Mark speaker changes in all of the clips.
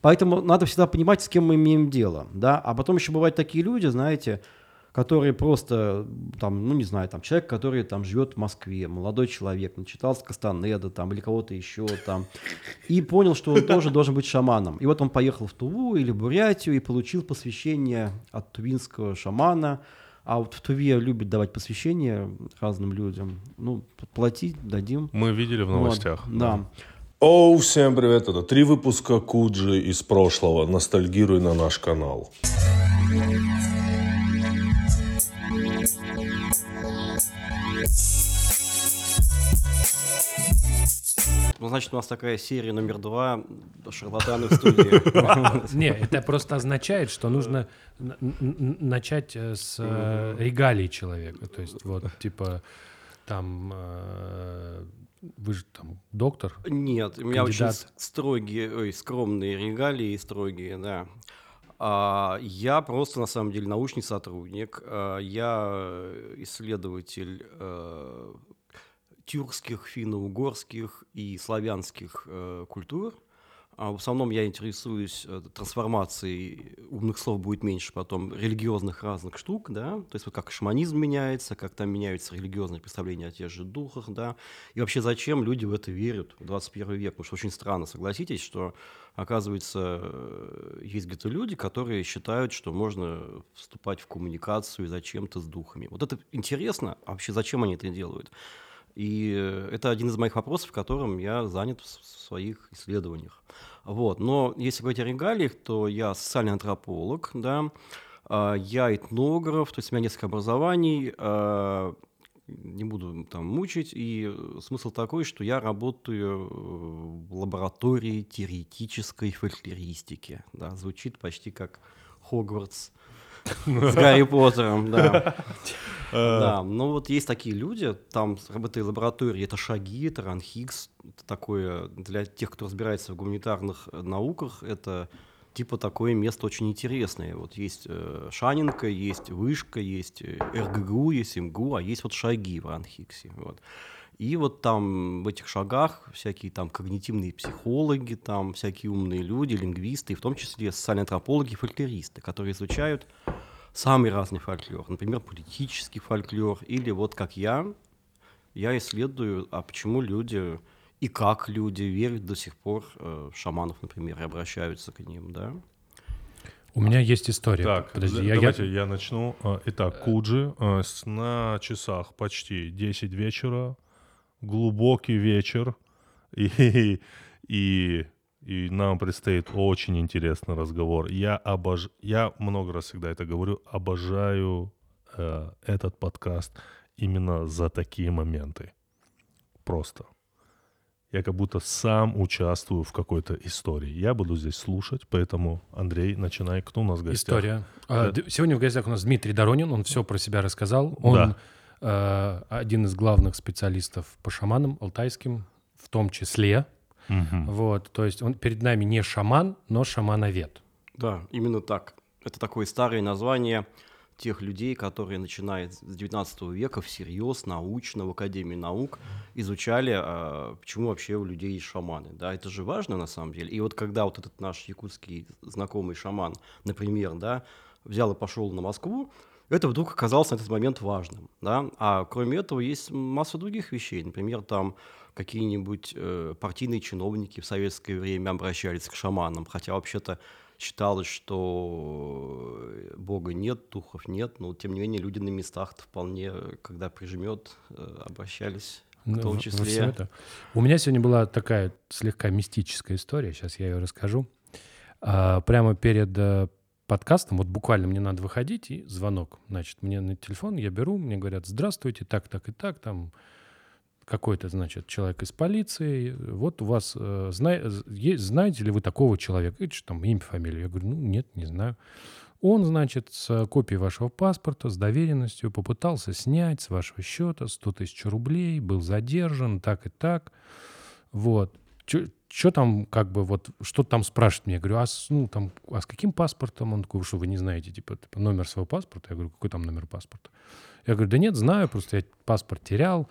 Speaker 1: Поэтому надо всегда понимать, с кем мы имеем дело, да. А потом еще бывают такие люди, знаете, которые просто, там, ну, не знаю, там, человек, который там живет в Москве, молодой человек, начитался Кастанеда там или кого-то еще там, и понял, что он тоже должен быть шаманом. И вот он поехал в Туву или Бурятию и получил посвящение от тувинского шамана, а вот в Туве любят давать посвящение разным людям. Ну, платить дадим.
Speaker 2: Мы видели в новостях.
Speaker 1: Вот, да.
Speaker 3: Оу, всем привет, это три выпуска Куджи из прошлого. Ностальгируй на наш канал.
Speaker 1: Ну, значит, у нас такая серия номер два шарлатаны в студии.
Speaker 4: Не, это просто означает, что нужно начать э, с э, регалий человека. То есть вот, типа, там э, вы же там доктор?
Speaker 1: Нет, у меня очень строгие, ой, скромные регалии, строгие, да. А, я просто, на самом деле, научный сотрудник. А, я исследователь а, тюркских, финно-угорских и славянских э, культур. А в основном я интересуюсь э, трансформацией, умных слов будет меньше потом, религиозных разных штук, да, то есть вот как шаманизм меняется, как там меняются религиозные представления о тех же духах, да, и вообще зачем люди в это верят в 21 век, потому что очень странно, согласитесь, что, оказывается, э, есть где-то люди, которые считают, что можно вступать в коммуникацию зачем-то с духами. Вот это интересно, а вообще зачем они это делают? И это один из моих вопросов, которым я занят в своих исследованиях. Вот. Но если говорить о регалиях, то я социальный антрополог, да, а, я этнограф, то есть у меня несколько образований, а, не буду там мучить, и смысл такой, что я работаю в лаборатории теоретической фольклористики. Да, звучит почти как Хогвартс с Гарри Поттером, да. Да, но вот есть такие люди, там этой лаборатории это шаги, это ранхикс, это такое для тех, кто разбирается в гуманитарных науках, это типа такое место очень интересное. Вот есть э, Шанинка, есть Вышка, есть э, РГГУ, есть МГУ, а есть вот шаги в Ранхиксе. Вот. И вот там в этих шагах всякие там когнитивные психологи, там всякие умные люди, лингвисты, и в том числе социальные антропологи, фольклористы, которые изучают самый разный фольклор, например, политический фольклор, или вот как я, я исследую, а почему люди и как люди верят до сих пор э, шаманов, например, и обращаются к ним, да?
Speaker 4: У меня есть история.
Speaker 2: Так, Подожди, я, давайте я... я начну. Э, итак, Куджи, э, на часах почти 10 вечера, глубокий вечер, и, и, и нам предстоит очень интересный разговор. Я, обож... я много раз всегда это говорю, обожаю э, этот подкаст именно за такие моменты. Просто. Я как будто сам участвую в какой-то истории. Я буду здесь слушать, поэтому, Андрей, начинай. Кто у нас в гостях?
Speaker 4: История. А, сегодня в гостях у нас Дмитрий Доронин, он все про себя рассказал. Он да Э, один из главных специалистов по шаманам алтайским, в том числе. Угу. Вот, то есть он перед нами не шаман, но шамановед.
Speaker 1: Да, именно так. Это такое старое название тех людей, которые, начиная с 19 века, всерьез, научно, в Академии наук, изучали, а, почему вообще у людей есть шаманы. Да, это же важно на самом деле. И вот когда вот этот наш якутский знакомый шаман, например, да, взял и пошел на Москву, это вдруг оказалось на этот момент важным. Да? А кроме этого есть масса других вещей. Например, там какие-нибудь э, партийные чиновники в советское время обращались к шаманам, хотя вообще-то считалось, что э, Бога нет, духов нет, но тем не менее люди на местах вполне, когда прижмет, э, обращались в ну, том числе.
Speaker 4: это. У меня сегодня была такая слегка мистическая история, сейчас я ее расскажу. А, прямо перед э, подкастом, вот буквально мне надо выходить, и звонок. Значит, мне на телефон, я беру, мне говорят, здравствуйте, так, так и так, там какой-то, значит, человек из полиции, вот у вас, э, зна, есть, знаете ли вы такого человека? И что там, имя, фамилия? Я говорю, ну, нет, не знаю. Он, значит, с копией вашего паспорта, с доверенностью попытался снять с вашего счета 100 тысяч рублей, был задержан, так и так. Вот что там, как бы, вот, что там спрашивает меня? Я говорю, а с, ну, там, а с каким паспортом? Он такой, что вы не знаете, типа, типа, номер своего паспорта? Я говорю, какой там номер паспорта? Я говорю, да нет, знаю, просто я паспорт терял, э,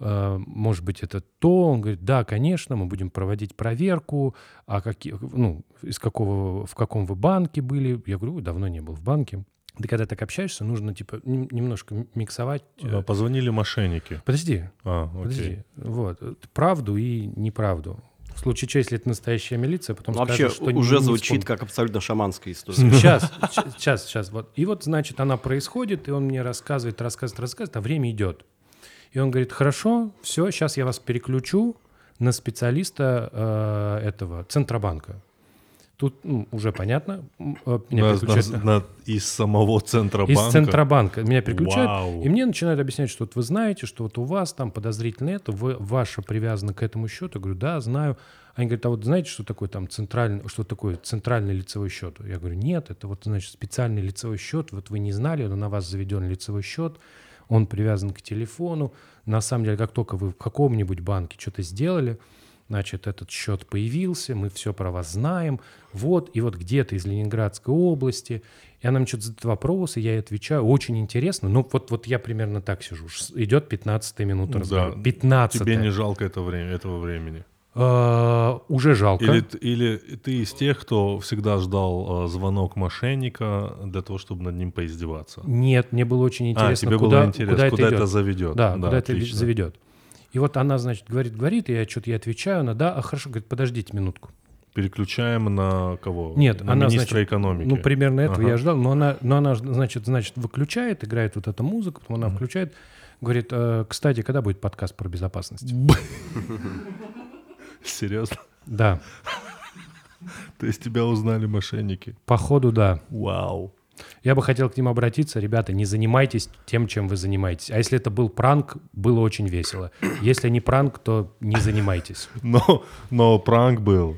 Speaker 4: может быть, это то. Он говорит, да, конечно, мы будем проводить проверку, а какие, ну, из какого, в каком вы банке были. Я говорю, «Ой, давно не был в банке. Ты когда так общаешься, нужно, типа, нем- немножко миксовать. э,
Speaker 2: А, Позвонили мошенники.
Speaker 4: Подожди,
Speaker 2: А, окей.
Speaker 4: подожди. Вот, э, правду и неправду. В случае чего, если это настоящая милиция, потом
Speaker 1: Вообще
Speaker 4: скажут, что
Speaker 1: уже
Speaker 4: не
Speaker 1: звучит
Speaker 4: вспомнил.
Speaker 1: как абсолютно шаманская история.
Speaker 4: Сейчас, сейчас, сейчас. Вот. И вот, значит, она происходит, и он мне рассказывает, рассказывает, рассказывает, а время идет. И он говорит, хорошо, все, сейчас я вас переключу на специалиста э, этого Центробанка. Тут ну, уже понятно. э, Меня
Speaker 2: На-
Speaker 4: переключают
Speaker 2: на- на- из самого Центробанка.
Speaker 4: из Центробанка. Меня переключают.
Speaker 2: Вау.
Speaker 4: И мне начинают объяснять, что вот вы знаете, что вот у вас там подозрительно это, вы, ваша привязана к этому счету. Я говорю, да, знаю. Они говорят, а вот знаете, что такое там центральный, что такое центральный лицевой счет? Я говорю, нет, это вот, значит, специальный лицевой счет. Вот вы не знали, но на вас заведен лицевой счет. Он привязан к телефону. На самом деле, как только вы в каком-нибудь банке что-то сделали, значит, этот счет появился, мы все про вас знаем, вот, и вот где-то из Ленинградской области, и она мне что-то задает вопросы, я ей отвечаю, очень интересно, ну, вот, вот я примерно так сижу, идет 15 минута
Speaker 2: Да.
Speaker 4: разговора, 15
Speaker 2: Тебе не жалко это время, этого времени?
Speaker 4: Уже жалко.
Speaker 2: Или, или ты из тех, кто всегда ждал э, звонок мошенника для того, чтобы над ним поиздеваться?
Speaker 4: Нет, мне было очень интересно,
Speaker 2: а, тебе
Speaker 4: куда,
Speaker 2: было интересно,
Speaker 4: куда,
Speaker 2: куда,
Speaker 4: это,
Speaker 2: это
Speaker 4: идет.
Speaker 2: заведет.
Speaker 4: Да, куда это
Speaker 2: отлично.
Speaker 4: заведет. И вот она, значит, говорит, говорит, и я что-то ей отвечаю, она, да, а хорошо, говорит, подождите минутку.
Speaker 2: Переключаем на кого?
Speaker 4: Нет,
Speaker 2: на
Speaker 4: она,
Speaker 2: министра
Speaker 4: значит,
Speaker 2: экономики.
Speaker 4: Ну, примерно этого
Speaker 2: Ага.
Speaker 4: я ждал. Но она, но она, значит, значит, выключает, играет вот эта музыка, потом она включает, говорит, «Э, кстати, когда будет подкаст про безопасность?
Speaker 2: Серьезно?
Speaker 4: Да,
Speaker 2: То есть тебя узнали мошенники?
Speaker 4: походу, да.
Speaker 2: Вау.
Speaker 4: Я бы хотел к ним обратиться. Ребята, не занимайтесь тем, чем вы занимаетесь. А если это был пранк, было очень весело. Если не пранк, то не занимайтесь.
Speaker 2: Но, но пранк был.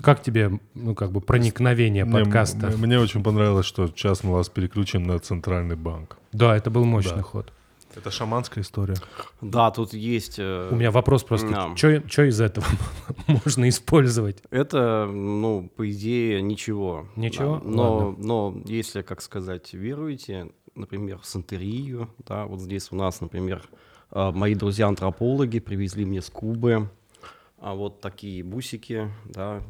Speaker 4: Как тебе, ну, как бы, проникновение
Speaker 2: Мне-
Speaker 4: подкаста?
Speaker 2: м- Мне очень понравилось, что сейчас мы вас переключим на центральный банк.
Speaker 4: Да, это был мощный
Speaker 2: Да.
Speaker 4: ход.
Speaker 2: Это шаманская история.
Speaker 1: Да, тут есть... э,
Speaker 4: У меня вопрос просто,
Speaker 1: Да.
Speaker 4: что из этого можно использовать?
Speaker 1: Это, ну, по идее, ничего.
Speaker 4: Ничего?
Speaker 1: Да. Но,
Speaker 4: Ладно.
Speaker 1: но если, как сказать, веруете, например, в сантерию, да, вот здесь у нас, например, э, мои друзья-антропологи привезли мне с Кубы а вот такие бусики, да,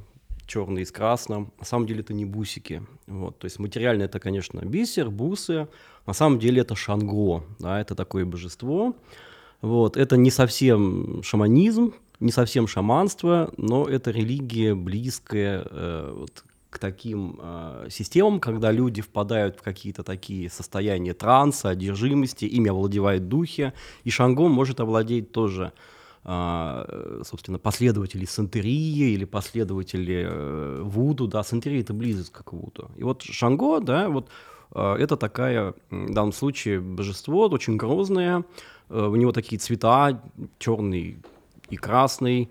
Speaker 1: черные с красным. На самом деле это не бусики. Вот. То есть материально это, конечно, бисер, бусы. На самом деле это шанго, да, это такое божество. Вот. Это не совсем шаманизм, не совсем шаманство, но это религия близкая э, вот к таким э, системам, когда люди впадают в какие-то такие состояния транса, одержимости, ими овладевают духи, и Шанго может овладеть тоже собственно, последователи сантерии или последователи э, вуду, да, сантерия это близость к вуду. И вот Шанго, да, вот э, это такая, в данном случае, божество, очень грозное, э, у него такие цвета, черный и красный, А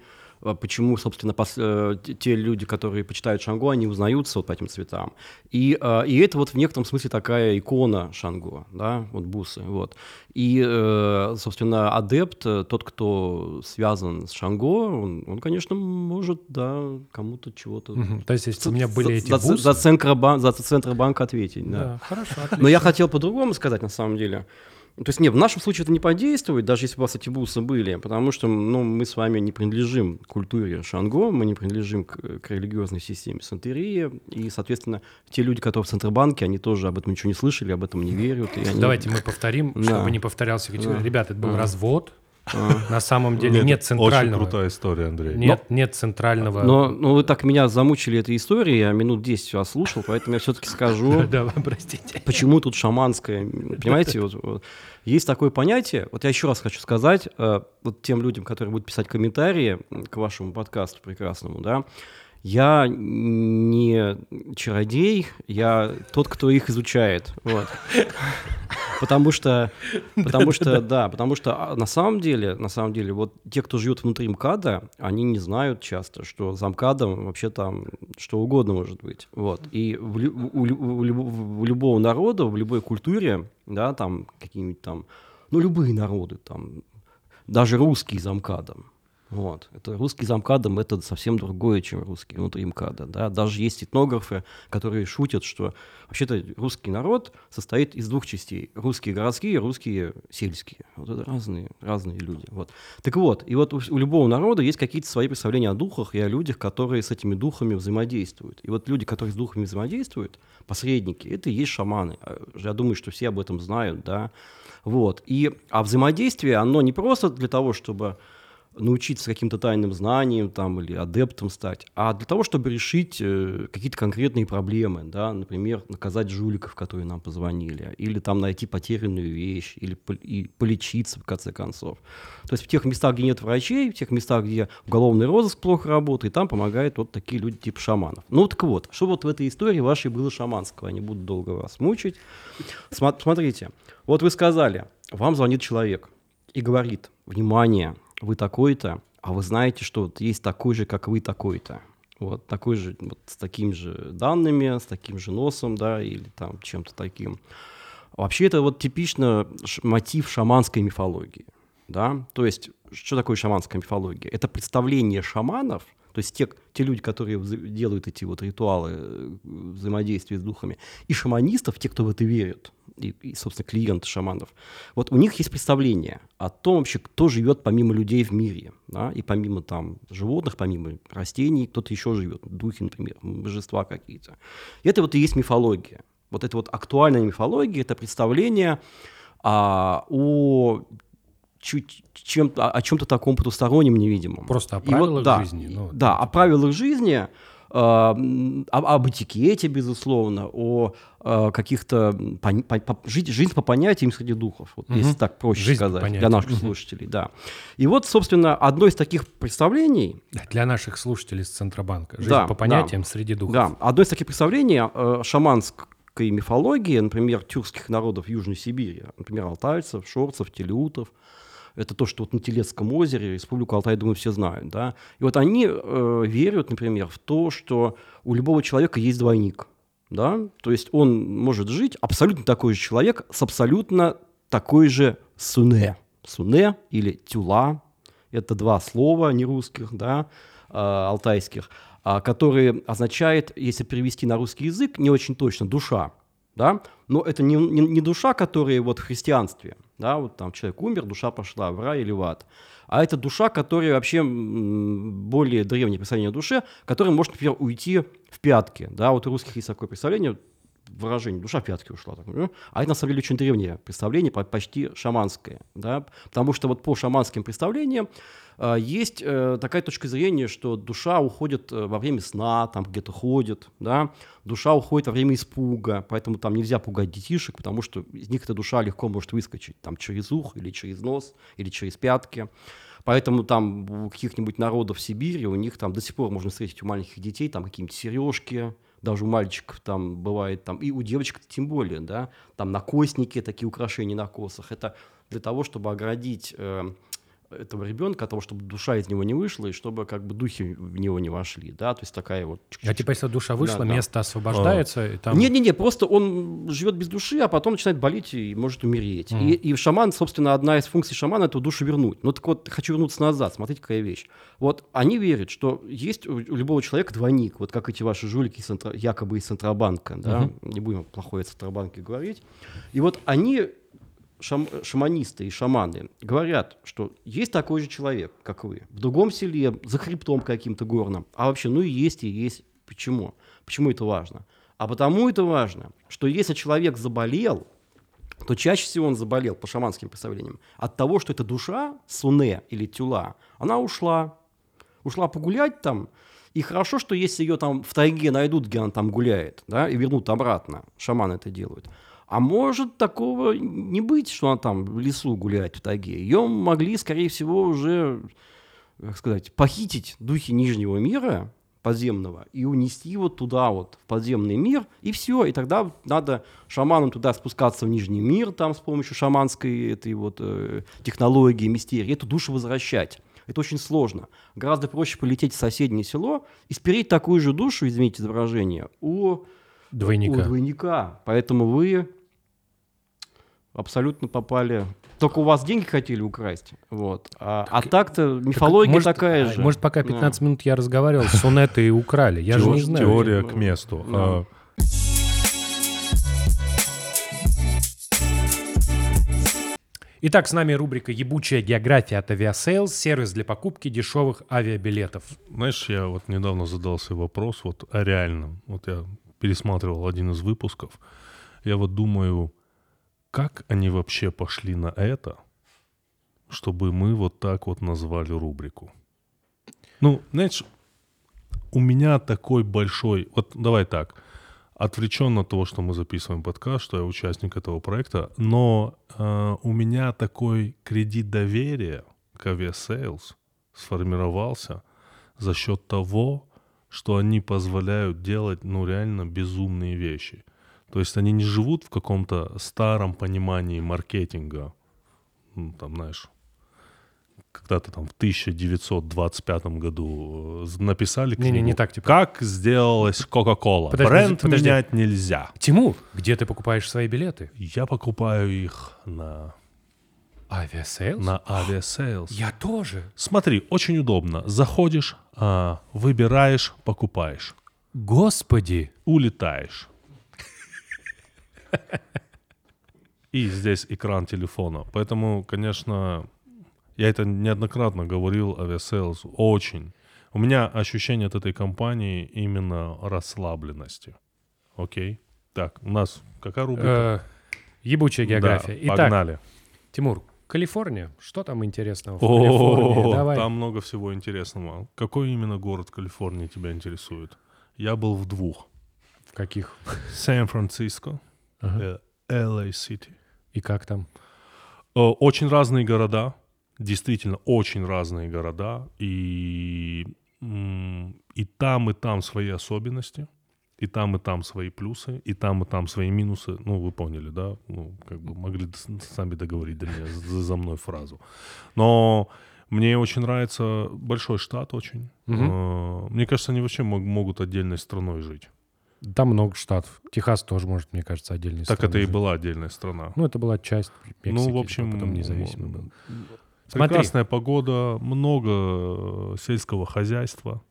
Speaker 1: почему, собственно, пос- э, те- люди, которые почитают Шанго, они узнаются вот по этим цветам. И, э, и это вот в некотором смысле такая икона Шанго, да, вот бусы, вот. И, э, собственно, адепт, э, тот, кто связан с Шанго, он, он, конечно, может, да, кому-то чего-то...
Speaker 4: Мгм. То есть, если у меня были эти
Speaker 1: за,
Speaker 4: бусы...
Speaker 1: за, за Центробанк ответить, да.
Speaker 4: Да, хорошо,
Speaker 1: Но я
Speaker 4: отлично.
Speaker 1: хотел по-другому сказать, на самом деле. То есть, нет, в нашем случае это не подействует, даже если бы у вас эти бусы были, потому что ну, мы с вами не принадлежим к культуре Шанго, мы не принадлежим к, к религиозной системе Сантерии, и, соответственно, те люди, которые в Центробанке, они тоже об этом ничего не слышали, об этом не верят. И они...
Speaker 4: Давайте мы повторим,
Speaker 1: Да.
Speaker 4: чтобы не повторялся.
Speaker 1: Да.
Speaker 4: Ребята, это был
Speaker 1: Да.
Speaker 4: развод. На самом деле нет
Speaker 2: Очень
Speaker 4: центрального.
Speaker 2: крутая история, Андрей.
Speaker 4: Нет, нет центрального.
Speaker 1: Но, но вы так меня замучили этой историей, я минут 10 вас слушал, поэтому я все-таки скажу,
Speaker 4: Да, простите.
Speaker 1: почему тут шаманское, понимаете, вот, вот. есть такое понятие, вот я еще раз хочу сказать, э, вот тем людям, которые будут писать комментарии к вашему подкасту прекрасному, да, я не чародей, я тот, кто их изучает, вот. Потому что, потому что, да, потому что а, на самом деле, на самом деле, вот те, кто живет внутри МКАДа, они не знают часто, что за МКАДом вообще там что угодно может быть, вот. И в у, у у любого народа, в любой культуре, да, там какие-нибудь там, ну любые народы, там даже русские за МКАДом, Вот. Это русский замкадом это совсем другое, чем русский внутри МКАДа. Да? Даже есть этнографы, которые шутят, что вообще-то русский народ состоит из двух частей. Русские городские русские сельские. Вот это разные, разные люди. Вот. Так вот, и вот у, у любого народа есть какие-то свои представления о духах и о людях, которые с этими духами взаимодействуют. И вот люди, которые с духами взаимодействуют, посредники, это и есть шаманы. А, я думаю, что все об этом знают, да. Вот. И, а взаимодействие, оно не просто для того, чтобы научиться каким-то тайным знаниям там, или адептом стать, а для того, чтобы решить э, какие-то конкретные проблемы, да, например, наказать жуликов, которые нам позвонили, или там найти потерянную вещь, или и полечиться, в конце концов. То есть в тех местах, где нет врачей, в тех местах, где уголовный розыск плохо работает, там помогают вот такие люди типа шаманов. Ну так вот, что вот в этой истории вашей было шаманского, я не буду долго вас мучить. Смотрите, вот вы сказали, вам звонит человек и говорит, внимание, вы такой-то, а вы знаете, что вот есть такой же, как вы такой-то. Вот такой же, вот с такими же данными, с таким же носом, да, или там чем-то таким. Вообще это вот типично мотив шаманской мифологии, да. То есть, что такое шаманская мифология? Это представление шаманов, то есть те, те люди, которые делают эти вот ритуалы э, взаимодействия с духами, и шаманистов, те, кто в это верят, и, и, собственно, клиенты шаманов, вот у них есть представление о том вообще, кто живет помимо людей в мире, да, и помимо там животных, помимо растений, кто-то еще живет, духи, например, божества какие-то. И это вот и есть мифология. Вот это вот актуальная мифология, это представление а, о чуть чем о, о чем-то таком потустороннем невидимом.
Speaker 4: Просто о правилах вот,
Speaker 1: да,
Speaker 4: жизни.
Speaker 1: Ну, да, о правилах жизни, об, об этикете, безусловно, о, о каких-то по, по, по, жизнь, жизнь по понятиям среди духов, вот, угу. если так проще жизнь сказать, для наших угу. слушателей, да. И вот, собственно, одно из таких представлений...
Speaker 4: Для наших слушателей с Центробанка. Жизнь да, по понятиям да, среди духов.
Speaker 1: Да, одно из таких представлений э, шаманской мифологии, например, тюркских народов Южной Сибири, например, алтайцев, шорцев, телеутов, это то, что вот на Телецком озере, Республику Алтай, думаю, все знают, да. И вот они э, верят, например, в то, что у любого человека есть двойник, да, то есть он может жить абсолютно такой же человек с абсолютно такой же суне. Суне или тюла, это два слова нерусских, да, э, алтайских, э, которые означает, если перевести на русский язык, не очень точно, душа, да, но это не, не, не душа, которая вот в христианстве, да, вот там человек умер, душа пошла в рай или в ад, а это душа, которая вообще более древнее представление о душе, которая может, например, уйти в пятки, да, вот у русских есть такое представление, выражение «душа в пятки ушла». Так, а это на самом деле очень древнее представление, почти шаманское, да, потому что вот по шаманским представлениям есть э, такая точка зрения, что душа уходит э, во время сна, там где-то ходит, да, душа уходит во время испуга, поэтому там нельзя пугать детишек, потому что из них эта душа легко может выскочить там через ух или через нос или через пятки. Поэтому там у каких-нибудь народов Сибири, у них там до сих пор можно встретить у маленьких детей там какие-нибудь сережки, даже у мальчиков там бывает, там, и у девочек тем более, да, там накосники, такие украшения на косах. Это для того, чтобы оградить э, этого ребенка, того, чтобы душа из него не вышла, и чтобы как бы духи в него не вошли, да, то есть такая вот...
Speaker 4: А типа если душа вышла, да, место да. освобождается, а. и там...
Speaker 1: Не-не-не, просто он живет без души, а потом начинает болеть и может умереть. Mm. И, и шаман, собственно, одна из функций шамана — это душу вернуть. Ну так вот, хочу вернуться назад, смотрите, какая вещь. Вот они верят, что есть у, у любого человека двойник, вот как эти ваши жулики из центра, якобы из Центробанка, да, mm-hmm. не будем плохое о Центробанке говорить. И вот они шам, шаманисты и шаманы говорят, что есть такой же человек, как вы, в другом селе, за хребтом каким-то горным, а вообще, ну и есть, и есть. Почему? Почему это важно? А потому это важно, что если человек заболел, то чаще всего он заболел, по шаманским представлениям, от того, что эта душа, суне или тюла, она ушла. Ушла погулять там, и хорошо, что если ее там в тайге найдут, где она там гуляет, да, и вернут обратно, шаманы это делают. А может такого не быть, что она там в лесу гуляет в тайге. Ее могли, скорее всего, уже, как сказать, похитить духи Нижнего мира, подземного, и унести его туда вот, в подземный мир, и все. И тогда надо шаманам туда спускаться в Нижний мир, там с помощью шаманской этой вот э, технологии, мистерии, эту душу возвращать. Это очень сложно. Гораздо проще полететь в соседнее село и спереть такую же душу, извините за выражение, у
Speaker 4: двойника.
Speaker 1: У двойника. Поэтому вы абсолютно попали. Только у вас деньги хотели украсть, вот. А так, а так-то мифология может, такая же.
Speaker 4: Может, пока 15 да. минут я разговаривал, сонеты и украли. Я же не знаю.
Speaker 2: Теория к месту. А,
Speaker 4: Итак, с нами рубрика «Ебучая география» от Aviasales, сервис для покупки дешевых авиабилетов.
Speaker 2: Знаешь, я вот недавно задался вопрос вот о реальном. Вот я пересматривал один из выпусков. Я вот думаю, как они вообще пошли на это, чтобы мы вот так вот назвали рубрику? Ну, знаешь, у меня такой большой... Вот давай так отвлечен от того, что мы записываем подкаст, что я участник этого проекта, но э, у меня такой кредит доверия к Aviasales сформировался за счет того, что они позволяют делать, ну, реально безумные вещи. То есть они не живут в каком-то старом понимании маркетинга, ну, там, знаешь, когда-то там в 1925 году э, написали книгу.
Speaker 4: Не, не, не так, типа.
Speaker 2: Как сделалась Кока-Кола. Бренд подожди. менять нельзя.
Speaker 4: Тимур, где ты покупаешь свои билеты?
Speaker 2: Я покупаю их на...
Speaker 4: Aviasales?
Speaker 2: На Aviasales.
Speaker 4: Я тоже.
Speaker 2: Смотри, очень удобно. Заходишь, а, выбираешь, покупаешь.
Speaker 4: Господи.
Speaker 2: Улетаешь. И здесь экран телефона. Поэтому, конечно, я это неоднократно говорил, Aviasales очень. У меня ощущение от этой компании именно расслабленности. Окей? Так, у нас какая рубрика?
Speaker 4: Э, ебучая география.
Speaker 2: Да, погнали.
Speaker 4: Тимур, Калифорния. Что там интересного в
Speaker 2: Калифорнии? Давай. Там много всего интересного. Какой именно город Калифорнии тебя интересует? Я был в двух.
Speaker 4: В каких?
Speaker 2: Сан-Франциско, ага. Л.А.Сити.
Speaker 4: И как там?
Speaker 2: Очень разные города действительно очень разные города, и, и там, и там свои особенности, и там, и там свои плюсы, и там, и там свои минусы. Ну, вы поняли, да? Ну, как бы могли сами договорить до меня за, за мной фразу. Но мне очень нравится большой штат очень. Угу. Мне кажется, они вообще мог, могут отдельной страной жить.
Speaker 4: Там много штатов. Техас тоже может, мне кажется, отдельной
Speaker 2: так
Speaker 4: страной.
Speaker 2: Так это
Speaker 4: жить.
Speaker 2: и была отдельная страна.
Speaker 4: Ну, это была часть Мексики,
Speaker 2: ну, в общем,
Speaker 4: потом независимый был.
Speaker 2: Смотри. Прекрасная погода, много э, сельского хозяйства,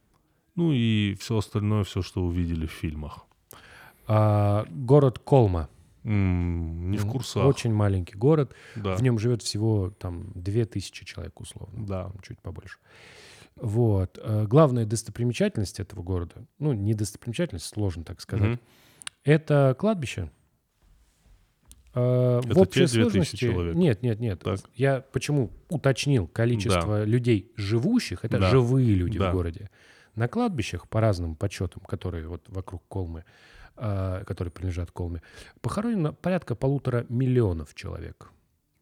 Speaker 2: ну и все остальное, все, что увидели в фильмах.
Speaker 4: А, город Колма.
Speaker 2: Mm, не в курсах.
Speaker 4: Очень маленький город.
Speaker 2: Да.
Speaker 4: В нем живет всего там 2000 человек условно.
Speaker 2: Да.
Speaker 4: Чуть побольше. Вот. А, главная достопримечательность этого города, ну, не достопримечательность, сложно так сказать, mm-hmm. это кладбище.
Speaker 2: Э, Это в общей те сложности... человек?
Speaker 4: Нет, нет, нет. Так. Я почему уточнил количество да. людей живущих, это да. живые люди да. в городе. На кладбищах, по разным подсчетам, которые вот вокруг Колмы, э, которые принадлежат Колме, похоронено порядка полутора миллионов человек.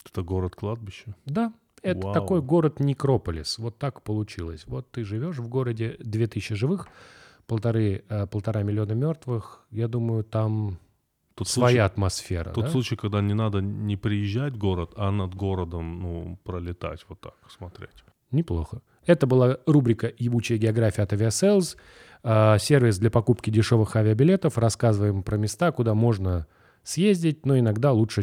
Speaker 2: Это город-кладбище?
Speaker 4: Да, это Вау. такой город-некрополис. Вот так получилось. Вот ты живешь в городе, 2000 живых, полторы, э, полтора миллиона мертвых. Я думаю, там Тут своя случай, атмосфера.
Speaker 2: Тот
Speaker 4: да?
Speaker 2: случай, когда не надо не приезжать в город, а над городом ну, пролетать вот так, смотреть.
Speaker 4: Неплохо. Это была рубрика «Ебучая география» от Aviasales. Э, сервис для покупки дешевых авиабилетов. Рассказываем про места, куда можно съездить, но иногда лучше...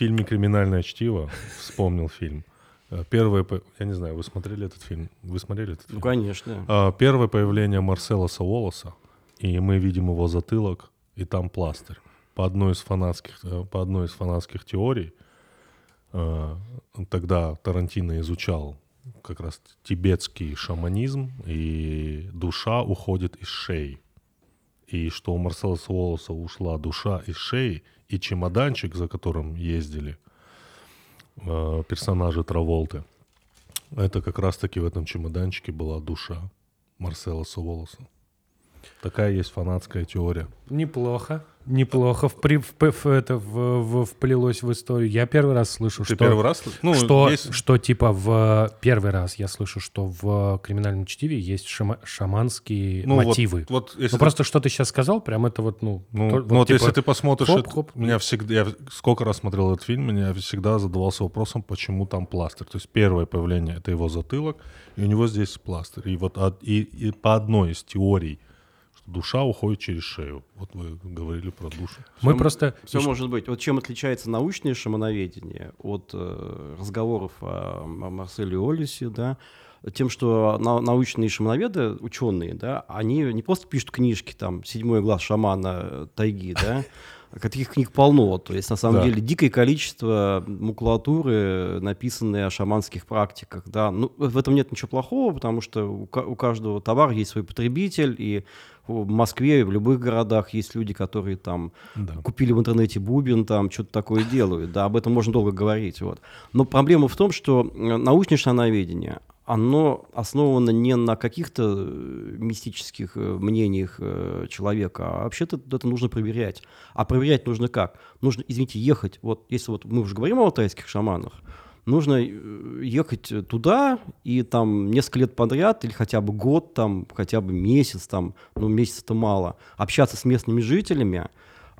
Speaker 2: фильме «Криминальное чтиво» вспомнил фильм. Э, первое, я не знаю, вы смотрели этот фильм? Вы смотрели этот
Speaker 1: фильм?
Speaker 2: Ну,
Speaker 1: конечно.
Speaker 2: А, первое появление Марсела Саволоса, и мы видим его затылок, и там пластырь. По одной из фанатских, э, по одной из фанатских теорий, э, тогда Тарантино изучал как раз тибетский шаманизм, и душа уходит из шеи. И что у Марсела Саволоса ушла душа из шеи, и чемоданчик, за которым ездили – э, персонажа Траволты. Это как раз-таки в этом чемоданчике была душа Марсела Суволоса. Такая есть фанатская теория.
Speaker 4: Неплохо. Неплохо в, в, в, это, в, в, вплелось в историю. Я первый раз слышу,
Speaker 2: Ты
Speaker 4: что...
Speaker 2: первый раз?
Speaker 4: Ну, что, есть... что типа в... Первый раз я слышу, что в криминальном чтиве есть шама, шаманские ну, мотивы.
Speaker 2: Вот, вот, если
Speaker 4: ну, ты... просто что ты сейчас сказал, прям это вот, ну...
Speaker 2: Ну, то, вот, ну, вот типа, если ты посмотришь... Хоп, хоп. Меня всегда... Я сколько раз смотрел этот фильм, меня всегда задавался вопросом, почему там пластырь. То есть первое появление — это его затылок, и у него здесь пластырь. И вот от, и, и по одной из теорий душа уходит через шею. Вот вы говорили про душу.
Speaker 4: Мы
Speaker 1: Всё-
Speaker 4: просто...
Speaker 1: Все
Speaker 4: ещё-
Speaker 1: может быть. Вот чем отличается научное шамановедение от э, разговоров о, М- Марселе Олисе, да, тем, что на- научные шамановеды, ученые, да, они не просто пишут книжки, там, «Седьмой глаз шамана тайги», да, а таких книг полно. То есть, на самом
Speaker 2: Да.
Speaker 1: деле, дикое количество макулатуры, написанной о шаманских практиках, да. Ну, в этом нет ничего плохого, потому что у каждого товара есть свой потребитель, и в Москве в любых городах есть люди, которые там
Speaker 2: Да.
Speaker 1: купили в интернете бубен, там что-то такое делают, да, об этом можно долго говорить, вот. Но проблема в том, что э, научное шановедение, оно основано не на каких-то э, мистических э, мнениях человека, а вообще-то это нужно проверять. А проверять нужно как? Нужно, извините, ехать, вот если вот мы уже говорим о алтайских шаманах, нужно э, ехать туда и там несколько лет подряд или хотя бы год, там хотя бы месяц, там, ну месяц это мало, общаться с местными жителями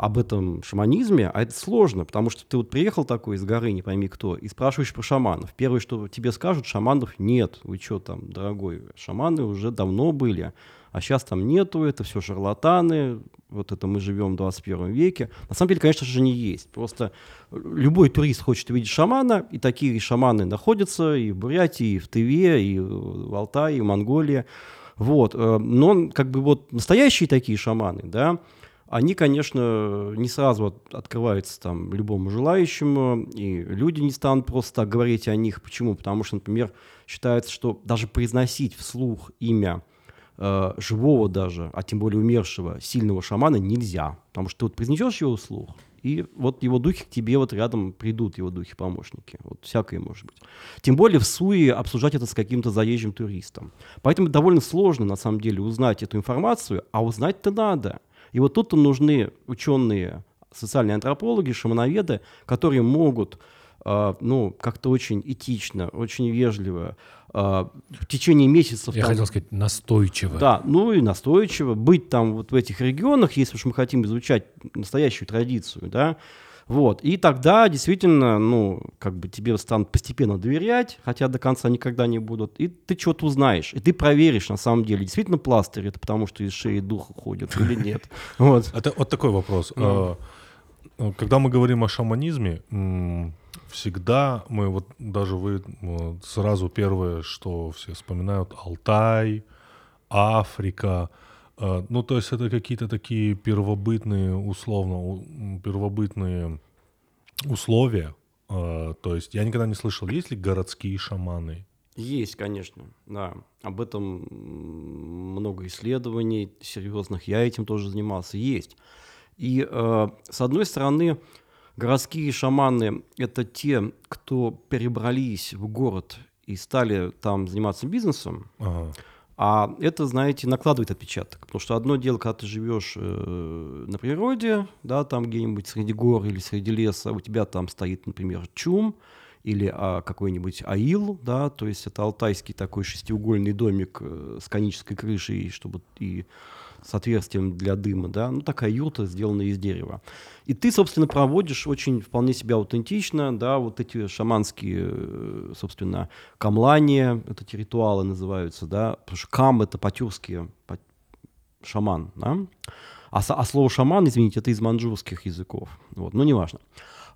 Speaker 1: об этом шаманизме, а это сложно, потому что ты вот приехал такой из горы, не пойми кто, и спрашиваешь про шаманов. Первое, что тебе скажут, шаманов нет. Вы что там, дорогой, шаманы уже давно были, а сейчас там нету, это все шарлатаны, вот это мы живем в 21 веке. На самом деле, конечно же, не есть. Просто любой турист хочет увидеть шамана, и такие шаманы находятся и в Бурятии, и в Тыве, и в Алтае, и в Монголии. Вот. э, Но как бы вот настоящие такие шаманы, да, они, конечно, не сразу от- открываются там любому желающему, и люди не станут просто так говорить о них. Почему? Потому что, например, считается, что даже произносить вслух имя э, живого даже, а тем более умершего, сильного шамана нельзя. Потому что ты вот произнесешь его вслух, и вот его духи к тебе вот рядом придут, его духи-помощники. Вот всякое может быть. Тем более в Суе обсуждать это с каким-то заезжим туристом. Поэтому довольно сложно, на самом деле, узнать эту информацию, а узнать-то надо. И вот тут-то нужны ученые, социальные антропологи, шамановеды, которые могут ну, как-то очень этично, очень вежливо э, в течение месяцев...
Speaker 4: Я
Speaker 1: там-
Speaker 4: хотел сказать настойчиво.
Speaker 1: да, ну и настойчиво быть там вот в этих регионах, если уж мы хотим изучать настоящую традицию, да, вот, и тогда действительно, ну, как бы тебе станут постепенно доверять, хотя до конца никогда не будут, и ты что-то узнаешь, и ты проверишь, на самом деле, действительно пластырь, это потому что из шеи дух уходит или нет, вот.
Speaker 2: Это вот такой вопрос.
Speaker 1: Ну.
Speaker 2: А, а, Когда мы говорим о шаманизме, всегда мы вот даже вы м, сразу первое, что все вспоминают, Алтай, Африка. А, Ну, то есть это какие-то такие первобытные, условно, у- первобытные условия. А, То есть я никогда не слышал, есть ли городские шаманы?
Speaker 1: Есть, конечно, да. Об этом много исследований серьезных. Я этим тоже занимался. Есть. И э, с одной стороны, городские шаманы – это те, кто перебрались в город и стали там заниматься бизнесом.
Speaker 2: Ага.
Speaker 1: А это, знаете, накладывает отпечаток. Потому что одно дело, когда ты живешь э, на природе, да, там где-нибудь среди гор или среди леса, у тебя там стоит, например, чум или а, какой-нибудь аил, да, то есть это алтайский такой шестиугольный домик э, с конической крышей, чтобы и с отверстием для дыма, да, ну такая юрта, сделанная из дерева. И ты, собственно, проводишь очень вполне себя аутентично, да, вот эти шаманские, э, собственно, камлания, это эти ритуалы называются, да, потому что кам — это по-тюркски по- шаман, да, а, а слово шаман, извините, это из маньчжурских языков, вот, ну, неважно.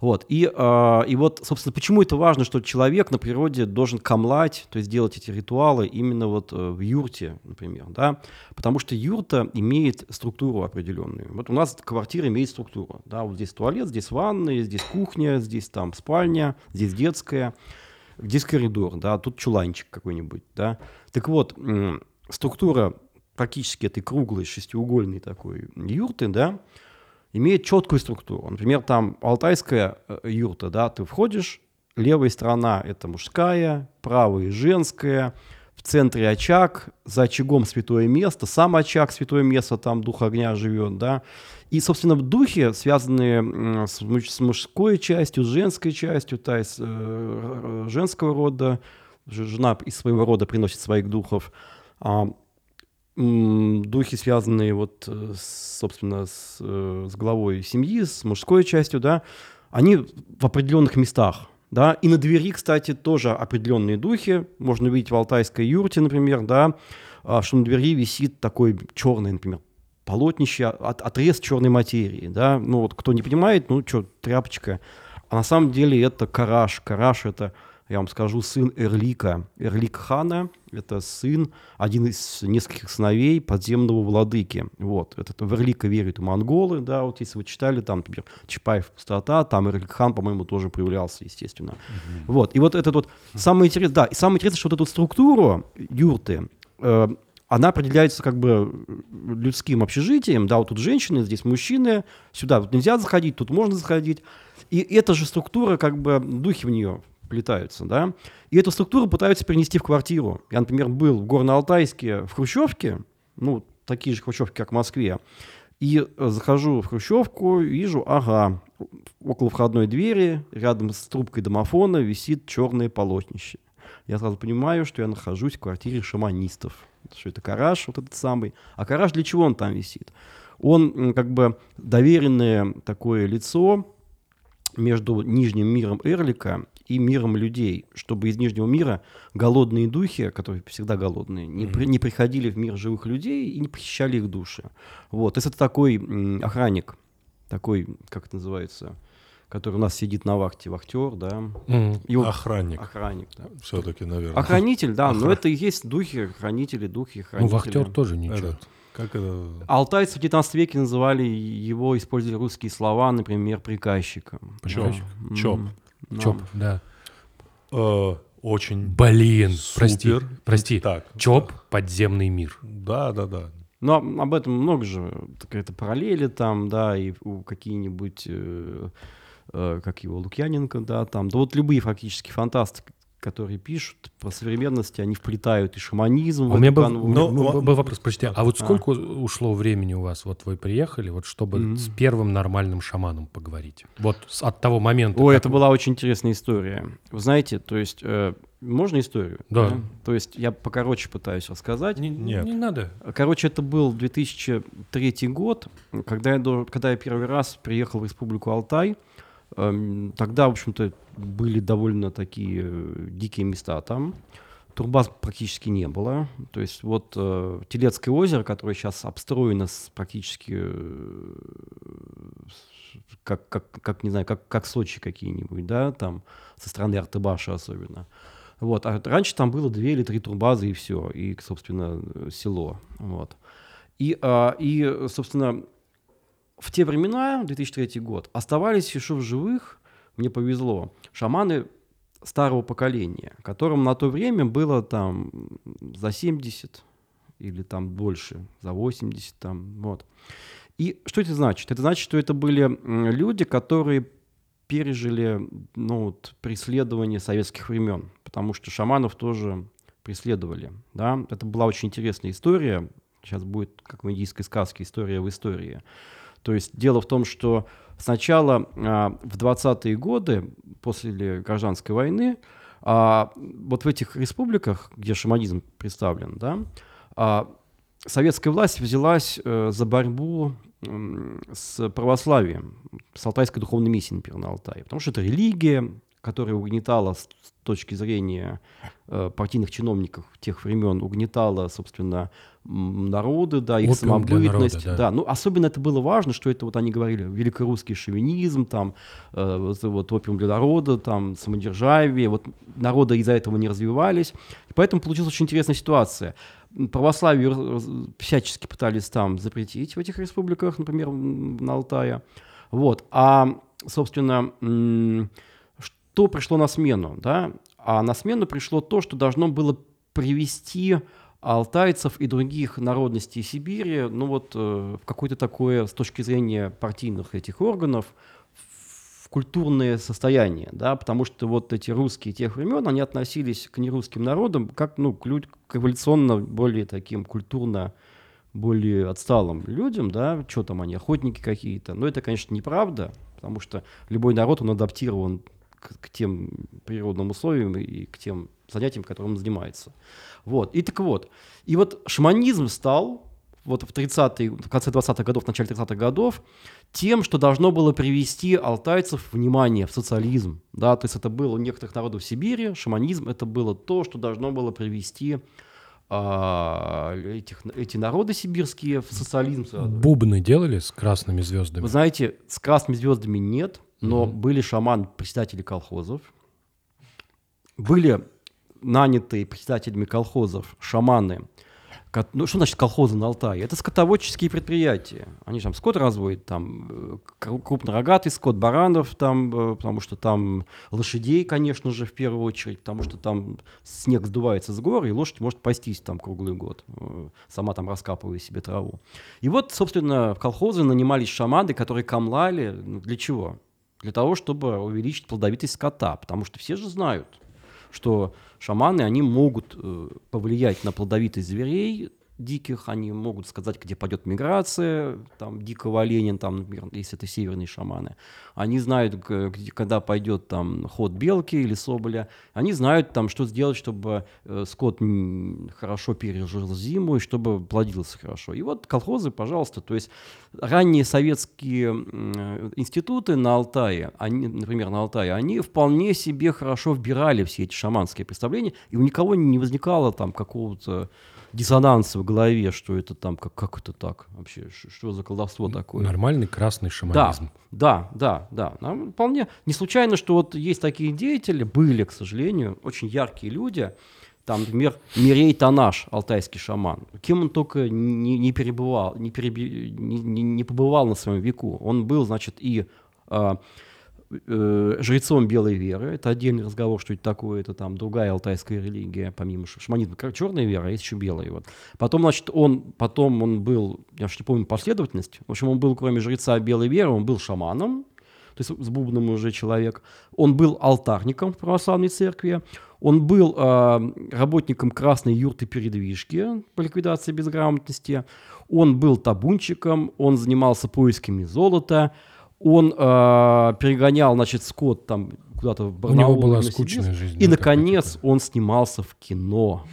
Speaker 1: Вот, и, э, и вот, собственно, почему это важно, что человек на природе должен камлать, то есть делать эти ритуалы именно вот э, в юрте, например, да, потому что юрта имеет структуру определенную. Вот у нас квартира имеет структуру, да, вот здесь туалет, здесь ванная, здесь кухня, здесь там спальня, здесь детская, здесь коридор, да, тут чуланчик какой-нибудь, да. Так вот, структура практически этой круглой шестиугольной такой юрты, да, имеет четкую структуру. Например, там алтайская э, юрта, да, ты входишь, левая сторона – это мужская, правая – женская, в центре очаг, за очагом святое место, сам очаг святое место, там дух огня живет, да. И, собственно, духи, связанные с, с мужской частью, с женской частью, то есть э, э, женского рода, жена из своего рода приносит своих духов, а, духи, связанные вот, э, собственно, с, э, с главой семьи, с мужской частью, да, они в определенных местах, да, и на двери, кстати, тоже определенные духи, можно увидеть в алтайской юрте, например, да, а, что на двери висит такой черный, например, полотнище, от, отрез черной материи, да, ну вот кто не понимает, ну что, тряпочка, а на самом деле это Караш, Караш это я вам скажу, сын Эрлика. Эрлик хана – это сын, один из нескольких сыновей подземного владыки. Вот. Это в Эрлика верят монголы, да, вот если вы читали, там, например, Чапаев «Пустота», там Эрлик хан, по-моему, тоже проявлялся, естественно. Угу. Вот. И вот это вот самое интересное, да, и самое интересное, что вот эту структуру юрты, э, она определяется как бы людским общежитием, да, вот тут женщины, здесь мужчины, сюда тут нельзя заходить, тут можно заходить. И эта же структура, как бы, духи в нее плетаются, да, и эту структуру пытаются перенести в квартиру. Я, например, был в Горно-Алтайске в Хрущевке, ну, такие же хрущевки, как в Москве, и э, захожу в хрущевку, вижу, ага, около входной двери, рядом с трубкой домофона висит черное полотнище. Я сразу понимаю, что я нахожусь в квартире шаманистов. Что это караж, вот этот самый. А караж для чего он там висит? Он как бы доверенное такое лицо между нижним миром Эрлика и миром людей, чтобы из Нижнего мира голодные духи, которые всегда голодные, не, при, не приходили в мир живых людей и не похищали их души. Вот. То есть это такой м, охранник, такой, как это называется, который у нас сидит на вахте, вахтер, да.
Speaker 2: Mm. Его... Охранник.
Speaker 1: Охранник,
Speaker 2: да. Все-таки, наверное.
Speaker 1: Охранитель, да, Охран... но это и есть духи, хранители, духи, хранители.
Speaker 4: Ну, вахтер тоже ничего. Этот,
Speaker 2: как это?
Speaker 1: Алтайцы в 19 веке называли его, используя русские слова, например, приказчиком.
Speaker 2: Чоп. Чоп.
Speaker 4: Но... Чоп, да.
Speaker 2: Э, очень.
Speaker 4: Блин, супер. прости, прости.
Speaker 2: Так.
Speaker 4: Чоп, да. подземный мир.
Speaker 2: Да, да, да.
Speaker 1: Но об этом много же какая-то параллели там, да, и у какие-нибудь, э, э, как его, Лукьяненко, да, там, да вот любые фактически фантасты, которые пишут про современность, они вплетают и шаманизм.
Speaker 4: А у меня был, ну, ну, был вопрос, простите, а вот сколько а. ушло времени у вас, вот вы приехали, вот чтобы mm-hmm. с первым нормальным шаманом поговорить? Вот с, от того момента.
Speaker 1: Ой, это была очень интересная история. Вы знаете, то есть... Э, можно историю?
Speaker 4: Да. да.
Speaker 1: То есть я покороче пытаюсь рассказать.
Speaker 4: Не, Нет. не надо.
Speaker 1: Короче, это был 2003 год, когда я, когда я первый раз приехал в Республику Алтай. Эм, тогда, в общем-то, были довольно такие э, дикие места там. Турбаз практически не было. То есть вот э, Телецкое озеро, которое сейчас обстроено с практически э, как, как, как, не знаю, как, как Сочи какие-нибудь, да, там, со стороны Артыбаша особенно. Вот. А раньше там было две или три турбазы и все, и, собственно, село. Вот. И, а, и, собственно, в те времена, 2003 год, оставались еще в живых мне повезло, шаманы старого поколения, которым на то время было там за 70 или там больше, за 80 там, вот. И что это значит? Это значит, что это были люди, которые пережили ну, вот, преследование советских времен, потому что шаманов тоже преследовали. Да? Это была очень интересная история. Сейчас будет, как в индийской сказке, история в истории. То есть дело в том, что сначала а, в 20-е годы, после гражданской войны, а, вот в этих республиках, где шаманизм представлен, да, а, советская власть взялась а, за борьбу с православием, с алтайской духовной миссией, например, на Алтае. Потому что это религия, которая угнетала с точки зрения э, партийных чиновников тех времен, угнетала, собственно, народы, да, их Опиум самобытность. Народа, да. да, ну особенно это было важно, что это вот они говорили великорусский шовинизм, там э, вот, вот опиум для народа, там самодержавие, вот народы из-за этого не развивались, и поэтому получилась очень интересная ситуация. Православие всячески пытались там запретить в этих республиках, например, на Алтае, вот, а собственно что пришло на смену, да? А на смену пришло то, что должно было привести алтайцев и других народностей Сибири, ну вот э, в какое-то такое, с точки зрения партийных этих органов, в культурное состояние, да, потому что вот эти русские тех времен, они относились к нерусским народам как, ну, к, люд, к эволюционно более таким культурно более отсталым людям, да, что там они, охотники какие-то, но это, конечно, неправда, потому что любой народ, он адаптирован к, к тем природным условиям и к тем занятиям, которым он занимается. Вот. И так вот. И вот шаманизм стал вот в 30-е, в конце 20-х годов, в начале 30-х годов, тем, что должно было привести алтайцев, внимание, в социализм. Да? То есть это было у некоторых народов Сибири, шаманизм, это было то, что должно было привести а, этих, эти народы сибирские в социализм.
Speaker 4: Бубны делали с красными звездами?
Speaker 1: Вы знаете, с красными звездами нет, но
Speaker 4: Мгм.
Speaker 1: были шаман, председатели колхозов, были нанятые председателями колхозов шаманы. Ну, что значит колхозы на Алтае? Это скотоводческие предприятия. Они же там скот разводят, там э, кру- крупнорогатый скот, баранов, там, э, потому что там лошадей, конечно же, в первую очередь, потому что там снег сдувается с гор, и лошадь может пастись там круглый год, э, сама там раскапывая себе траву. И вот, собственно, в колхозы нанимались шаманы, которые камлали. Ну, Для чего? Для того, чтобы увеличить плодовитость скота. Потому что все же знают, что шаманы, они могут э, повлиять на плодовитость зверей диких, они могут сказать, где пойдет миграция там, дикого оленя, там, например, если это северные шаманы. Они знают, где, когда пойдет там ход белки или соболя. Они знают, там, что сделать, чтобы э, скот хорошо пережил зиму и чтобы плодился хорошо. И вот колхозы, пожалуйста, то есть ранние советские м, институты на Алтае, они, например, на Алтае, они вполне себе хорошо вбирали все эти шаманские представления, и у никого не возникало там какого-то диссонанса в голове, что это там, как, как это так вообще, что за колдовство такое.
Speaker 4: Нормальный красный
Speaker 1: Да,
Speaker 4: шаманизм.
Speaker 1: да, да, да. Нам вполне не случайно, что вот есть такие деятели, были, к сожалению, очень яркие люди. Там, например, Мирей Танаш, алтайский шаман. Кем он только не, не перебывал, не, переби- не, не- не побывал на своем веку. Он был, значит, и а, э, жрецом белой веры. Это отдельный разговор, что это такое. Это там другая алтайская религия, помимо шаманизма. Черная вера, а есть еще белая. Вот. Потом, значит, он, потом он был, я уж не помню последовательность. В общем, он был, кроме жреца белой веры, он был шаманом, то есть с бубном уже человек. Он был алтарником в православной церкви. Он был э, работником красной юрты передвижки по ликвидации безграмотности. Он был табунчиком, он занимался поисками золота. Он э, перегонял, значит, скот там куда-то в
Speaker 4: У него
Speaker 1: Барнаул,
Speaker 4: была скучная жизнь.
Speaker 1: И, наконец, он снимался в кино.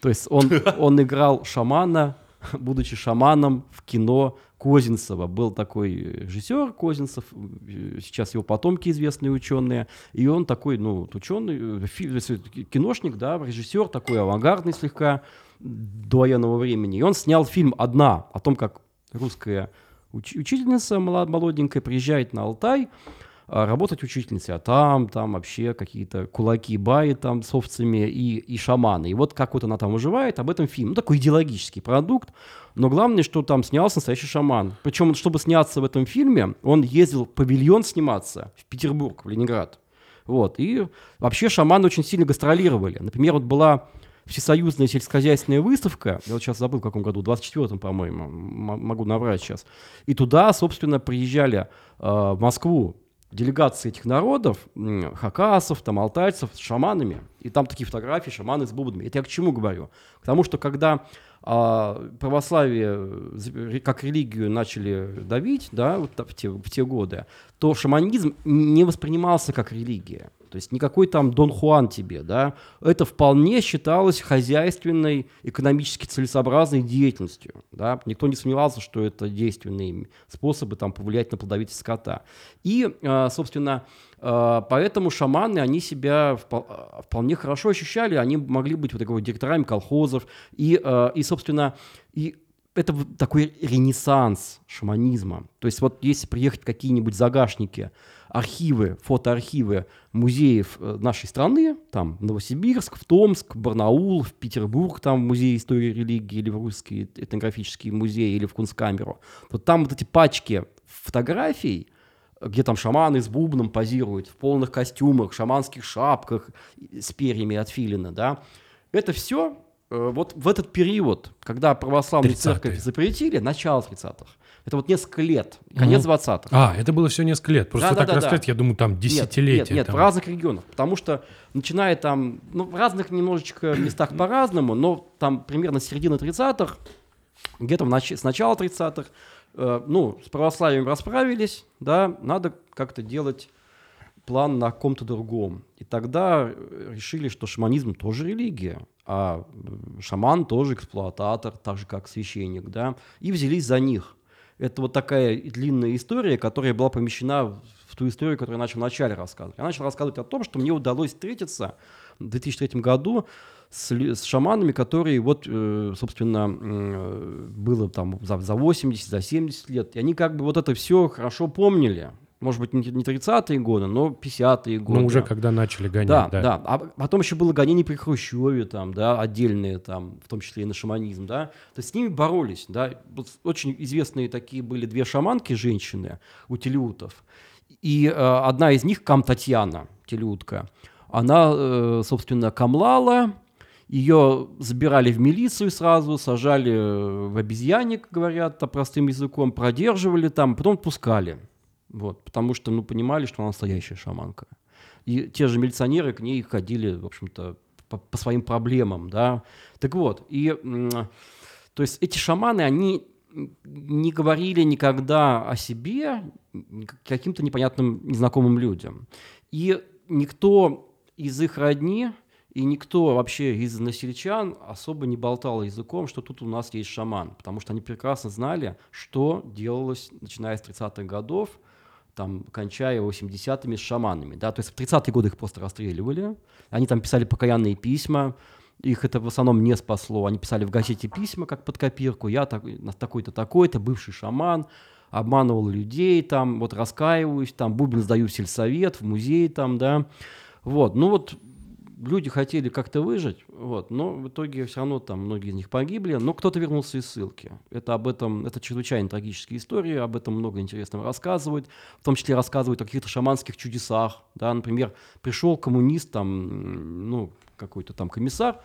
Speaker 1: То есть он, он играл шамана, будучи шаманом в кино Козинцева. Был такой режиссер Козинцев, э, сейчас его потомки известные ученые, и он такой, ну, ученый, э, есть киношник, да, режиссер такой авангардный слегка до военного времени. И он снял фильм «Одна» о том, как русская уч- учительница молоденькая приезжает на Алтай, а, работать учительницей, а там, там вообще какие-то кулаки, баи там с овцами и, и шаманы. И вот как вот она там выживает, об этом фильм. Ну, такой идеологический продукт, но главное, что там снялся настоящий шаман. Причем, чтобы сняться в этом фильме, он ездил в павильон сниматься в Петербург, в Ленинград. Вот. И вообще шаманы очень сильно гастролировали. Например, вот была всесоюзная сельскохозяйственная выставка, я вот сейчас забыл в каком году, в 24-м, по-моему, могу наврать сейчас. И туда, собственно, приезжали э, в Москву делегации этих народов, хакасов, там, алтайцев с шаманами, и там такие фотографии, шаманы с бубнами. Это я к чему говорю? К тому, что когда а, православие э, как религию начали давить, да, вот в те, в те годы, то шаманизм не воспринимался как религия. То есть никакой там Дон Хуан тебе, да, это вполне считалось хозяйственной, экономически целесообразной деятельностью, да, никто не сомневался, что это действенные способы там повлиять на плодовитость скота. И, а, собственно, а, поэтому шаманы, они себя а, вполне хорошо ощущали, они могли быть вот такой вот директорами колхозов, и, и собственно, и это такой ренессанс шаманизма. То есть вот если приехать какие-нибудь загашники, архивы, фотоархивы музеев э, нашей страны, там Новосибирск, в Томск, в Барнаул, в Петербург, там музей истории религии или в русский этнографический музей или в Кунсткамеру, то там вот эти пачки фотографий, где там шаманы с бубном позируют, в полных костюмах, шаманских шапках с перьями от филина, да, это все вот в этот период, когда православную
Speaker 4: 30-е.
Speaker 1: церковь запретили, начало 30-х, это вот несколько лет, конец 20-х.
Speaker 4: А, это было все несколько лет. Просто так
Speaker 1: Да-да-да-да.
Speaker 4: рассказать, я думаю, там
Speaker 1: Нет,
Speaker 4: десятилетия.
Speaker 1: Нет, нет,
Speaker 4: там.
Speaker 1: в разных регионах. Потому что, начиная там, ну, в разных немножечко местах по-разному, но там примерно с середины 30-х, где-то нач- с начала 30-х, э, ну, с православием расправились, да, надо как-то делать план на ком-то другом. И тогда э, решили, что шаманизм тоже религия, а шаман тоже эксплуататор, так же как священник, да, и взялись за них. Это вот такая длинная история, которая была помещена в- ту историю, которую я начал вначале рассказывать. Я начал рассказывать о том, что мне удалось встретиться в 2003 году с, с шаманами, которые вот, э, собственно, э, было там за, за 80, за 70 лет, и они как бы вот это все хорошо помнили. Может быть, не 30-е годы, но 50-е годы.
Speaker 4: Ну, уже когда начали гонять,
Speaker 1: да.
Speaker 4: Да,
Speaker 1: да. А потом еще было гонение при Хрущеве, там, да, отдельные, там, в том числе и на шаманизм, да. То есть с ними боролись, да. Вот очень известные такие были две шаманки, женщины, у телеутов. И э, одна из них, Кам Татьяна, телеутка, она, э, собственно, камлала, ее забирали в милицию сразу, сажали в обезьянник, говорят, простым языком, продерживали там, потом отпускали. Вот, потому что, ну, понимали, что она настоящая шаманка. И те же милиционеры к ней ходили, в общем-то, по, по своим проблемам, да. Так вот, и, то есть эти шаманы, они не говорили никогда о себе каким-то непонятным, незнакомым людям. И никто из их родни и никто вообще из насельчан особо не болтал языком, что тут у нас есть шаман, потому что они прекрасно знали, что делалось, начиная с 30-х годов, там, кончая 80-ми с шаманами. Да? То есть в 30-е годы их просто расстреливали, они там писали покаянные письма, их это в основном не спасло. Они писали в газете письма, как под копирку, я так, такой-то, такой-то, бывший шаман, обманывал людей, там, вот раскаиваюсь, там, бубен сдаю в сельсовет, в музей, там, да. Вот, ну вот люди хотели как-то выжить, вот, но в итоге все равно там многие из них погибли, но кто-то вернулся из ссылки. Это об этом, это чрезвычайно трагические истории, об этом много интересного рассказывают, в том числе рассказывают о каких-то шаманских чудесах, да, например, пришел коммунист, там, ну, какой-то там комиссар,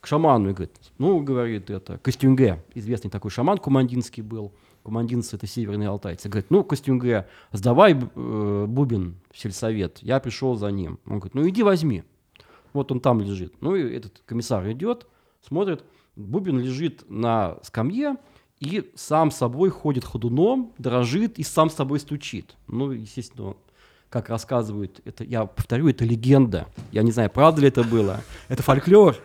Speaker 1: к шаману и говорит, ну, говорит, это Костюнге, известный такой шаман кумандинский был, кумандинцы это северные алтайцы, говорит, ну, Костюнге, сдавай э, бубен в сельсовет, я пришел за ним. Он говорит, ну, иди возьми. Вот он там лежит. Ну и этот комиссар идет, смотрит, Бубин лежит на скамье и сам собой ходит ходуном, дрожит и сам собой стучит. Ну, естественно, как рассказывают, это, я повторю, это легенда. Я не знаю, правда ли это было. Это фольклор.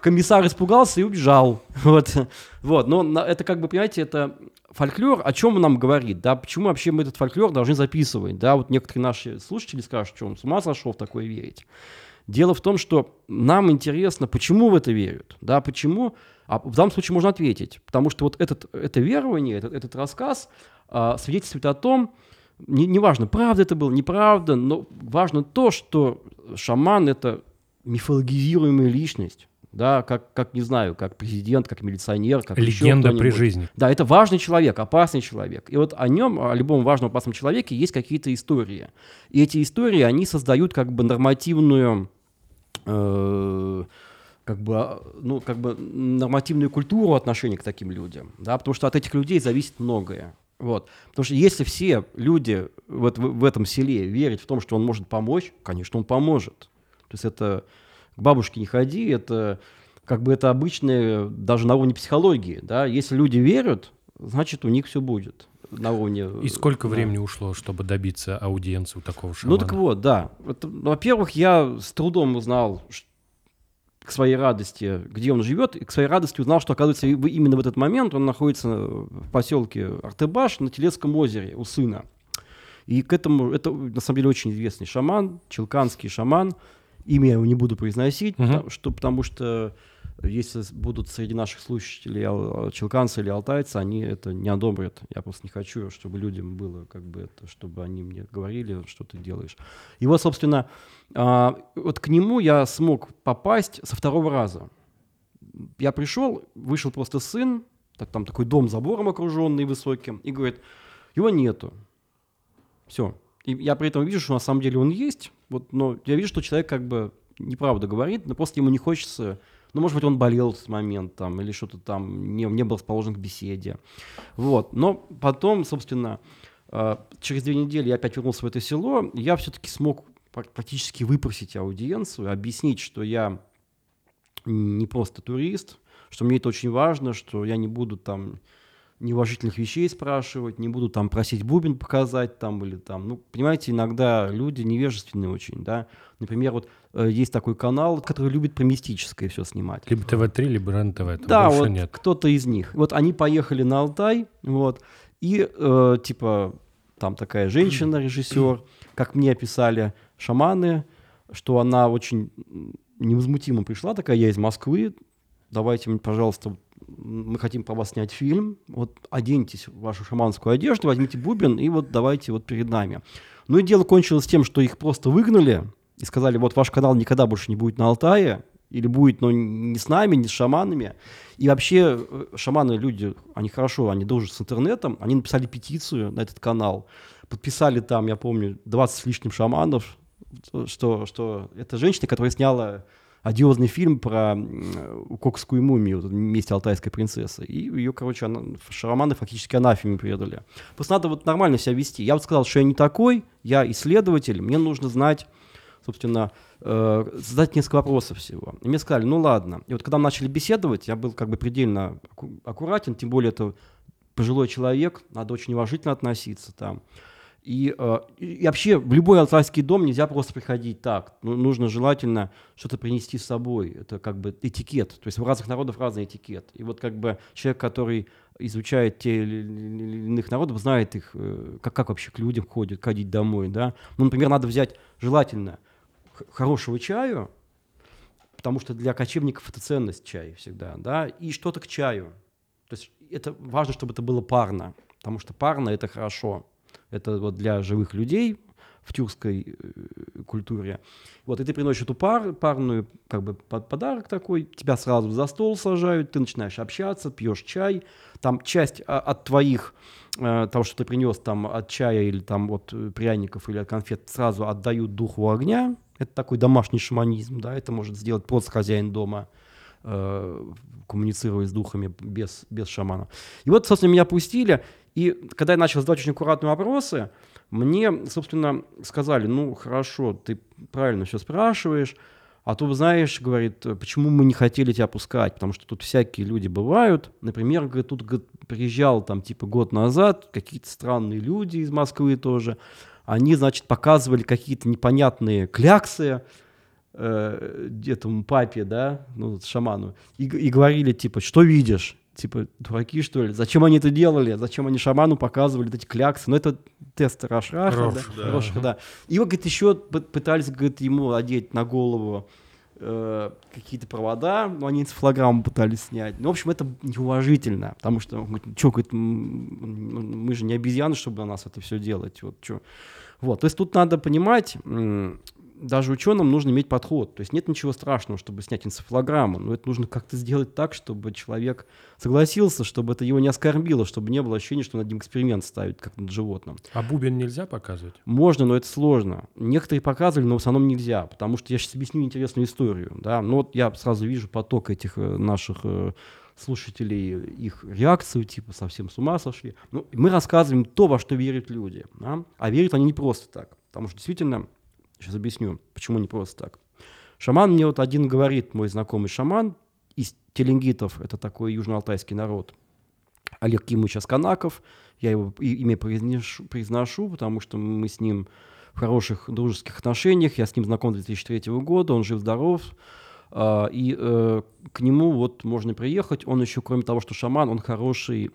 Speaker 1: Комиссар испугался и убежал. Вот. Вот. Но это как бы, понимаете, это фольклор, о чем он нам говорит, да, почему вообще мы этот фольклор должны записывать, да, вот некоторые наши слушатели скажут, что он с ума сошел в такое верить. Дело в том, что нам интересно, почему в это верят, да, почему, а в данном случае можно ответить, потому что вот этот, это верование, этот, этот рассказ а, свидетельствует о том, не, неважно, правда это было, неправда, но важно то, что шаман – это мифологизируемая личность, да, как, как, не знаю, как президент, как милиционер, как
Speaker 4: Легенда при жизни.
Speaker 1: Да, это важный человек, опасный человек. И вот о нем, о любом важном опасном человеке есть какие-то истории. И эти истории, они создают как бы нормативную Э, как бы, ну, как бы нормативную культуру отношения к таким людям, да, потому что от этих людей зависит многое. Вот. Потому что если все люди вот в, в этом селе верят в том, что он может помочь, конечно, он поможет. То есть это к бабушке не ходи, это как бы это обычная даже на уровне психологии. Да? Если люди верят, значит у них все будет на уровне...
Speaker 4: И сколько да. времени ушло, чтобы добиться аудиенции у такого шамана?
Speaker 1: Ну так вот, да. Это, во-первых, я с трудом узнал к своей радости, где он живет, и к своей радости узнал, что, оказывается, именно в этот момент он находится в поселке Артебаш на Телецком озере у сына. И к этому, это на самом деле очень известный шаман, челканский шаман, имя я его не буду произносить, угу. потому, что, потому что если будут среди наших слушателей челканцы или алтайцы, они это не одобрят. Я просто не хочу, чтобы людям было как бы это, чтобы они мне говорили, что ты делаешь. И вот, собственно, а, вот к нему я смог попасть со второго раза. Я пришел, вышел просто сын, так, там такой дом забором окруженный высоким, и говорит, его нету. Все. И я при этом вижу, что на самом деле он есть, вот, но я вижу, что человек как бы неправду говорит, но просто ему не хочется ну, может быть, он болел в этот момент там, или что-то там, не, не был расположен к беседе. Вот. Но потом, собственно, э, через две недели я опять вернулся в это село, я все-таки смог практически выпросить аудиенцию, объяснить, что я не просто турист, что мне это очень важно, что я не буду там неуважительных вещей спрашивать, не буду там просить бубен показать там или там, ну, понимаете, иногда люди невежественные очень, да. Например, вот э, есть такой канал, который любит про мистическое все снимать.
Speaker 4: Либо ТВ-3, либо РЕН-ТВ.
Speaker 1: Да, вот нет. кто-то из них. Вот они поехали на Алтай, вот, и э, типа там такая женщина, режиссер, как мне описали шаманы, что она очень невозмутимо пришла такая, я из Москвы, давайте, пожалуйста, мы хотим про вас снять фильм, вот оденьтесь в вашу шаманскую одежду, возьмите бубен и вот давайте вот перед нами. Ну и дело кончилось тем, что их просто выгнали и сказали, вот ваш канал никогда больше не будет на Алтае, или будет, но не с нами, не с шаманами. И вообще э, шаманы, люди, они хорошо, они дружат с интернетом, они написали петицию на этот канал, подписали там, я помню, 20 с лишним шаманов, что, что это женщина, которая сняла одиозный фильм про кокскую мумию вместе алтайской принцессы. И ее, короче, она, шаманы фактически анафеме предали. Просто надо вот нормально себя вести. Я вот сказал, что я не такой, я исследователь, мне нужно знать, собственно, э, задать несколько вопросов всего. И мне сказали, ну ладно. И вот когда мы начали беседовать, я был как бы предельно аккуратен, тем более это пожилой человек, надо очень уважительно относиться там. И, э, и вообще в любой алтайский дом нельзя просто приходить так. Ну, нужно желательно что-то принести с собой. Это как бы этикет. То есть у разных народов разный этикет. И вот как бы человек, который изучает те или иных народов, знает их, э, как, как вообще к людям ходят, ходить домой. Да? Ну, например, надо взять желательно хорошего чаю, потому что для кочевников это ценность чай всегда, да, и что-то к чаю. То есть это важно, чтобы это было парно, потому что парно – это хорошо. Это вот для живых людей в тюркской э, культуре. Вот, и ты приносишь эту пар, парную как бы подарок такой, тебя сразу за стол сажают, ты начинаешь общаться, пьешь чай, там часть а, от твоих, э, того, что ты принес там от чая или там от пряников или от конфет, сразу отдают духу огня, это такой домашний шаманизм, да, это может сделать просто хозяин дома, э, коммуницируя с духами без, без шамана. И вот, собственно, меня пустили, и когда я начал задавать очень аккуратные вопросы, мне, собственно, сказали, ну, хорошо, ты правильно все спрашиваешь, а то, знаешь, говорит, почему мы не хотели тебя пускать, потому что тут всякие люди бывают. Например, говорит, тут говорит, приезжал там типа год назад какие-то странные люди из Москвы тоже. Они, значит, показывали какие-то непонятные кляксы э, этому папе, да, ну, шаману, и, и говорили, типа, что видишь? Типа, дураки, что ли? Зачем они это делали? Зачем они шаману показывали эти кляксы? Ну, это тест Рашраха, Рош, да? Да. Роша, да. И вот, говорит, еще пытались, говорит, ему одеть на голову э, какие-то провода, но они энцефалограмму пытались снять. Ну, в общем, это неуважительно, потому что, говорит, что, говорит, мы же не обезьяны, чтобы на нас это все делать. Вот, что. вот, то есть тут надо понимать, даже ученым нужно иметь подход. То есть нет ничего страшного, чтобы снять энцефалограмму, но это нужно как-то сделать так, чтобы человек согласился, чтобы это его не оскорбило, чтобы не было ощущения, что над ним эксперимент ставит, как над животным.
Speaker 4: А бубен нельзя показывать?
Speaker 1: Можно, но это сложно. Некоторые показывали, но в основном нельзя, потому что я сейчас объясню интересную историю. Да? Ну вот я сразу вижу поток этих э, наших э, слушателей, их реакцию, типа совсем с ума сошли. Ну, мы рассказываем то, во что верят люди. Да? А верят они не просто так. Потому что действительно Сейчас объясню, почему не просто так. Шаман мне вот один говорит, мой знакомый шаман, из теленгитов, это такой южноалтайский народ, Олег Кимович Асканаков, я его имя произношу, произношу, потому что мы с ним в хороших дружеских отношениях, я с ним знаком с 2003 года, он жив-здоров, и э, к нему вот можно приехать. Он еще, кроме того, что шаман, он хороший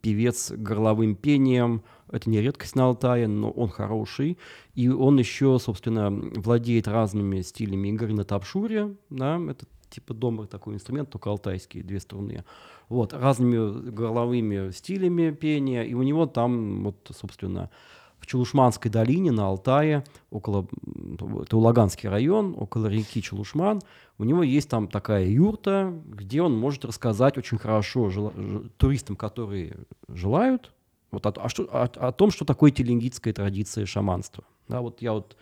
Speaker 1: певец горловым пением. Это не редкость на Алтае, но он хороший. И он еще, собственно, владеет разными стилями игры на тапшуре. Да, это типа домбр такой инструмент, только алтайский, две струны. Вот, разными горловыми стилями пения. И у него там, вот, собственно, в Чулушманской долине на Алтае, около, это Улаганский район, около реки Чулушман, у него есть там такая юрта, где он может рассказать очень хорошо жел, туристам, которые желают, вот о, о, о, о том, что такое теленгитская традиция шаманства. Да, вот я вот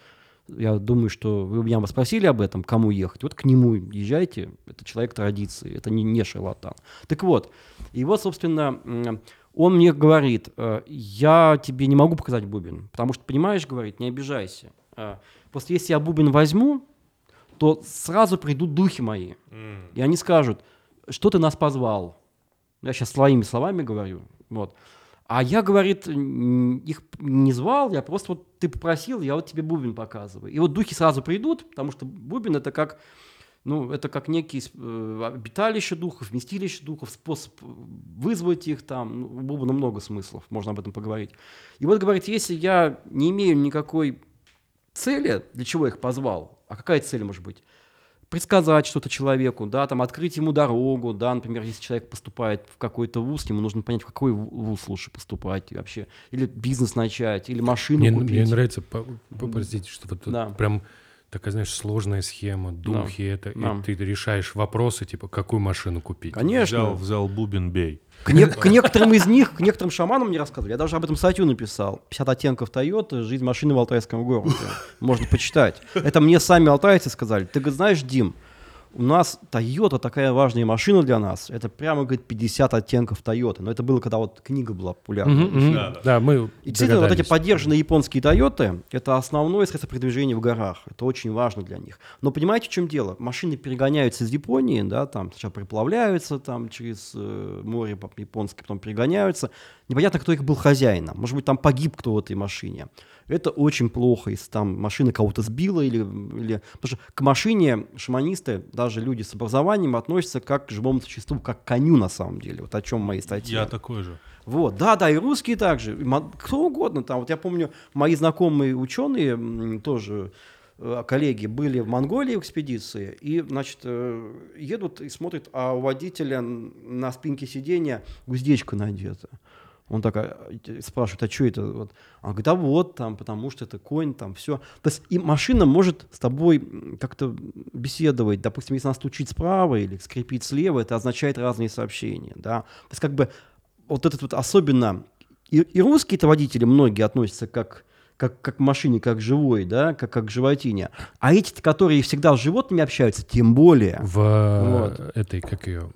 Speaker 1: я думаю, что вы меня спросили об этом, кому ехать. Вот к нему езжайте, это человек традиции, это не, не шарлатан. Так вот, и вот, собственно, он мне говорит, «Э, я тебе не могу показать бубен, потому что, понимаешь, говорит, не обижайся. Э, просто если я бубен возьму, то сразу придут духи мои. Mm. И они скажут, что ты нас позвал. Я сейчас своими словами говорю. Вот. А я, говорит, их не звал, я просто вот ты попросил, я вот тебе бубен показываю. И вот духи сразу придут, потому что бубен это как ну, это как некие э, обиталище духов, вместилище духов, способ вызвать их там. Ну, было бы много смыслов, можно об этом поговорить. И вот говорит, если я не имею никакой цели, для чего их позвал, а какая цель может быть? предсказать что-то человеку, да, там открыть ему дорогу, да, например, если человек поступает в какой-то вуз, ему нужно понять, в какой вуз лучше поступать вообще, или бизнес начать, или машину
Speaker 4: мне,
Speaker 1: купить.
Speaker 4: Мне нравится, простите, что вот да. прям такая, знаешь, сложная схема, духи, да. это, да. и ты решаешь вопросы, типа, какую машину купить.
Speaker 1: Конечно.
Speaker 2: Взял, взял бубен, бей.
Speaker 1: К, не, к некоторым из них, к некоторым шаманам мне рассказывали. Я даже об этом статью написал. 50 оттенков Тойоты, жизнь машины в Алтайском городе. Можно почитать. Это мне сами алтайцы сказали. Ты знаешь, Дим, у нас Toyota такая важная машина для нас. Это прямо, говорит, 50 оттенков Toyota. Но это было, когда вот книга была популярна. Mm-hmm,
Speaker 4: mm-hmm. Да, да. мы
Speaker 1: И действительно, вот эти поддержанные японские Toyota, это основное средство передвижения в горах. Это очень важно для них. Но понимаете, в чем дело? Машины перегоняются из Японии, да, там сначала приплавляются там через э, море японское, потом перегоняются. Непонятно, кто их был хозяином. Может быть, там погиб кто в этой машине. Это очень плохо, если там машина кого-то сбила или, или... Потому что к машине шаманисты, даже люди с образованием, относятся как к живому существу, как к коню на самом деле. Вот о чем мои статьи.
Speaker 2: Я такой же.
Speaker 1: Вот, да, да, и русские также, кто угодно там. Вот я помню, мои знакомые ученые тоже э, коллеги были в Монголии в экспедиции, и, значит, э, едут и смотрят, а у водителя на спинке сиденья уздечка надета. Он так а, спрашивает, а что это? Вот. Он говорит, а вот там, потому что это конь, там все. То есть и машина может с тобой как-то беседовать. Допустим, если она стучит справа или скрипит слева, это означает разные сообщения. Да? То есть как бы вот этот вот особенно... И, и русские-то водители многие относятся как как, как к машине, как живой, да, как, как к животине. А эти, которые всегда с животными общаются, тем более.
Speaker 4: В вот. этой, как ее,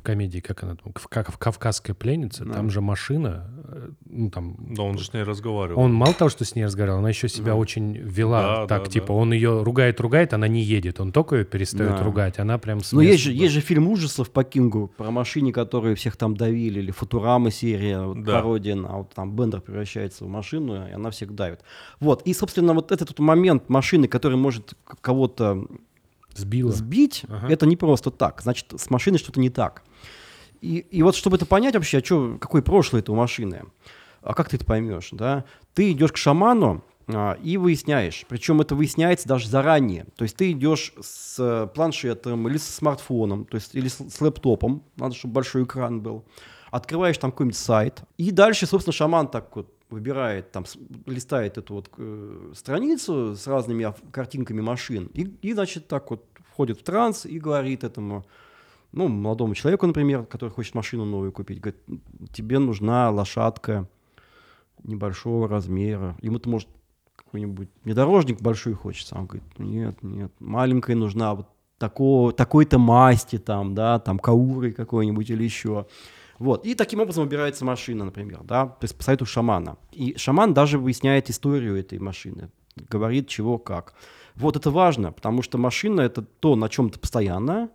Speaker 4: в комедии, как она там, как в «Кавказская пленница», да. там же машина, э, ну там...
Speaker 2: Да, он же с ней разговаривал.
Speaker 4: Он мало того, что с ней разговаривал, она еще себя да. очень вела да, так, да, типа, да. он ее ругает-ругает, она не едет, он только ее перестает да. ругать, она прям...
Speaker 1: Ну, есть же, есть же фильм ужасов по Кингу про машине, которые всех там давили, или Футурама серия, вот, да. пародия на, вот там Бендер превращается в машину, и она всех давит. Вот, и, собственно, вот этот вот момент машины, который может кого-то
Speaker 4: Сбила.
Speaker 1: Сбить ага. это не просто так. Значит, с машиной что-то не так. И, и вот чтобы это понять вообще, а что, какое прошлое это у машины, а как ты это поймешь, да? Ты идешь к шаману а, и выясняешь. Причем это выясняется даже заранее. То есть ты идешь с планшетом или с смартфоном, то есть или с, с лэптопом, надо, чтобы большой экран был. Открываешь там какой-нибудь сайт. И дальше, собственно, шаман так вот выбирает, там, листает эту вот э, страницу с разными картинками машин, и, и, значит, так вот входит в транс и говорит этому, ну, молодому человеку, например, который хочет машину новую купить, говорит, тебе нужна лошадка небольшого размера. Ему-то, может, какой-нибудь внедорожник большой хочется. Он говорит, нет, нет, маленькая нужна вот такого, такой-то масти там, да, там кауры какой-нибудь или еще. Вот. И таким образом выбирается машина, например, да, то есть по совету шамана. И шаман даже выясняет историю этой машины, говорит чего как. Вот это важно, потому что машина это то, на чем ты постоянно,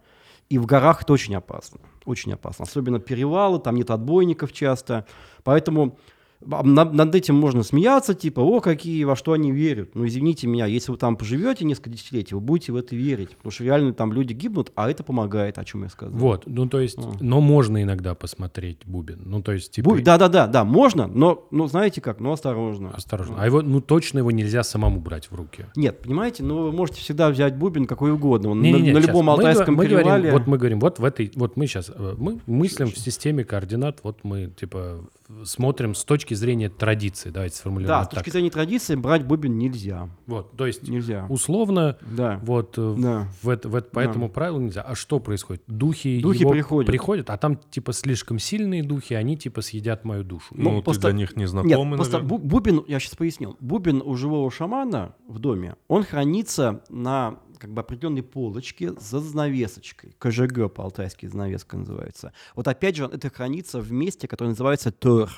Speaker 1: и в горах это очень опасно. Очень опасно. Особенно перевалы, там нет отбойников часто. Поэтому над, над этим можно смеяться, типа, о, какие, во что они верят. Ну, извините меня, если вы там поживете несколько десятилетий, вы будете в это верить. Потому что реально там люди гибнут, а это помогает, о чем я сказал.
Speaker 4: Вот, ну, то есть, а. но можно иногда посмотреть бубен. Ну, то есть, типа...
Speaker 1: Да-да-да, да, можно, но, ну, знаете как, ну, осторожно.
Speaker 4: Осторожно. А его, ну, точно его нельзя самому брать в руки.
Speaker 1: Нет, понимаете, ну, вы можете всегда взять бубен какой угодно. Он не, на, не, на любом алтайском мы, перевале...
Speaker 4: Говорим, вот мы говорим, вот в этой, вот мы сейчас, э, мы мыслим в системе координат, вот мы, типа, смотрим с точки зрения традиции, давайте сформулируем.
Speaker 1: Да, с точки так. зрения традиции брать бубен нельзя.
Speaker 4: Вот, то есть нельзя. условно,
Speaker 1: да.
Speaker 4: вот э, да. В, в, в, по да. этому правилу нельзя. А что происходит? Духи,
Speaker 1: духи его приходят.
Speaker 4: приходят, а там типа слишком сильные духи, они типа съедят мою душу.
Speaker 2: Ну, ну просто... ты для них не знакомый,
Speaker 1: Нет, просто бубен, я сейчас пояснил, бубен у живого шамана в доме, он хранится на как бы определенной полочке за занавесочкой. КЖГ по-алтайски занавеска называется. Вот опять же это хранится в месте, которое называется Тор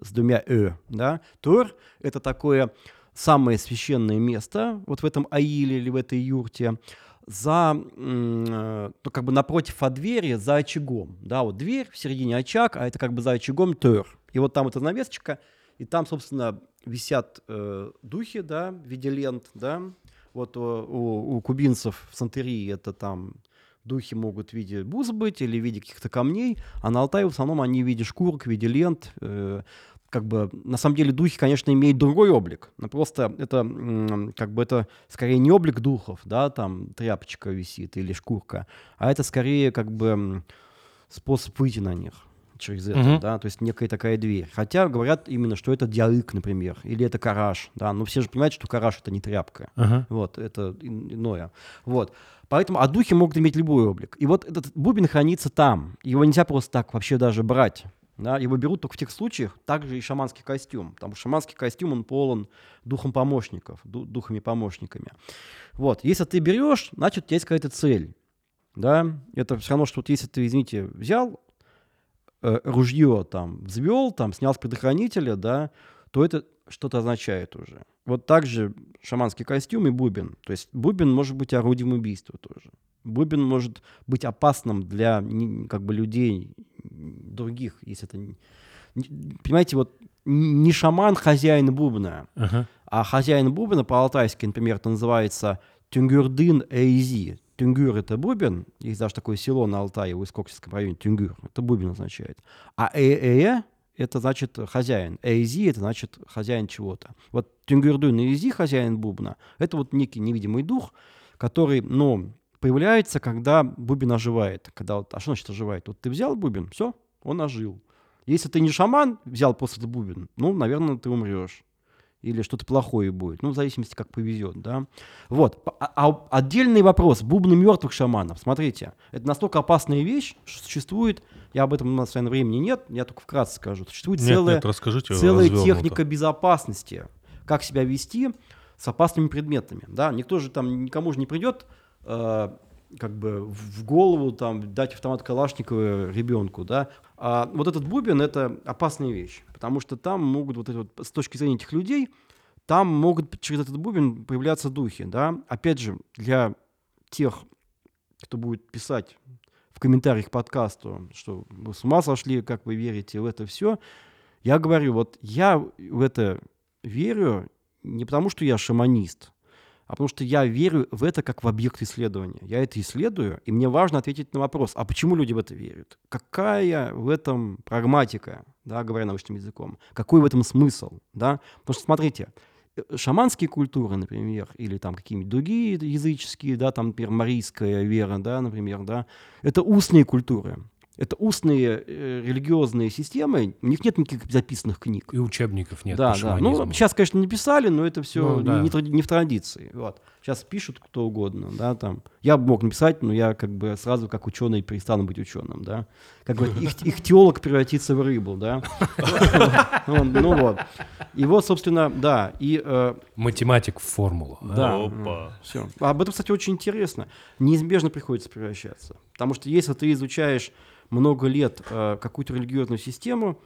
Speaker 1: с двумя «э». Да? Тор — это такое самое священное место вот в этом аиле или в этой юрте, за, ну, как бы напротив от двери, за очагом. Да, вот дверь, в середине очаг, а это как бы за очагом тер. И вот там эта навесочка, и там, собственно, висят э, духи, да, в виде лент, да, вот у, у, у кубинцев в Сантерии это там духи могут в виде буз быть или в виде каких-то камней, а на Алтае в основном они в виде шкурок, в виде лент. Э, как бы, на самом деле духи, конечно, имеют другой облик, но просто это, как бы, это скорее не облик духов, да, там тряпочка висит или шкурка, а это скорее, как бы, способ выйти на них через это, uh-huh. да, то есть некая такая дверь. Хотя говорят именно, что это диалык, например, или это караж, да, но все же понимают, что караж это не тряпка, uh-huh. вот, это иное, вот. Поэтому, а духи могут иметь любой облик. И вот этот бубен хранится там, его нельзя просто так вообще даже брать. Да, его берут только в тех случаях, также и шаманский костюм. Потому что шаманский костюм, он полон духом помощников, духами-помощниками. Вот, если ты берешь, значит, у тебя есть какая-то цель. Да, это все равно, что вот если ты, извините, взял э, ружье, там, взвел, там, снял с предохранителя, да, то это что-то означает уже. Вот так же шаманский костюм и бубен. То есть бубен может быть орудием убийства тоже. Бубен может быть опасным для как бы людей других, если это... Понимаете, вот не шаман хозяин бубна, uh-huh. а хозяин бубна по-алтайски, например, это называется Тюнгюрдын Эйзи. Тюнгюр — это бубен, есть даже такое село на Алтае, в Искокском районе, Тюнгюр, это бубен означает. А э — это значит хозяин, Эйзи — это значит хозяин чего-то. Вот Тюнгюрдын Эйзи, хозяин бубна, это вот некий невидимый дух, который, ну, появляется, когда бубен оживает. Когда вот, а что значит оживает? Вот ты взял бубен, все, он ожил. Если ты не шаман, взял просто бубен, ну, наверное, ты умрешь или что-то плохое будет. Ну, в зависимости, как повезет, да. Вот. А, а отдельный вопрос. Бубны мертвых шаманов. Смотрите, это настолько опасная вещь, что существует, я об этом у нас наверное, времени нет, я только вкратце скажу. Существует нет, целая, нет, расскажите целая техника безопасности. Как себя вести с опасными предметами, да. Никто же там, никому же не придет э, как бы в голову там дать автомат Калашникова ребенку, да. А вот этот бубен это опасная вещь, потому что там могут вот, это вот с точки зрения этих людей, там могут через этот бубен появляться духи, да. Опять же, для тех, кто будет писать в комментариях к подкасту, что вы с ума сошли, как вы верите в это все, я говорю, вот я в это верю не потому, что я шаманист, а потому что я верю в это как в объект исследования. Я это исследую, и мне важно ответить на вопрос, а почему люди в это верят? Какая в этом прагматика, да, говоря научным языком? Какой в этом смысл? Да? Потому что, смотрите, э, шаманские культуры, например, или там какие-нибудь другие языческие, да, там, например, марийская вера, да, например, да, это устные культуры. Это устные э, религиозные системы, у них нет никаких записанных книг.
Speaker 4: И учебников нет.
Speaker 1: Да, да. Ну, сейчас, конечно, не писали, но это все ну, да. не, не в традиции. Вот. Сейчас пишут кто угодно, да, там. Я мог написать, но я как бы сразу как ученый перестану быть ученым, да. Как бы их, их теолог превратится в рыбу, да. Ну вот. И вот, собственно, да. И,
Speaker 4: э, Математик в формулу.
Speaker 1: Да. Опа. Все. Об этом, кстати, очень интересно. Неизбежно приходится превращаться. Потому что если ты изучаешь много лет э, какую-то религиозную систему,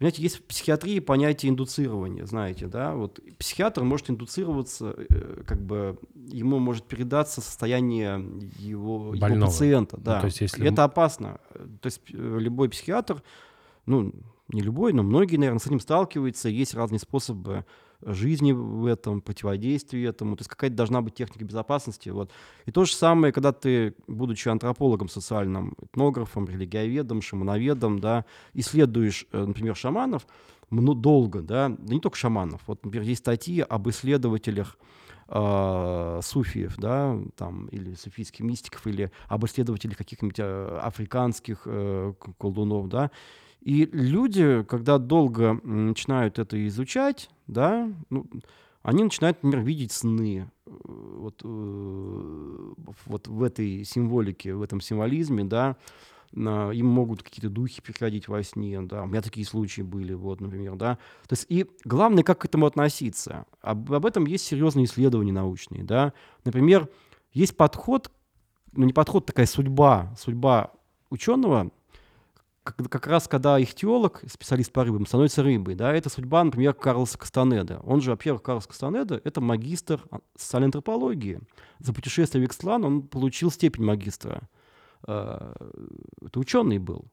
Speaker 1: Понимаете, есть в психиатрии понятие индуцирования, знаете, да, вот психиатр может индуцироваться, э, как бы ему может передаться состояние его, его пациента, да, ну, то есть, если... это опасно, то есть э, любой психиатр, ну, не любой, но многие, наверное, с этим сталкиваются, есть разные способы жизни в этом, противодействии этому. То есть какая-то должна быть техника безопасности. Вот. И то же самое, когда ты, будучи антропологом социальным, этнографом, религиоведом, шамановедом, да, исследуешь, э, например, шаманов, ну, долго, да, да не только шаманов. Вот, например, есть статьи об исследователях э, суфиев, да, там, или суфийских мистиков, или об исследователях каких-нибудь э, африканских э, колдунов, да, и люди, когда долго начинают это изучать, да, ну, они начинают, например, видеть сны э, вот, э, вот в этой символике, в этом символизме, да, им могут какие-то духи приходить во сне, да, у меня такие случаи были, вот, например, да. То есть и главное, как к этому относиться. Об, об этом есть серьезные исследования научные, да. Например, есть подход, ну не подход, такая судьба, судьба ученого, как, как раз когда их теолог, специалист по рыбам, становится рыбой, да, это судьба, например, Карлоса Кастанеда. Он же, во-первых, Карлос Кастанеда — это магистр социальной антропологии. За путешествие в Икслан он получил степень магистра. Э, это ученый был.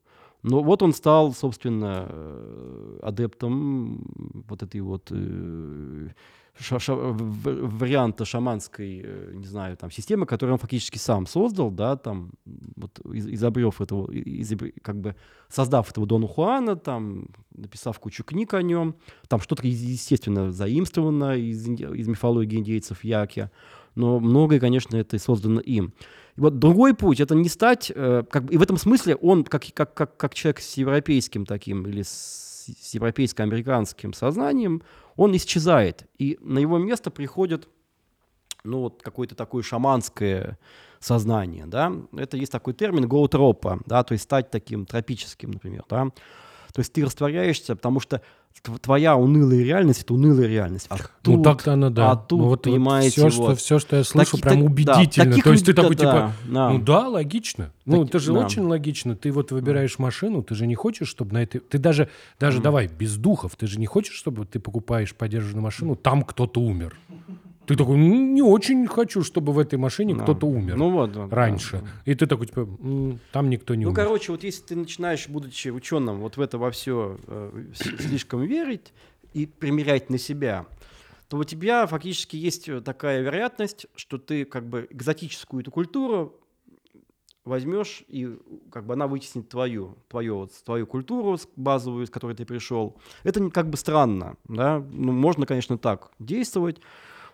Speaker 1: Но вот он стал, собственно, э, адептом вот этой вот э, ша ша варианта шаманской, э, не знаю, там, системы, которую он фактически сам создал, да, там, вот, из изобрев этого, изобр как бы создав этого Дона Хуана, там, написав кучу книг о нем, там что-то, естественно, заимствовано из, из мифологии индейцев Яки, но многое, конечно, это создано им. И вот другой путь — это не стать, э, как и в этом смысле он, как, как, как, как человек с европейским таким или с, с европейско-американским сознанием, он исчезает, и на его место приходит, ну, вот какое-то такое шаманское сознание, да, это есть такой термин гоутропа, да, то есть стать таким тропическим, например, да, то есть ты растворяешься, потому что твоя унылая реальность это унылая реальность. А
Speaker 4: ну так-то она, да.
Speaker 1: А тут, ну, вот, понимаете,
Speaker 4: вот, все, вот, что, все, что я слышу, таки, прям так, убедительно. Да, то есть ты такой, да, типа, да. ну да, логично. Ну, это же да. очень логично. Ты вот выбираешь машину, ты же не хочешь, чтобы на этой... Ты даже, даже mm. давай, без духов, ты же не хочешь, чтобы ты покупаешь подержанную машину, там кто-то умер. Ты такой, ну, не очень хочу, чтобы в этой машине да. кто-то умер ну, вот, да, раньше. Да. И ты такой, типа, там никто не
Speaker 1: ну,
Speaker 4: умер.
Speaker 1: Ну, короче, вот если ты начинаешь, будучи ученым, вот в это во все э, слишком верить и примерять на себя, то у тебя фактически есть такая вероятность, что ты как бы экзотическую эту культуру возьмешь, и как бы она вытеснит твою, твою, вот, твою культуру базовую, с которой ты пришел. Это как бы странно, да? Ну, можно, конечно, так действовать,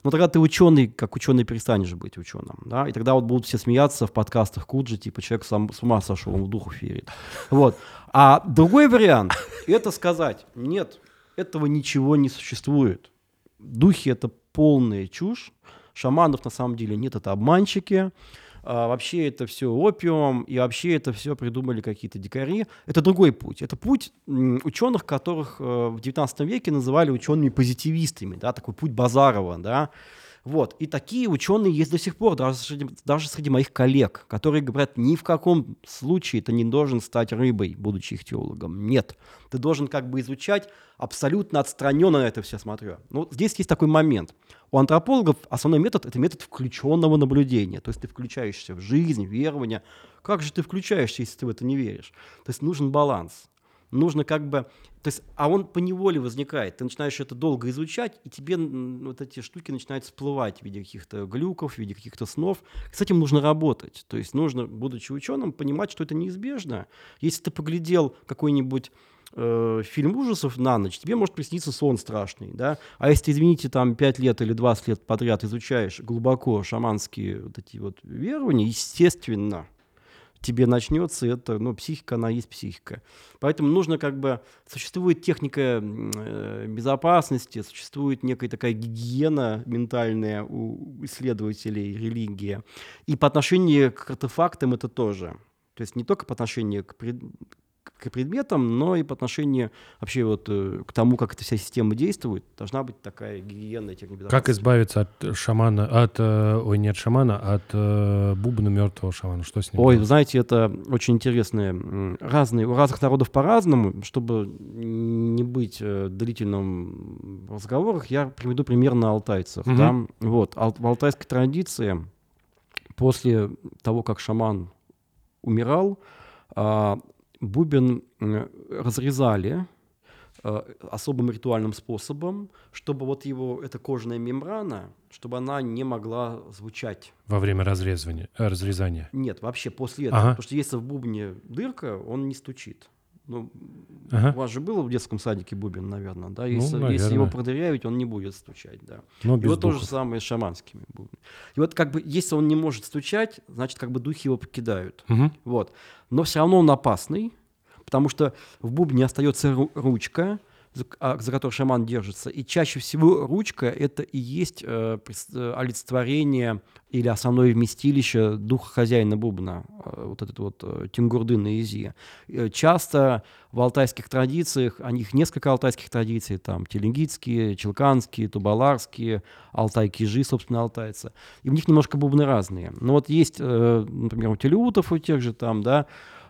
Speaker 1: но тогда ты ученый, как ученый перестанешь быть ученым, да, и тогда вот будут все смеяться в подкастах Куджи, типа человек сам с ума сошел, он в духу верит. Вот. А другой вариант — это сказать, нет, этого ничего не существует. Духи — это полная чушь, шаманов на самом деле нет, это обманщики, а, вообще это все опиум, и вообще это все придумали какие-то дикари. Это другой путь. Это путь ученых, которых э, в 19 веке называли учеными-позитивистами, да, такой путь Базарова, да, вот. И такие ученые есть до сих пор, даже среди, даже среди моих коллег, которые говорят, ни в каком случае ты не должен стать рыбой, будучи ихтиологом. Нет. Ты должен как бы изучать абсолютно отстраненно на это все смотрю. Ну, здесь есть такой момент. У антропологов основной метод – это метод включенного наблюдения. То есть ты включаешься в жизнь, в верование. Как же ты включаешься, если ты в это не веришь? То есть нужен баланс нужно как бы... То есть, а он по неволе возникает. Ты начинаешь это долго изучать, и тебе вот эти штуки начинают всплывать в виде каких-то глюков, в виде каких-то снов. С этим нужно работать. То есть нужно, будучи ученым, понимать, что это неизбежно. Если ты поглядел какой-нибудь э, фильм ужасов на ночь, тебе может присниться сон страшный, да, а если, извините, там 5 лет или 20 лет подряд изучаешь глубоко шаманские вот эти вот верования, естественно, тебе начнется, это, ну, психика, она есть психика. Поэтому нужно как бы, существует техника э, безопасности, существует некая такая гигиена ментальная у исследователей религии. И по отношению к артефактам это тоже. То есть не только по отношению к, предметам, но и по отношению вообще вот э, к тому, как эта вся система действует, должна быть такая гигиена техники
Speaker 4: Как избавиться от шамана, от, э, ой, не от шамана, а от э, бубна мертвого шамана? Что с ним?
Speaker 1: Ой, делать? знаете, это очень интересно. Разные, у разных народов по-разному. Чтобы не быть длительным в разговорах, я приведу пример на алтайцев. Угу. Да? Вот, ал- в алтайской традиции после того, как шаман умирал, а, бубен разрезали э, особым ритуальным способом, чтобы вот его, эта кожаная мембрана, чтобы она не могла звучать.
Speaker 4: Во время разрезания? Э, разрезания?
Speaker 1: Нет, вообще после этого. Ага. Потому что если в бубне дырка, он не стучит. Ну, ага. У вас же было в детском садике бубен, наверное, да? Если, ну, если его продырявить, он не будет стучать, да. Но и вот то же самое с шаманскими бубнами. И вот как бы, если он не может стучать, значит, как бы духи его покидают. Угу. Вот. Но все равно он опасный, потому что в бубне остается ручка, за, а, за которой шаман держится. И чаще всего ручка — это и есть э, э, олицетворение или основное вместилище духа хозяина бубна, э, вот этот вот э, Тингурды на Изи. Э, часто в алтайских традициях, а них несколько алтайских традиций, там теленгитские, челканские, тубаларские, алтай-кижи, собственно, алтайцы. И в них немножко бубны разные. Но вот есть, э, например, у телеутов, у тех же там, да,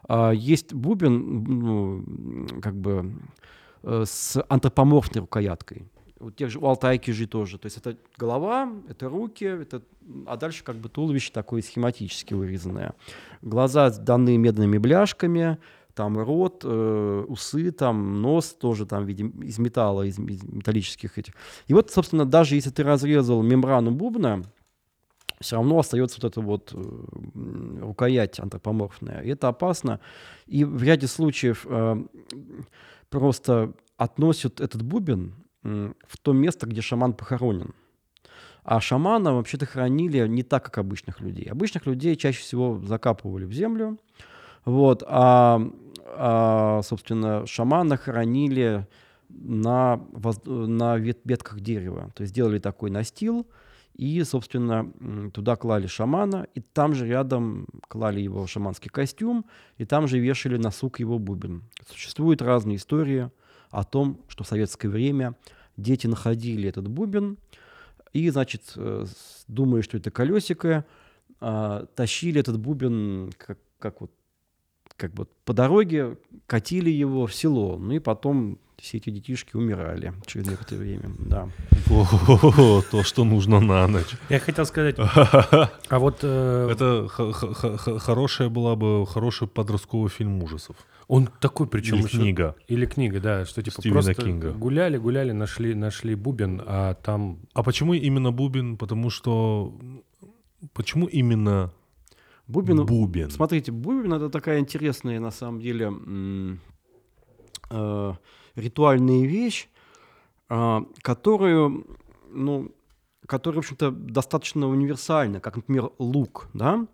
Speaker 1: э, есть бубен, ну, как бы с антропоморфной рукояткой. У тех же у алтайки же тоже. То есть это голова, это руки, это, а дальше как бы туловище такое схематически вырезанное. Глаза даны медными бляшками, там рот, э, усы, там нос тоже там, видим, из металла, из, из металлических этих. И вот, собственно, даже если ты разрезал мембрану бубна, все равно остается вот эта вот э, рукоять антропоморфная. И это опасно. И в ряде случаев э, просто относят этот бубен в то место, где шаман похоронен. А шамана вообще-то хранили не так, как обычных людей. Обычных людей чаще всего закапывали в землю, вот, а, а собственно, шамана хранили на, на ветках дерева. То есть делали такой настил, и, собственно, туда клали шамана, и там же рядом клали его шаманский костюм, и там же вешали на сук его бубен. Существуют разные истории о том, что в советское время дети находили этот бубен, и, значит, э, думая, что это колесико, а, тащили этот бубен, как, как вот как бы по дороге катили его в село, ну и потом все эти детишки умирали через некоторое время, да.
Speaker 2: О, то, что нужно на ночь.
Speaker 4: Я хотел сказать, а вот...
Speaker 2: Э, Это хорошая была бы, хороший подростковый фильм ужасов.
Speaker 4: Он такой, причем
Speaker 2: Или книга.
Speaker 4: Или книга, да, что типа Стивена просто Кинга. гуляли, гуляли, нашли, нашли бубен, а там...
Speaker 2: А почему именно бубен? Потому что... Почему именно
Speaker 1: Бубен, бубен. Смотрите, бубен это такая интересная на самом деле э, ритуальная вещь, э, которую, ну, которая, в общем-то, достаточно универсальна, как, например, лук, да.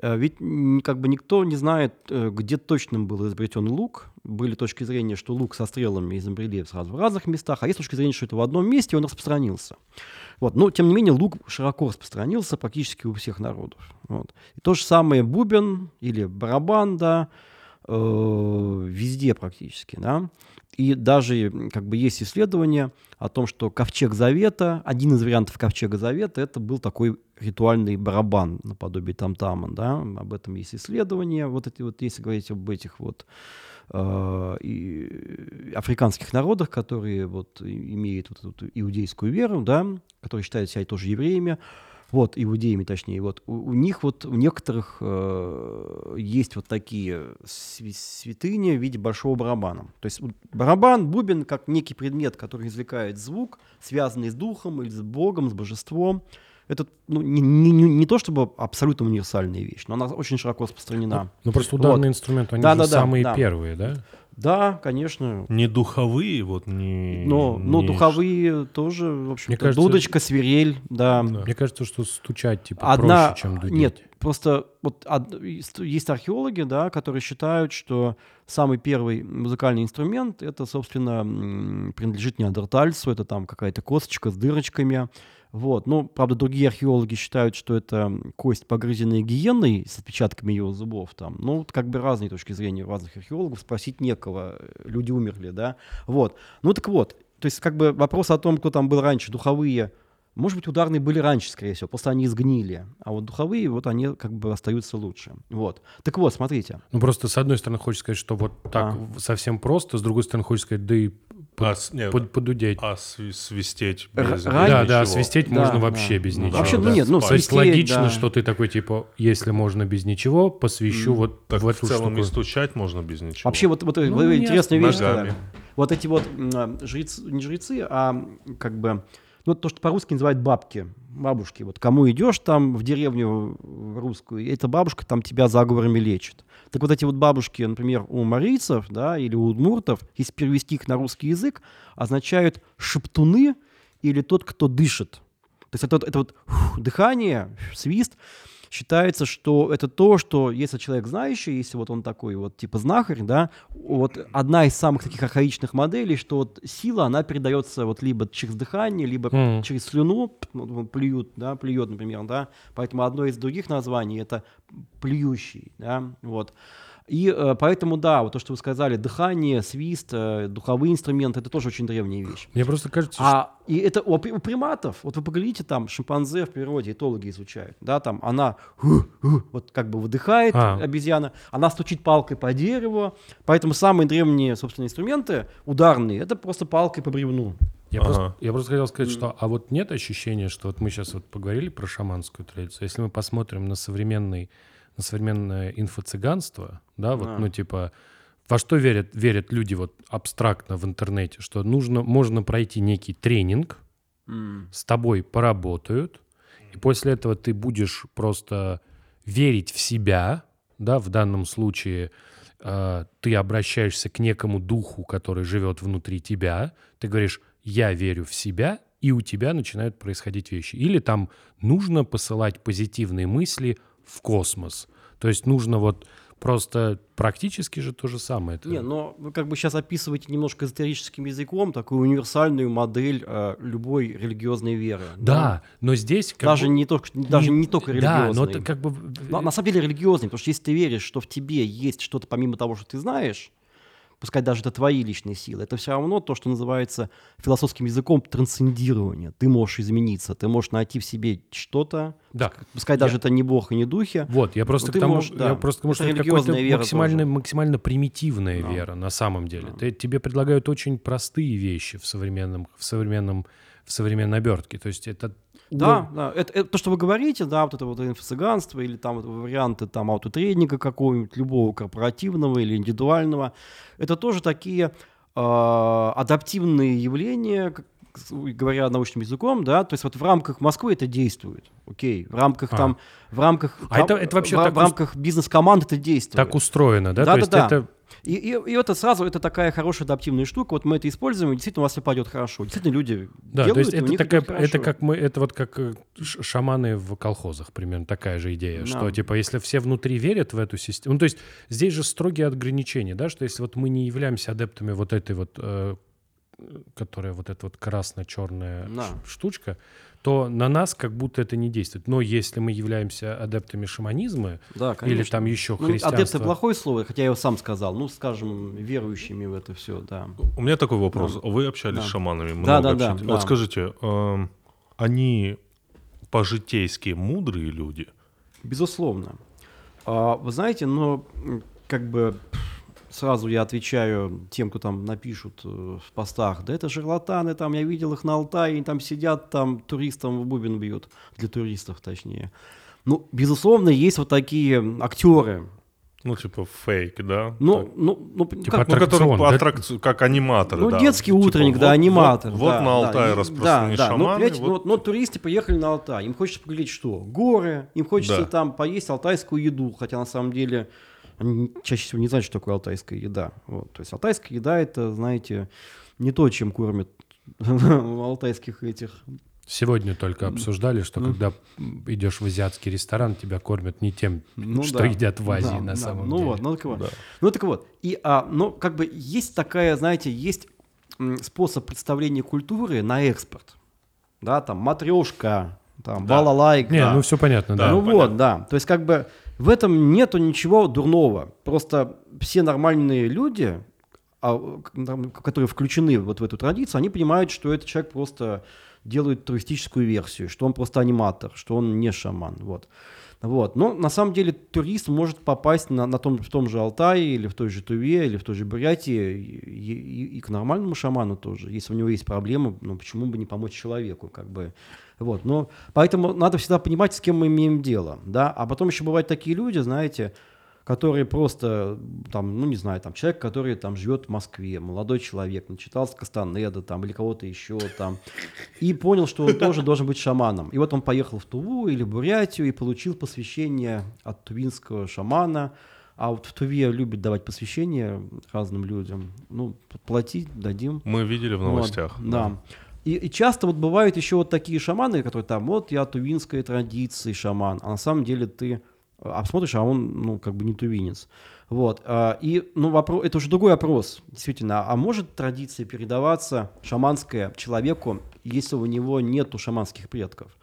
Speaker 1: Э, ведь как бы никто не знает, э, где точно был изобретен лук. Были точки зрения, что лук со стрелами изобрели сразу в разных местах, а есть точки зрения, что это в одном месте, он распространился. Вот. Но, тем не менее, лук широко распространился практически у всех народов. Вот. И то же самое бубен или барабан, да, э, везде практически, да. И даже как бы есть исследования о том, что ковчег Завета, один из вариантов ковчега Завета, это был такой ритуальный барабан наподобие там-тама, да, об этом есть исследования, вот эти вот, если говорить об этих вот э, и африканских народах, которые вот имеют вот эту иудейскую веру, да, которые считают себя тоже евреями, вот, иудеями точнее, вот, у, у них вот, у некоторых э, есть вот такие святыни в виде большого барабана. То есть барабан, бубен, как некий предмет, который извлекает звук, связанный с духом или с Богом, с божеством, это ну, не, не, не то чтобы абсолютно универсальная вещь, но она очень широко распространена.
Speaker 4: Ну, ну просто ударные вот. инструменты, они да, же да, самые да. первые, да?
Speaker 1: Да, конечно.
Speaker 2: Не духовые, вот не.
Speaker 1: Но, не... но духовые тоже, в общем кажется, дудочка, свирель, да. да.
Speaker 4: Мне кажется, что стучать типа Одна... проще, чем дудеть.
Speaker 1: Нет, просто вот есть археологи, да, которые считают, что самый первый музыкальный инструмент это, собственно, принадлежит неандертальцу, это там какая-то косточка с дырочками. Вот. Ну, правда, другие археологи считают, что это кость, погрызенная гиеной с отпечатками ее зубов. Там. Ну, вот как бы разные точки зрения разных археологов, спросить некого, люди умерли, да. Вот. Ну, так вот, то есть как бы вопрос о том, кто там был раньше, духовые, может быть, ударные были раньше, скорее всего, просто они сгнили. А вот духовые, вот они как бы остаются лучше. Вот. Так вот, смотрите.
Speaker 4: Ну, просто с одной стороны хочется сказать, что вот так а. совсем просто, с другой стороны хочется сказать, да и
Speaker 2: а, нет,
Speaker 4: под, подудеть.
Speaker 2: А свистеть без,
Speaker 4: Да, да, свистеть да, можно вообще без ну, ничего.
Speaker 1: Вообще, ну нет, ну
Speaker 4: То есть логично, да. что ты такой, типа, если можно без ничего, посвящу mm. вот
Speaker 2: так
Speaker 4: в эту
Speaker 2: в целом
Speaker 4: штуку.
Speaker 2: и стучать можно без ничего.
Speaker 1: Вообще, вот, вот ну, интересная вещь. Да. Вот эти вот жрецы, не жрецы, а как бы, ну, то, что по-русски называют бабки, бабушки. Вот кому идешь там в деревню русскую, эта бабушка там тебя заговорами лечит. Так вот эти вот бабушки, например, у марийцев, да, или у удмуртов, если перевести их на русский язык, означают шептуны или тот, кто дышит. То есть это, это вот фух, дыхание, свист, считается, что это то, что если человек знающий, если вот он такой вот типа знахарь, да, вот одна из самых таких архаичных моделей, что вот сила, она передается вот либо через дыхание, либо mm. через слюну, вот, плюют, да, плюет, например, да, поэтому одно из других названий это плюющий, да, вот. И э, поэтому, да, вот то, что вы сказали, дыхание, свист, э, духовые инструменты, это тоже очень древняя вещь.
Speaker 4: Мне просто кажется,
Speaker 1: а, что... И это у, у приматов, вот вы поглядите, там шимпанзе в природе, этологи изучают, да, там она вот как бы выдыхает, а. обезьяна, она стучит палкой по дереву, поэтому самые древние, собственно, инструменты ударные, это просто палкой по бревну.
Speaker 4: Я, ага. просто, я просто хотел сказать, что а вот нет ощущения, что вот мы сейчас вот поговорили про шаманскую традицию, если мы посмотрим на современный на современное инфо-цыганство, да, вот, а. ну, типа, во что верят, верят люди вот абстрактно в интернете, что нужно, можно пройти некий тренинг, с тобой поработают, и после этого ты будешь просто верить в себя, да, в данном случае э, ты обращаешься к некому духу, который живет внутри тебя, ты говоришь, я верю в себя, и у тебя начинают происходить вещи. Или там нужно посылать позитивные мысли в космос. То есть нужно вот Просто практически же то же самое. Это...
Speaker 1: Не, но вы как бы сейчас описываете немножко эзотерическим языком такую универсальную модель э, любой религиозной веры.
Speaker 4: Да, да? но здесь...
Speaker 1: даже, бы... не только, даже не, не только религиозной. Да, но
Speaker 4: это как бы...
Speaker 1: На, на самом деле религиозный, потому что если ты веришь, что в тебе есть что-то помимо того, что ты знаешь, пускай даже это твои личные силы, это все равно то, что называется философским языком трансцендирование. Ты можешь измениться, ты можешь найти в себе что-то,
Speaker 4: да.
Speaker 1: пускай я... даже это не бог и не духи.
Speaker 4: Вот, я просто к тому, можешь, да. я просто к тому, что это, это максимально, максимально примитивная да. вера на самом деле. Да. Ты, тебе предлагают очень простые вещи в современном, в современном, в современной обертке. То есть это
Speaker 1: да, да. Это, это то, что вы говорите, да, вот это вот инфо-цыганство или там вот варианты там аутотрейдинга какого-нибудь, любого корпоративного или индивидуального, это тоже такие э, адаптивные явления, как, говоря научным языком, да, то есть вот в рамках Москвы это действует, окей, в рамках а. там, в рамках,
Speaker 4: а это, это вообще
Speaker 1: в,
Speaker 4: так
Speaker 1: в рамках бизнес-команд это действует.
Speaker 4: Так устроено, да?
Speaker 1: Да,
Speaker 4: то
Speaker 1: да,
Speaker 4: есть
Speaker 1: да.
Speaker 4: Это
Speaker 1: и, и, и это сразу, это такая хорошая адаптивная штука, вот мы это используем, и действительно у вас все пойдет хорошо. Действительно люди
Speaker 4: Да,
Speaker 1: делают,
Speaker 4: то есть это, такая, это как мы, это вот как э, шаманы в колхозах, примерно такая же идея, да. что типа если все внутри верят в эту систему, ну то есть здесь же строгие ограничения, да, что если вот мы не являемся адептами вот этой вот, э, которая вот эта вот красно-черная да. штучка, то на нас как будто это не действует. Но если мы являемся адептами шаманизма
Speaker 1: да,
Speaker 4: или там еще
Speaker 1: ну,
Speaker 4: христианства...
Speaker 1: Адепты плохое слово, хотя я его сам сказал. Ну, скажем, верующими в это все, да.
Speaker 2: У меня такой вопрос. Да. Вы общались да. с шаманами? Много
Speaker 1: да, да, да,
Speaker 2: да. Вот скажите, э, они по-житейски мудрые люди?
Speaker 1: Безусловно. А, вы знаете, но как бы сразу я отвечаю тем, кто там напишут э, в постах, да это шарлатаны, там я видел их на Алтае, они там сидят, там туристам в бубен бьют, для туристов точнее. Ну, безусловно, есть вот такие актеры,
Speaker 2: ну, типа фейк, да?
Speaker 1: Ну, так. ну, ну,
Speaker 2: типа как, ну, который да? аттракцию, как аниматоры,
Speaker 1: ну,
Speaker 2: да.
Speaker 1: детский типа, утренник, вот, да, аниматор.
Speaker 2: Вот,
Speaker 1: да,
Speaker 2: вот на Алтае
Speaker 1: да,
Speaker 2: распространены
Speaker 1: да,
Speaker 2: шаманы.
Speaker 1: Да, но, вот... но, но туристы поехали на Алтай, им хочется поглядеть что? Горы, им хочется да. там поесть алтайскую еду, хотя на самом деле они чаще всего не знают, что такое алтайская еда. Вот. То есть алтайская еда это, знаете, не то, чем кормят алтайских этих
Speaker 4: Сегодня только обсуждали, что когда идешь в азиатский ресторан, тебя кормят не тем, ну, что да. едят в Азии да, на да. самом
Speaker 1: ну
Speaker 4: деле.
Speaker 1: Вот, ну так вот. Да. Ну так вот. И, а, ну, как бы есть такая, знаете, есть способ представления культуры на экспорт. Да, там матрешка, там да. балалайка.
Speaker 4: Не, ну все понятно, да.
Speaker 1: Ну
Speaker 4: понятно.
Speaker 1: вот, да. То есть как бы в этом нету ничего дурного. Просто все нормальные люди, а, которые включены вот в эту традицию, они понимают, что этот человек просто делает туристическую версию, что он просто аниматор, что он не шаман. Вот. Вот. Но на самом деле турист может попасть на, на том, в том же Алтае или в той же Туве или в той же Бурятии и, и, и к нормальному шаману тоже. Если у него есть проблемы, ну почему бы не помочь человеку, как бы. Вот. Но поэтому надо всегда понимать, с кем мы имеем дело, да. А потом еще бывают такие люди, знаете, которые просто, там, ну не знаю, там человек, который там живет в Москве, молодой человек, начитался Кастанеда там или кого-то еще там, и понял, что он тоже должен быть шаманом. И вот он поехал в Туву или Бурятию и получил посвящение от тувинского шамана, а вот в Туве любят давать посвящение разным людям. Ну, платить дадим.
Speaker 2: Мы видели в новостях.
Speaker 1: Вот, да. да. И, и часто вот бывают еще вот такие шаманы, которые там, вот я тувинской традиции шаман, а на самом деле ты обсмотришь, а он, ну, как бы не тувинец. Вот. А, и, ну, вопрос, это уже другой вопрос, действительно. А может традиция передаваться шаманская человеку, если у него нету шаманских предков?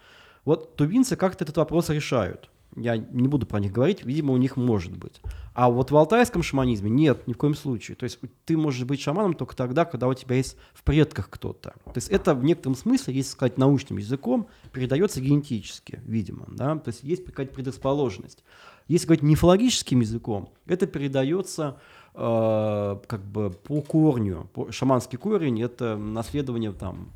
Speaker 1: Вот тувинцы как-то этот вопрос решают. Я не буду про них говорить, видимо, у них может быть. А вот в алтайском шаманизме нет, ни в коем случае. То есть ты можешь быть шаманом только тогда, когда у тебя есть в предках кто-то. То есть это в некотором смысле, если сказать научным языком, передается генетически, видимо. Да? То есть есть какая-то предрасположенность. Если говорить мифологическим языком, это передается э, как бы по корню. По, шаманский корень – это наследование там,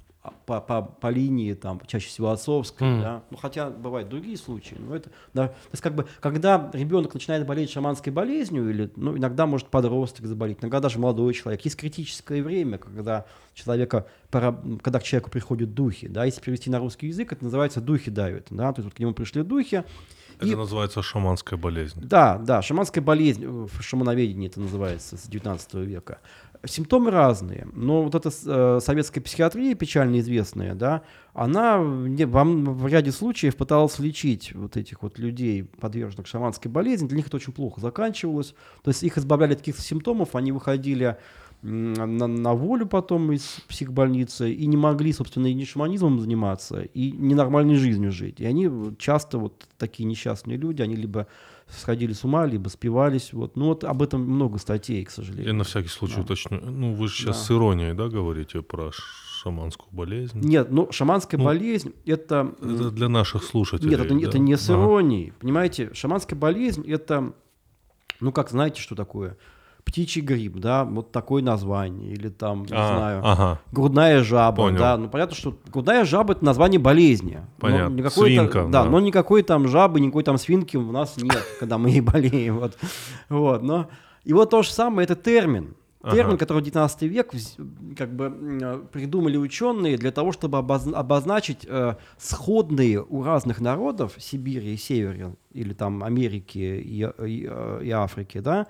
Speaker 1: по, по, по линии, там, чаще всего отцовской,
Speaker 4: Мгм.
Speaker 1: да, ну, хотя бывают другие случаи, но это, да, то есть, как бы, когда ребенок начинает болеть шаманской болезнью, или, ну, иногда может подросток заболеть, иногда даже молодой человек, есть критическое время, когда человека, когда к человеку приходят духи, да, если перевести на русский язык, это называется духи давят, да, то есть вот к нему пришли духи,
Speaker 2: Это
Speaker 1: и-
Speaker 2: называется шаманская болезнь.
Speaker 1: да, да, шаманская болезнь, э, в шамановедении это называется с 19 века. Симптомы разные, но вот эта э, советская психиатрия, печально известная, да, она не- во в ряде случаев пыталась лечить вот этих вот людей, подверженных шаманской болезни. Для них это очень плохо заканчивалось. То есть их избавляли от каких-то симптомов, они выходили на, на волю потом из психбольницы и не могли, собственно, и ни шаманизмом заниматься, и ненормальной жизнью жить. И они вот часто вот такие несчастные люди, они либо сходили с ума, либо спивались. Вот. Ну вот об этом много статей, к
Speaker 2: Я
Speaker 1: сожалению.
Speaker 2: на всякий случай
Speaker 1: Да.
Speaker 2: уточню. Ну, вы же сейчас
Speaker 1: Да.
Speaker 2: с иронией, да, говорите про шаманскую болезнь?
Speaker 1: Нет, ну шаманская
Speaker 2: Ну,
Speaker 1: болезнь это...
Speaker 2: Это для наших слушателей.
Speaker 1: Нет, это, не-
Speaker 2: да?
Speaker 1: это не с
Speaker 2: Ага.
Speaker 1: иронией. Понимаете, шаманская болезнь это, ну как знаете, что такое? Птичий грипп, да, вот такое название, или там, не
Speaker 2: А,
Speaker 1: знаю,
Speaker 2: Ага.
Speaker 1: грудная жаба,
Speaker 2: Понял.
Speaker 1: да, ну понятно, что грудная жаба это название болезни. Но
Speaker 2: Понятно.
Speaker 1: никакой
Speaker 2: Свинка,
Speaker 1: да,
Speaker 2: да.
Speaker 1: но никакой там жабы, никакой там свинки у нас нет, когда мы ей болеем, вот, вот, но и вот то же самое, это термин. Термин,
Speaker 2: Ага.
Speaker 1: который в 19 век как бы э, придумали ученые для того, чтобы обоз- обозначить э, сходные у разных народов Сибири и Севера, или там Америки и, и, э, и Африки, да,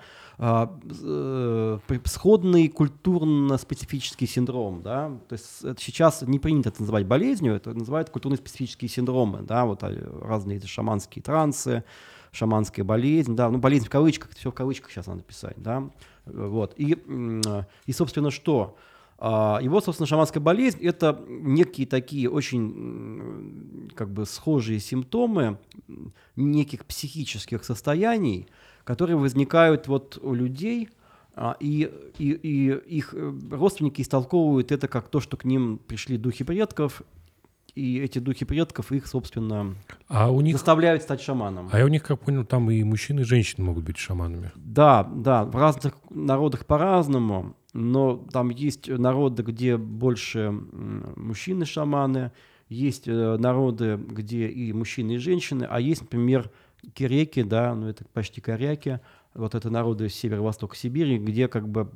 Speaker 1: сходный культурно-специфический синдром, да, то есть это сейчас не принято это называть болезнью, это называют культурно-специфические синдромы, да, вот а, разные шаманские трансы, шаманская болезнь, да, ну болезнь в кавычках, все в кавычках сейчас надо писать, да, вот, и, и собственно, что? А, вот, собственно, шаманская болезнь – это некие такие очень как бы схожие симптомы неких психических состояний, которые возникают вот у людей, а, и, и, и их э, родственники истолковывают это как то, что к ним пришли духи предков, и эти духи предков их, собственно,
Speaker 4: А у них,
Speaker 1: заставляют стать шаманом.
Speaker 4: а я у них, как понял, там и мужчины, и женщины могут быть шаманами.
Speaker 1: Да, да, в разных народах по-разному, но там есть народы, где больше мужчины-шаманы, есть э, народы, где и мужчины, и женщины, а есть, например, киреки, да, ну это почти коряки, вот это народы северо-востока Сибири, где как бы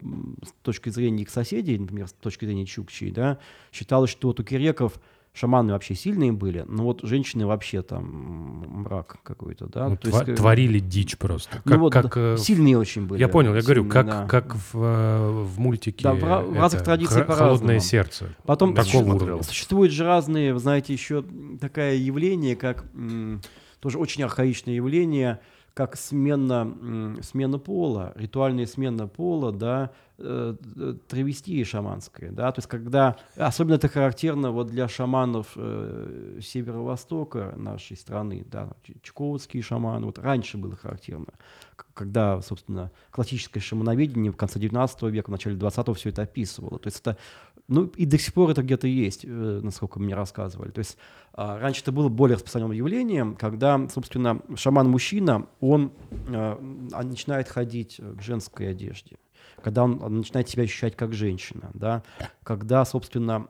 Speaker 1: с точки зрения их соседей, например, с точки зрения чукчей, да, считалось, что вот у киреков шаманы вообще сильные были, но вот женщины вообще там мрак какой-то, да.
Speaker 4: Ну,
Speaker 1: то
Speaker 4: тва-
Speaker 1: есть, э,
Speaker 4: творили дичь просто.
Speaker 1: ну
Speaker 4: Как,
Speaker 1: вот,
Speaker 4: как,
Speaker 1: да,
Speaker 4: э,
Speaker 1: сильные очень были.
Speaker 4: я понял, я говорю,
Speaker 1: сильные,
Speaker 4: как,
Speaker 1: да.
Speaker 4: как в, э, в мультике.
Speaker 1: Да, в ра- в разных традициях
Speaker 4: «Хо-
Speaker 1: по-разному.
Speaker 4: Холодное сердце.
Speaker 1: Потом
Speaker 4: Такого
Speaker 1: суще-
Speaker 4: уровня.
Speaker 1: существуют же разные, вы знаете, еще такое явление, как тоже очень архаичное явление, как смена, смена пола, ритуальная смена пола, да, э, э, травестия шаманская, да, то есть когда, особенно это характерно вот для шаманов э, северо-востока нашей страны, да, чукотские шаманы, вот раньше было характерно, когда, собственно, классическое шамановедение в конце 19 века, в начале 20 все это описывало, то есть это ну, и до сих пор это где-то есть, э, насколько мне рассказывали. То есть а, раньше это было более распространенным явлением, когда, собственно, шаман-мужчина, он а, а, начинает ходить в женской одежде, когда он, начинает себя ощущать как женщина, да, когда, собственно,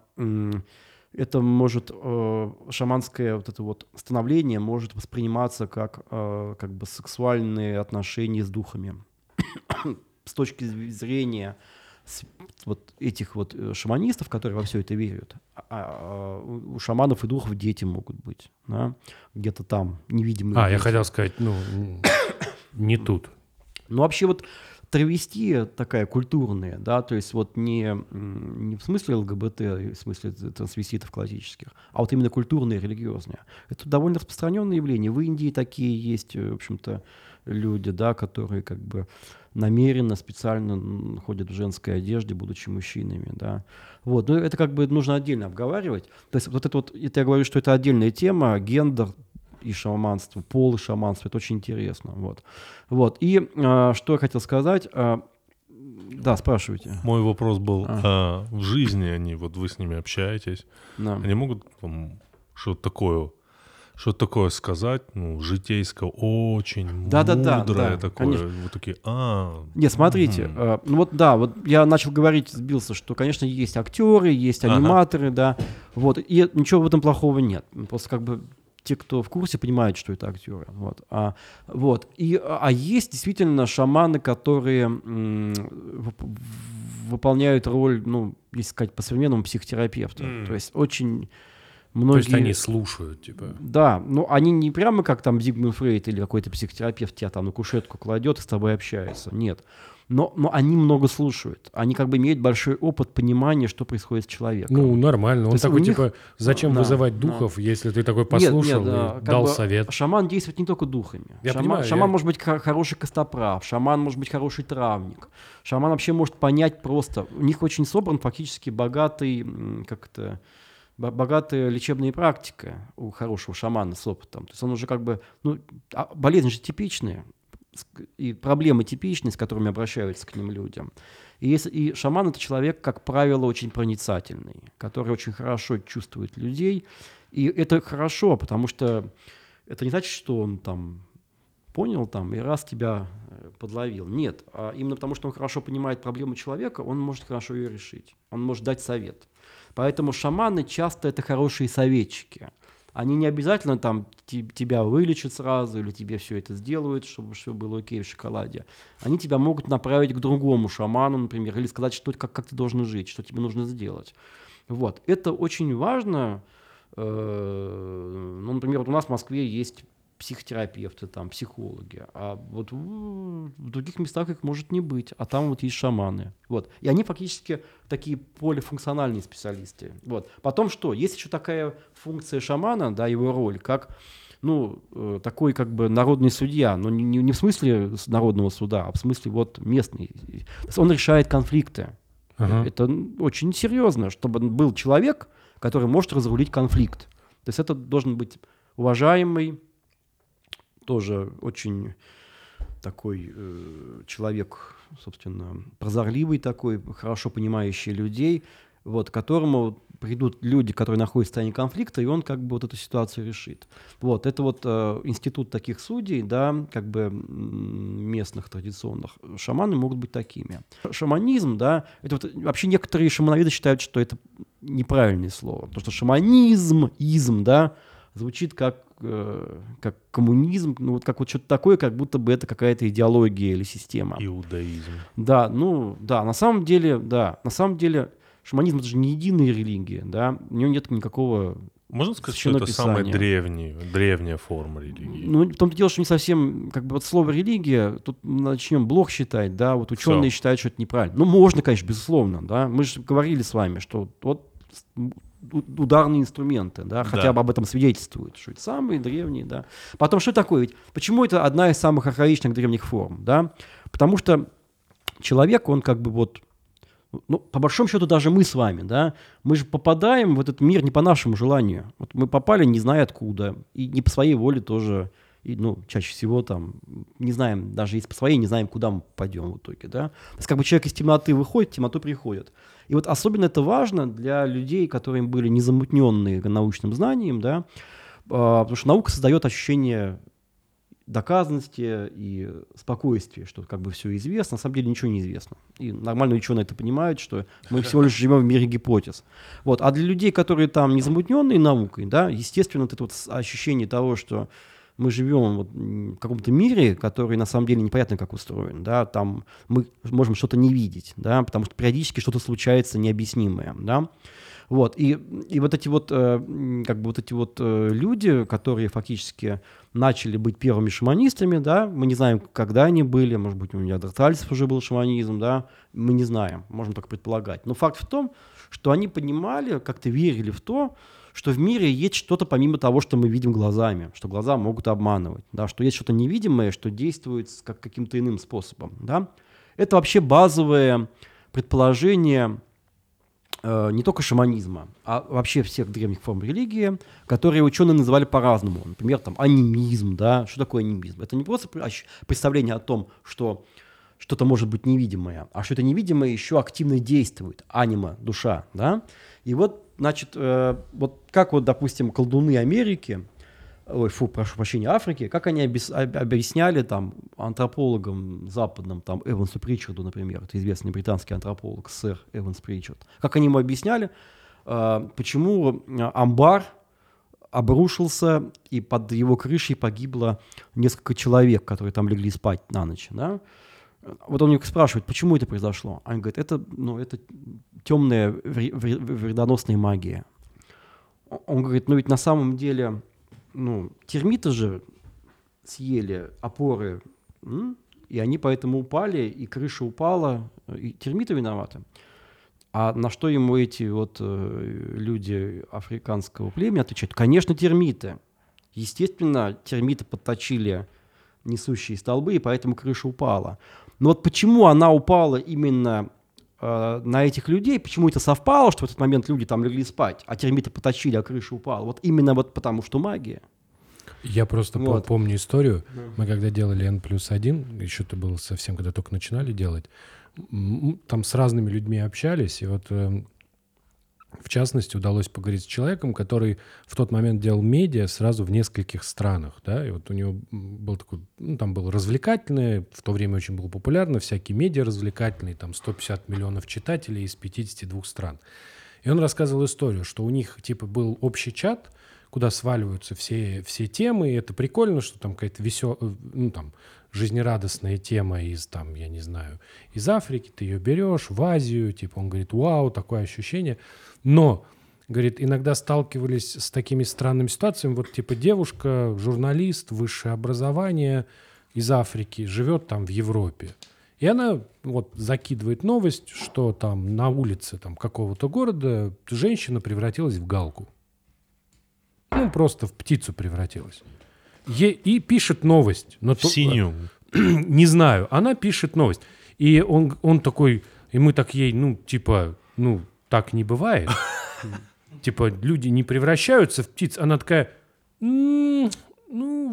Speaker 1: это может, э, шаманское вот это вот становление может восприниматься как, э, как бы сексуальные отношения с духами. С точки зрения вот этих вот э, шаманистов, которые во все это верят, а- а, у шаманов и духов дети могут быть, да, где-то там невидимые.
Speaker 4: А, я
Speaker 1: дети.
Speaker 4: хотел сказать, ну, не тут.
Speaker 1: Ну, вообще вот травестия такая культурная, да, то есть вот не, не в смысле ЛГБТ, в смысле трансвеститов классических, а вот именно культурная, религиозная. Это довольно распространенное явление. В Индии такие есть, э, в общем-то, люди, да, которые как бы намеренно, специально ходят в женской одежде, будучи мужчинами, да. Вот, но это как бы нужно отдельно обговаривать. То есть вот это вот, это я говорю, что это отдельная тема, гендер и шаманство, пол и шаманство, это очень интересно, вот. Вот, и а, что я хотел сказать, а, да, спрашивайте.
Speaker 2: Мой вопрос был,
Speaker 1: А.
Speaker 2: а в жизни они, вот вы с ними общаетесь,
Speaker 1: Да.
Speaker 2: они могут там, что-то такое что такое сказать, ну, житейское, очень
Speaker 1: Да-да-да,
Speaker 2: мудрое
Speaker 1: да,
Speaker 2: такое.
Speaker 1: конечно.
Speaker 2: Вот такие, а,
Speaker 1: Нет, смотрите,
Speaker 2: мгм.
Speaker 1: э, ну вот да, вот я начал говорить, сбился, что, конечно, есть актеры, есть
Speaker 2: Ага.
Speaker 1: аниматоры, да, вот, и ничего в этом плохого нет. Просто как бы те, кто в курсе, понимают, что это актеры. Вот. А, вот. И, а есть действительно шаманы, которые м, вып- выполняют роль, ну, если сказать по-современному, психотерапевта.
Speaker 2: М.
Speaker 1: То есть очень
Speaker 4: То
Speaker 1: многие...
Speaker 4: есть они слушают, типа.
Speaker 1: Да, но они не прямо как там Зигмунд Фрейд или какой-то психотерапевт тебя там на кушетку кладет и с тобой общается. Нет. Но, но они много слушают. Они как бы имеют большой опыт понимания, что происходит с человеком.
Speaker 4: Ну, нормально. Он
Speaker 1: есть
Speaker 4: такой,
Speaker 1: них-
Speaker 4: типа, зачем
Speaker 1: Да,
Speaker 4: вызывать
Speaker 1: да.
Speaker 4: духов, если ты такой
Speaker 1: Нет,
Speaker 4: послушал
Speaker 1: нет, да,
Speaker 4: и дал
Speaker 1: бы
Speaker 4: совет?
Speaker 1: Шаман действует не только духами.
Speaker 4: Я
Speaker 1: шаман
Speaker 4: понимаю,
Speaker 1: шаман
Speaker 4: я-
Speaker 1: может быть хороший костоправ, шаман может быть хороший травник. Шаман вообще может понять просто. У них очень собран фактически богатый, м, как это, бо- богатая лечебная практика у хорошего шамана с опытом. То есть он уже как бы, ну, а болезни же типичные, и проблемы типичные, с которыми обращаются к ним людям. И, если, и шаман это человек, как правило, очень проницательный, который очень хорошо чувствует людей. И это хорошо, потому что это не значит, что он там понял там и раз тебя э, подловил. Нет, а именно потому, что он хорошо понимает проблему человека, он может хорошо ее решить. Он может дать совет. Поэтому шаманы часто это хорошие советчики. Они не обязательно там те- тебя вылечат сразу или тебе все это сделают, чтобы все было окей в шоколаде. Они тебя могут направить к другому шаману, например, или сказать, что, как, как ты должен жить, что тебе нужно сделать. Вот. Это очень важно. Э, Ну, например, вот у нас в Москве есть психотерапевты, там, психологи, а вот в, других местах их может не быть, а там вот есть шаманы. Вот. И они фактически такие полифункциональные специалисты. Вот. Потом что? Есть еще такая функция шамана, да, его роль, как ну, э, такой как бы народный судья, но не, не- в смысле народного суда, а в смысле вот местный. Он решает конфликты.
Speaker 4: Ага.
Speaker 1: Это очень серьезно, чтобы был человек, который может разрулить конфликт. То есть это должен быть уважаемый, тоже очень такой э, человек, собственно, прозорливый такой, хорошо понимающий людей, вот, к которому придут люди, которые находятся в состоянии конфликта, и он как бы вот эту ситуацию решит. Вот, это вот э, институт таких судей, да, как бы местных традиционных. Шаманы могут быть такими. Шаманизм, да, это вот вообще некоторые шамановиды считают, что это неправильное слово, потому что шаманизм, изм, да, звучит как, э, как коммунизм, ну вот как вот что-то такое, как будто бы это какая-то идеология или система.
Speaker 2: иудаизм.
Speaker 1: Да, ну, да, на самом деле, да, на самом деле шаманизм это же не единая религия, да, у него нет никакого
Speaker 2: Можно сказать, что это самая древняя, древняя форма религии?
Speaker 1: Ну, в том-то дело, что не совсем, как бы вот слово религия, тут начнем Блок считать, да, вот ученые
Speaker 2: Всё.
Speaker 1: считают, что это неправильно. Ну, можно, конечно, безусловно, да, мы же говорили с вами, что вот ударные инструменты, да, хотя
Speaker 2: Да.
Speaker 1: бы об этом свидетельствуют, что это самые древние, да. Потом, что такое? Ведь почему это одна из самых архаичных древних форм, да? Потому что человек, он как бы вот, ну, по большому счету, даже мы с вами, да, мы же попадаем в этот мир не по нашему желанию. Вот мы попали не зная откуда, и не по своей воле тоже, и, ну, чаще всего там, не знаем, даже если по своей, не знаем, куда мы попадем в итоге, да. То есть как бы человек из темноты выходит, в темноту приходит. И вот особенно это важно для людей, которые были незамутненные научным знанием, да, а, потому что наука создает ощущение доказанности и спокойствия, что как бы все известно, на самом деле ничего не известно. И нормальные ученые это понимают, что мы всего лишь живем в мире гипотез. Вот. А для людей, которые там не замутненные наукой, да, естественно, вот это вот ощущение того, что мы живем вот в каком-то мире, который на самом деле непонятно как устроен, да, там мы можем что-то не видеть, да, потому что периодически что-то случается необъяснимое, да, вот, и, и вот эти вот, э, как бы вот эти вот э, люди, которые фактически начали быть первыми шаманистами, да, мы не знаем, когда они были, может быть, у неандертальцев уже был шаманизм, да, мы не знаем, можем только предполагать. Но факт в том, что они понимали, как-то верили в то, что в мире есть что-то помимо того, что мы видим глазами, что глаза могут обманывать, да, что есть что-то невидимое, что действует как, каким-то иным способом. Да. Это вообще базовое предположение э, не только шаманизма, а вообще всех древних форм религии, которые ученые называли по-разному. Например, там анимизм, да, что такое анимизм? Это не просто представление о том, что что-то может быть невидимое, а что это невидимое еще активно действует, анима, душа, да. И вот, значит, э, вот как вот, допустим, колдуны Америки ой, фу, прошу прощения, Африки, как они объясняли там антропологам западным, там Эвансу Причарду, например, это известный британский антрополог, сэр Эванс Причард, как они ему объясняли, э, почему амбар обрушился, и под его крышей погибло несколько человек, которые там легли спать на ночь, да, вот он их спрашивает, почему это произошло? Они говорят, это, ну, это темная вредоносная магия. Он говорит, ну ведь на самом деле, ну, термиты же съели опоры, и они поэтому упали, и крыша упала, и термиты виноваты. А на что ему эти вот э, люди африканского племени отвечают? Конечно, термиты. Естественно, термиты подточили несущие столбы, и поэтому крыша упала. Но вот почему она упала именно э, на этих людей, почему это совпало, что в этот момент люди там легли спать, а термиты поточили, а крыша упала? Вот именно вот потому, что магия.
Speaker 4: Я просто вот. помню историю. Да. Мы когда делали N плюс один, еще это было совсем, когда только начинали делать, там с разными людьми общались, и вот э, в частности, удалось поговорить с человеком, который в тот момент делал медиа сразу в нескольких странах, да, и вот у него был такой, ну, там был развлекательный, в то время очень было популярно, всякие медиа развлекательные, там 150 миллионов читателей из 52 стран. И он рассказывал историю, что у них, типа, был общий чат, куда сваливаются все, все темы, и это прикольно, что там какая-то веселая, ну, там, жизнерадостная тема из, там, я не знаю, из Африки, ты ее берешь в Азию, типа, он говорит, вау, такое ощущение – но, говорит, иногда сталкивались с такими странными ситуациями. Вот типа девушка, журналист, высшее образование из Африки, живет там в Европе. И она вот закидывает новость, что там на улице там, какого-то города женщина превратилась в галку. Ну, просто в птицу превратилась. Е- и пишет новость. Но
Speaker 2: в то, синюю.
Speaker 4: Не знаю. Она пишет новость. И он, он такой, и мы так ей, ну, типа, ну, так не бывает. Типа люди не превращаются в птиц. Она такая, ну,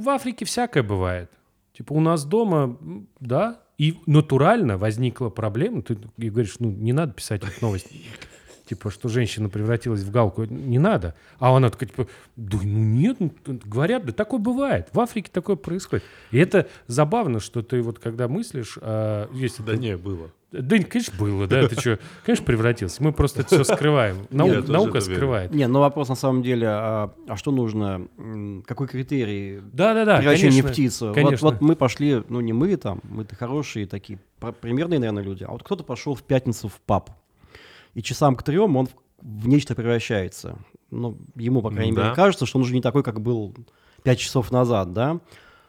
Speaker 4: в Африке всякое бывает. Типа у нас дома, да, и натурально возникла проблема. Ты говоришь, ну, не надо писать эту новость типа, что женщина превратилась в галку, не надо. А она такая, типа, да ну нет, ну, говорят, да такое бывает. В Африке такое происходит. И это забавно, что ты вот когда мыслишь, а, если
Speaker 2: да
Speaker 4: ты...
Speaker 2: не, было.
Speaker 4: Да, конечно, было, да, ты что, конечно, превратился. Мы просто все скрываем. Нау, наука скрывает.
Speaker 1: Не, ну вопрос на самом деле, а, а что нужно, какой критерий
Speaker 4: да, да, да,
Speaker 1: превращения в птицу? Конечно. Вот, вот мы пошли, ну не мы там, мы-то хорошие такие, примерные, наверное, люди, а вот кто-то пошел в пятницу в паб и часам к трем он в, в нечто превращается. Ну, ему, по крайней да. мере, кажется, что он уже не такой, как был пять часов назад, да?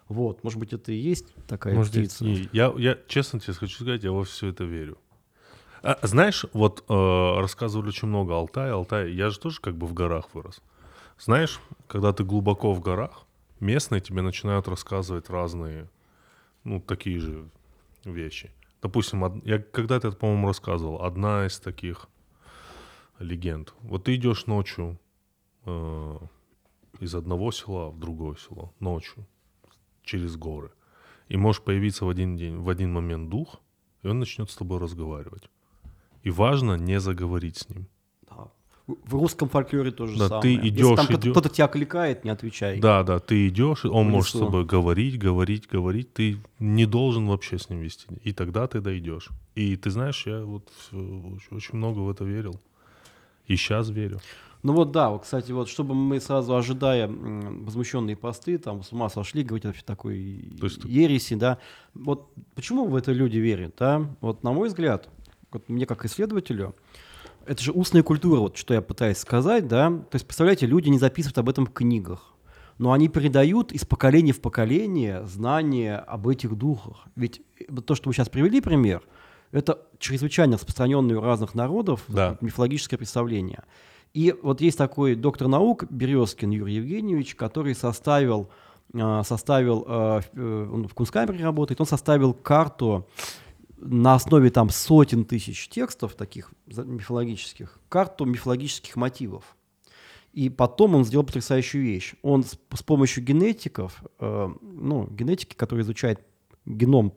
Speaker 1: Вот, может быть, это и есть такая может, птица.
Speaker 2: Не, я, я, честно тебе хочу сказать, я во все это верю. А, знаешь, вот э, рассказывали очень много Алтай, Алтай. Я же тоже как бы в горах вырос. Знаешь, когда ты глубоко в горах, местные тебе начинают рассказывать разные, ну, такие же вещи. Допустим, я когда-то, по-моему, рассказывал, одна из таких легенд. Вот ты идешь ночью э, из одного села в другое село, ночью, через горы. И можешь появиться в один день, в один момент дух, и он начнет с тобой разговаривать. И важно не заговорить с ним.
Speaker 1: В русском фольклоре тоже
Speaker 2: да,
Speaker 1: самое.
Speaker 2: Ты идешь,
Speaker 1: Если там идешь... кто-то тебя кликает, не отвечай.
Speaker 2: Да, да, ты идешь, он может с тобой говорить, говорить, говорить. Ты не должен вообще с ним вести. И тогда ты дойдешь. И ты знаешь, я вот очень много в это верил. И сейчас верю.
Speaker 1: Ну вот да, вот, кстати, вот чтобы мы сразу ожидая возмущенные посты, там с ума сошли, говорить о такой То есть... ереси, да. Вот почему в это люди верят, да? Вот на мой взгляд, вот мне как исследователю, это же устная культура, вот что я пытаюсь сказать, да. То есть, представляете, люди не записывают об этом в книгах, но они передают из поколения в поколение знания об этих духах. Ведь то, что вы сейчас привели пример, это чрезвычайно распространенное у разных народов
Speaker 2: да.
Speaker 1: мифологическое представление. И вот есть такой доктор наук Березкин Юрий Евгеньевич, который составил, а, составил э, он в Кунсткамере работает, он составил карту на основе там сотен тысяч текстов таких мифологических, карту мифологических мотивов. И потом он сделал потрясающую вещь. Он с, с помощью генетиков, э, ну, генетики, которые изучают геном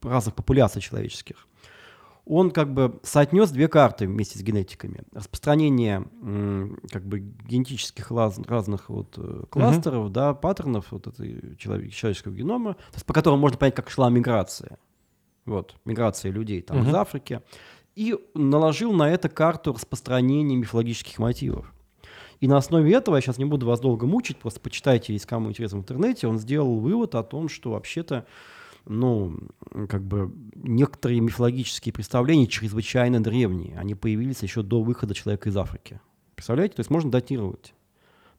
Speaker 1: разных популяций человеческих, он как бы соотнес две карты вместе с генетиками. Распространение м, как бы генетических раз- разных вот э, кластеров, да, паттернов вот этой человек- человеческого генома, по которым можно понять, как шла миграция. Вот, миграция людей там из
Speaker 4: Мгм.
Speaker 1: Африки. И наложил на это карту распространения мифологических мотивов. И на основе этого, я сейчас не буду вас долго мучить, просто почитайте, если кому интересно в интернете, он сделал вывод о том, что вообще-то, ну, как бы некоторые мифологические представления чрезвычайно древние. Они появились еще до выхода человека из Африки. Представляете? То есть можно датировать.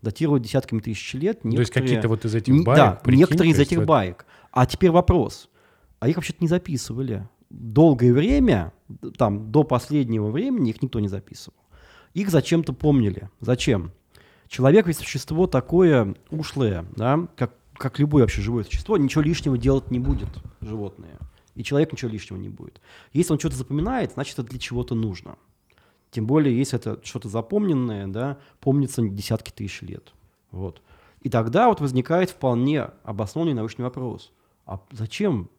Speaker 1: Датировать десятками тысяч лет.
Speaker 4: То есть
Speaker 1: некоторые-
Speaker 4: какие-то вот из этих баек,
Speaker 1: да,
Speaker 4: прикинь,
Speaker 1: некоторые из этих
Speaker 4: вот-
Speaker 1: баек. А теперь вопрос. А их вообще-то не записывали. Долгое время, там, до последнего времени их никто не записывал. Их зачем-то помнили. Зачем? Человек ведь существо такое ушлое, да, как, как любое вообще живое существо, ничего лишнего делать не будет животное. И человек ничего лишнего не будет. Если он что-то запоминает, значит, это для чего-то нужно. Тем более, если это что-то запомненное, да, помнится десятки тысяч лет. Вот. И тогда вот возникает вполне обоснованный научный вопрос. А зачем?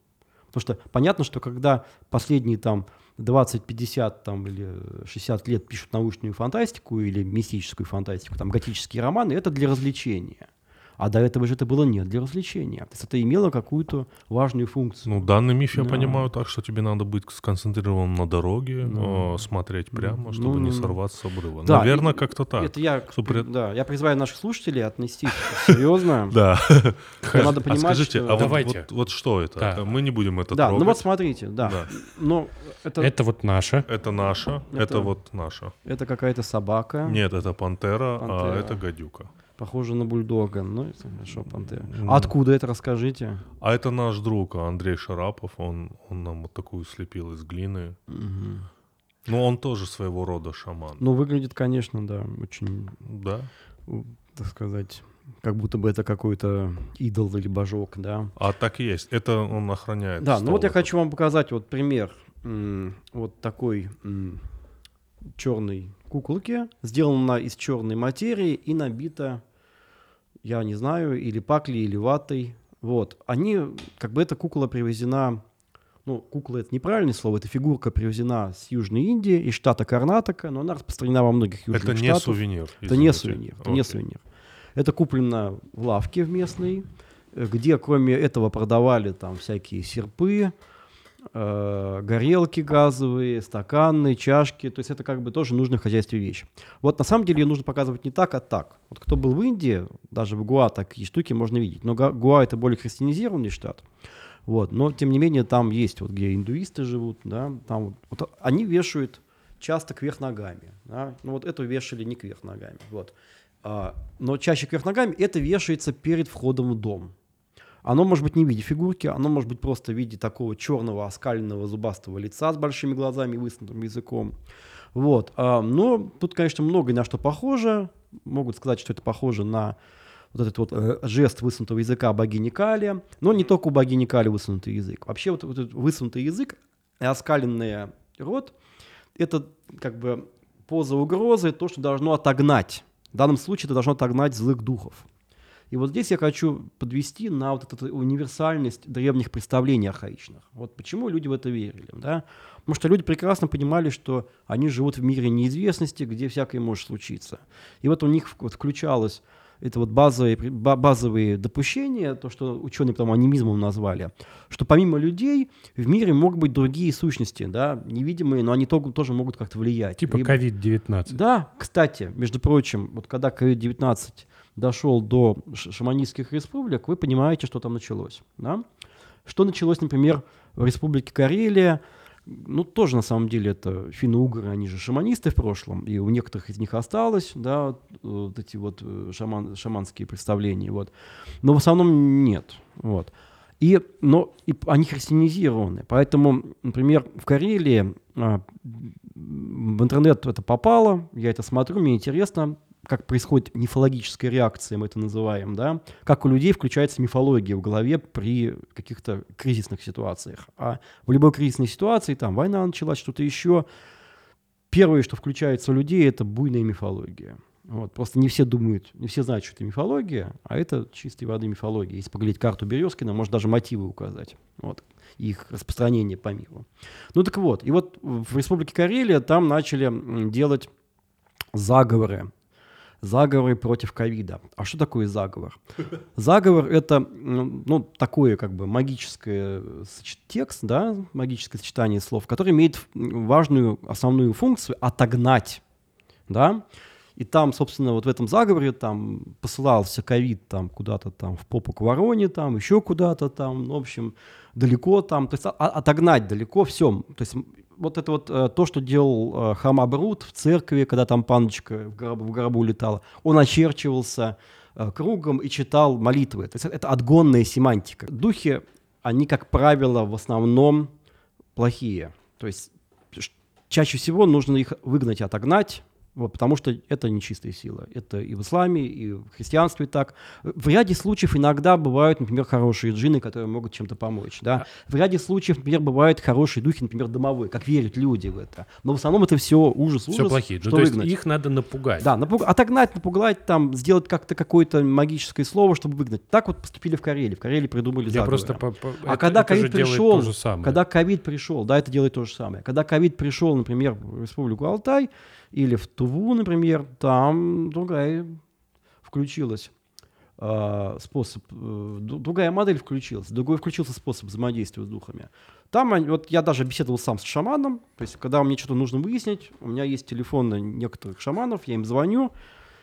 Speaker 1: Потому что понятно, что когда последние там 20, 50 там, или 60 лет пишут научную фантастику или мистическую фантастику, там готические романы, это для развлечения. А до этого же это было не для развлечения. То есть это имело какую-то важную функцию.
Speaker 2: Ну, данный миф я
Speaker 1: Да.
Speaker 2: понимаю так, что тебе надо быть сконцентрированным на дороге,
Speaker 1: Да.
Speaker 2: э, смотреть прямо,
Speaker 1: Ну,
Speaker 2: чтобы не
Speaker 1: ну,
Speaker 2: сорваться с обрыва.
Speaker 1: да,
Speaker 2: Наверное,
Speaker 1: и-
Speaker 2: как-то так.
Speaker 1: Это я,
Speaker 2: Супер.
Speaker 1: да, я призываю наших слушателей отнестись серьезно.
Speaker 2: Да.
Speaker 1: Надо
Speaker 2: а
Speaker 1: понимать,
Speaker 2: скажите, а вот-
Speaker 4: Давайте.
Speaker 2: вот, что это? Мы не будем это
Speaker 1: Да, ну вот смотрите, да.
Speaker 2: Да.
Speaker 1: Но это, это,
Speaker 4: Это вот наше.
Speaker 2: Это наша, это,
Speaker 1: Это-
Speaker 2: вот наша.
Speaker 1: какая-то собака,
Speaker 2: Нет, это пантера,
Speaker 1: Пантера.
Speaker 2: а это гадюка.
Speaker 1: Похожа на бульдога. Ну, это хорошо, пантера. А откуда это, расскажите?
Speaker 2: А это наш друг Андрей Шарапов, он, он нам вот такую слепил из глины.
Speaker 1: Мгм.
Speaker 2: Ну, он тоже своего рода шаман.
Speaker 1: Ну, выглядит, конечно, да, очень,
Speaker 2: Да.
Speaker 1: так сказать, как будто бы это какой-то идол или божок, да.
Speaker 2: А так и есть. Это он охраняет.
Speaker 1: Да, ну вот я
Speaker 2: этот.
Speaker 1: хочу вам показать вот пример вот такой черной куколки. Сделана из черной материи и набита, я не знаю, или паклей, или ватой. Вот. Они, как бы эта кукола привезена, ну, кукла это неправильное слово, эта фигурка привезена с Южной Индии, из штата Карнатока, но она распространена во многих южных
Speaker 2: Это не
Speaker 1: штатах.
Speaker 2: сувенир.
Speaker 1: Это не сувенир, это не сувенир. Это куплено в лавке в местной, где кроме этого продавали там всякие серпы, э, горелки газовые, стаканы, чашки. То есть это как бы тоже нужная в хозяйстве вещь. Вот на самом деле ее нужно показывать не так, а так. Вот кто был в Индии, даже в Гуа такие штуки можно видеть. Но Гуа это более христианизированный штат. Вот, но тем не менее там есть вот где индуисты живут, да, там вот, вот они вешают часто кверх ногами, да, ну вот эту вешали не кверх ногами, вот, А, но чаще кверх ногами это вешается перед входом в дом. Оно может быть не в виде фигурки, оно может быть просто в виде такого черного оскаленного зубастого лица с большими глазами и высунутым языком. Вот. а, но тут, конечно, много на что похоже. Могут сказать, что это похоже на вот этот вот э, жест высунутого языка богини Кали. Но не только у богини Кали высунутый язык. Вообще вот, вот этот высунутый язык и оскаленный рот – это как бы поза угрозы, то, что должно отогнать. В данном случае это должно отогнать злых духов. И вот здесь я хочу подвести на вот эту универсальность древних представлений архаичных. Вот почему люди в это верили. Да? Потому что люди прекрасно понимали, что они живут в мире неизвестности, где всякое может случиться. И вот у них вот включалось это вот базовые, базовые допущения, то, что ученые потом анимизмом назвали, что помимо людей в мире могут быть другие сущности, да, невидимые, но они то- тоже могут как-то влиять.
Speaker 4: Типа
Speaker 1: Либо-
Speaker 4: COVID-19.
Speaker 1: да, кстати, между прочим, вот когда COVID-19 дошел до шаманистских республик, вы понимаете, что там началось. Да? Что началось, например, в республике Карелия, ну, тоже на самом деле это финно-угры, они же шаманисты в прошлом, и у некоторых из них осталось, да, вот, эти вот э, шаман, шаманские представления, вот. Но в основном нет, вот. И, но и они христианизированы, поэтому, например, в Карелии а, в интернет это попало, я это смотрю, мне интересно, как происходит мифологическая реакция, мы это называем, да, как у людей включается мифология в голове при каких-то кризисных ситуациях. А в любой кризисной ситуации, там, война началась, что-то еще, первое, что включается у людей, это буйная мифология. Вот. Просто не все думают, не все знают, что это мифология, а это чистой воды мифология. Если поглядеть карту Березкина, можно даже мотивы указать. Вот. Их распространение по миру. Ну так вот, и вот в Республике Карелия там начали делать заговоры. Заговоры против ковида. А что такое заговор? Заговор — это ну, такое как бы магическое текст, да, магическое сочетание слов, которое имеет важную основную функцию отогнать, да, и там, собственно, вот в этом заговоре там посылался ковид там куда-то там в попу к вороне, там еще куда-то там, ну, в общем, далеко там, то есть отогнать далеко все. То есть вот это вот э, то, что делал э, Хамабрут в церкви, когда там паночка в гробу, в гробу летала, он очерчивался э, кругом и читал молитвы. То есть это отгонная семантика. Духи, они, как правило, в основном плохие. То есть чаще всего нужно их выгнать, отогнать, вот, потому что это нечистая сила. Это и в исламе, и в христианстве так. В ряде случаев иногда бывают, например, хорошие джинны, которые могут чем-то помочь. Да? В ряде случаев, например, бывают хорошие духи, например, домовые, как верят люди в это. Но в основном это все ужас, ужас.
Speaker 4: Все плохие. Ну, то есть их надо напугать.
Speaker 1: Да, напуг... отогнать, напугать, там, сделать как-то какое-то магическое слово, чтобы выгнать. Так вот поступили в Карелии. В Карелии придумали Я просто по, по... А это, когда ковид пришел, когда ковид пришел, да, это делает то же самое. Когда ковид пришел, например, в Республику Алтай, или в Туву, например, там другая включилась э, способ, э, другая модель включилась, другой включился способ взаимодействия с духами. Там, вот я даже беседовал сам с шаманом, то есть когда мне что-то нужно выяснить, у меня есть телефоны некоторых шаманов, я им звоню,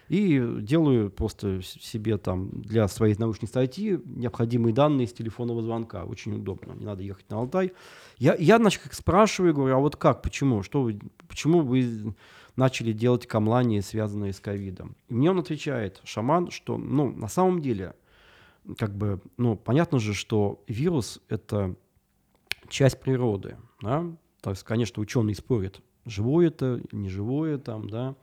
Speaker 1: и делаю просто себе там для своей научной статьи необходимые данные с телефонного звонка. Очень удобно, не надо ехать на Алтай. Я, я значит, спрашиваю, говорю, а вот как, почему, что вы, почему вы начали делать камлани, связанные с ковидом. И мне он отвечает, шаман, что, ну, на самом деле, как бы, ну, понятно же, что вирус — это часть природы, да, то есть, конечно, ученые спорят, живое это, не живое там, да,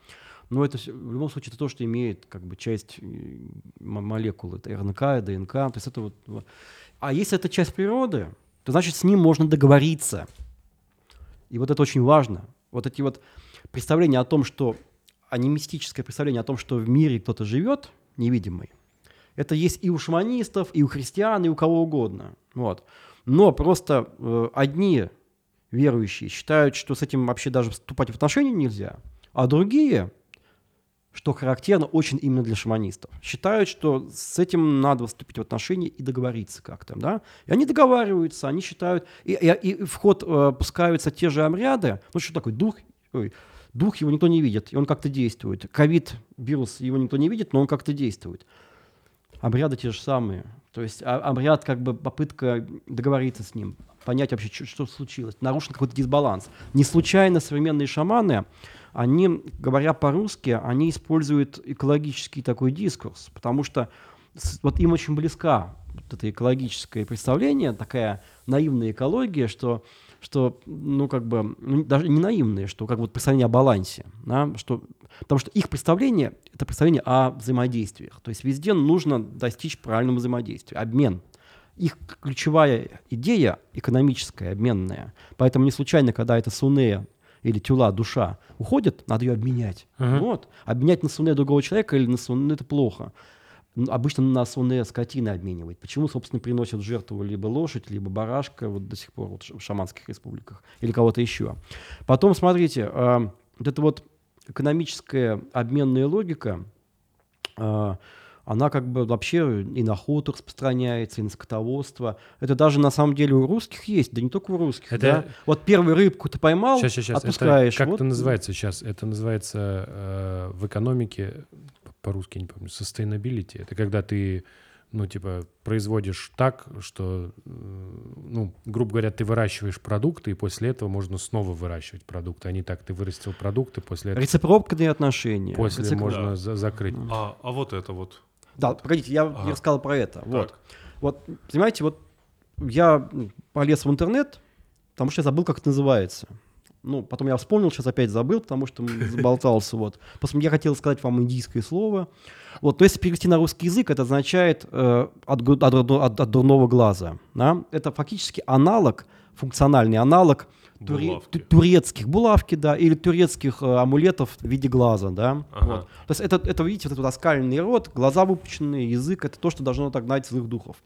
Speaker 1: но это в любом случае это то, что имеет как бы часть э, молекул, это РНК, ДНК, то есть это вот. А если это часть природы, то значит с ним можно договориться. И вот это очень важно. Вот эти вот представление о том, что анимистическое представление о том, что в мире кто-то живет, невидимый, это есть и у шаманистов, и у христиан, и у кого угодно. Вот. Но просто э, одни верующие считают, что с этим вообще даже вступать в отношения нельзя, а другие, что характерно очень именно для шаманистов, считают, что с этим надо вступить в отношения и договориться как-то. Да? И они договариваются, они считают, и, и, и в ход э, пускаются те же обряды, ну что такое, дух, ой, Дух его никто не видит, и он как-то действует. Ковид, вирус, его никто не видит, но он как-то действует. Обряды те же самые. То есть а, обряд как бы попытка договориться с ним, понять вообще, что, что случилось. Нарушен какой-то дисбаланс. Не случайно современные шаманы, они, говоря по-русски, они используют экологический такой дискурс, потому что вот им очень близка вот это экологическое представление, такая наивная экология, что что, ну, как бы, ну, даже не наивные, что как бы представление о балансе, да, что, потому что их представление — это представление о взаимодействиях. То есть везде нужно достичь правильного взаимодействия, обмен. Их ключевая идея экономическая, обменная. Поэтому не случайно, когда это Сунея или Тюла, душа, уходит, надо ее обменять. Uh-huh. Вот. Обменять на Сунея другого человека или на Сунея — это плохо обычно на сонные скотины обменивают. Почему, собственно, приносят жертву либо лошадь, либо барашка вот до сих пор вот в шаманских республиках или кого-то еще. Потом, смотрите, э, вот эта вот экономическая обменная логика, э, она как бы вообще и на охоту распространяется, и на скотоводство. Это даже на самом деле у русских есть, да не только у русских. Это... Да? Вот первую рыбку ты поймал, сейчас, сейчас, сейчас. отпускаешь.
Speaker 4: Это, как
Speaker 1: вот.
Speaker 4: это называется сейчас? Это называется э, в экономике по-русски не помню, sustainability. Это когда ты, ну, типа, производишь так, что, э, ну, грубо говоря, ты выращиваешь продукты, и после этого можно снова выращивать продукты, а не так, ты вырастил продукты, после этого...
Speaker 1: Рецепрокные отношения.
Speaker 4: После Рецепро... можно за закрыть.
Speaker 2: А, а вот это вот.
Speaker 1: Да, погодите, я ага. не рассказал про это. Вот. Вот, понимаете, вот я полез в интернет, потому что я забыл, как это называется. Ну, потом я вспомнил, сейчас опять забыл, потому что заболтался. Вот. Просто я хотел сказать вам индийское слово. Вот, то есть перевести на русский язык, это означает э, от, от, от, от дурного глаза. Да? Это фактически аналог, функциональный аналог туре-
Speaker 2: Булавки.
Speaker 1: ту- турецких булавки, да, или турецких э, амулетов в виде глаза, да.
Speaker 2: Ага.
Speaker 1: Вот. То есть это, это, видите, вот этот оскаленный рот, глаза выпученные, язык, это то, что должно отогнать злых духов.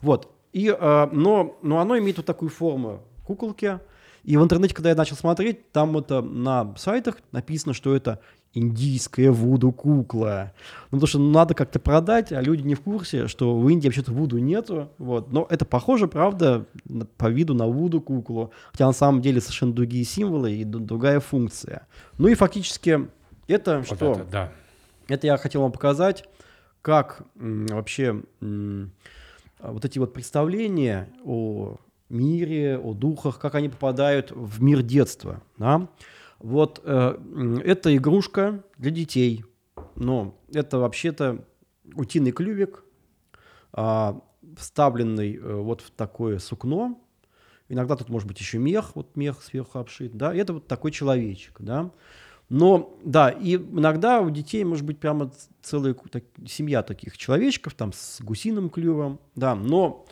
Speaker 1: Вот. И, э, но, но оно имеет вот такую форму куколки. И в интернете, когда я начал смотреть, там это на сайтах написано, что это индийская вуду-кукла. Ну, потому что надо как-то продать, а люди не в курсе, что в Индии вообще-то вуду нету. Вот. Но это похоже, правда, по виду на вуду-куклу. Хотя на самом деле совершенно другие символы и другая функция. Ну и фактически это
Speaker 4: Вот
Speaker 1: что?
Speaker 4: это, да.
Speaker 1: Это я хотел вам показать, как м, вообще м, а, вот эти вот представления о мире, о духах, как они попадают в мир детства. Да? Вот э, это игрушка для детей, но это вообще-то утиный клювик, а, вставленный э, вот в такое сукно. Иногда тут может быть еще мех, вот мех сверху обшит, да, и это вот такой человечек, да. Но, да, и иногда у детей может быть прямо целая так- семья таких человечков, там, с гусиным клювом, да, но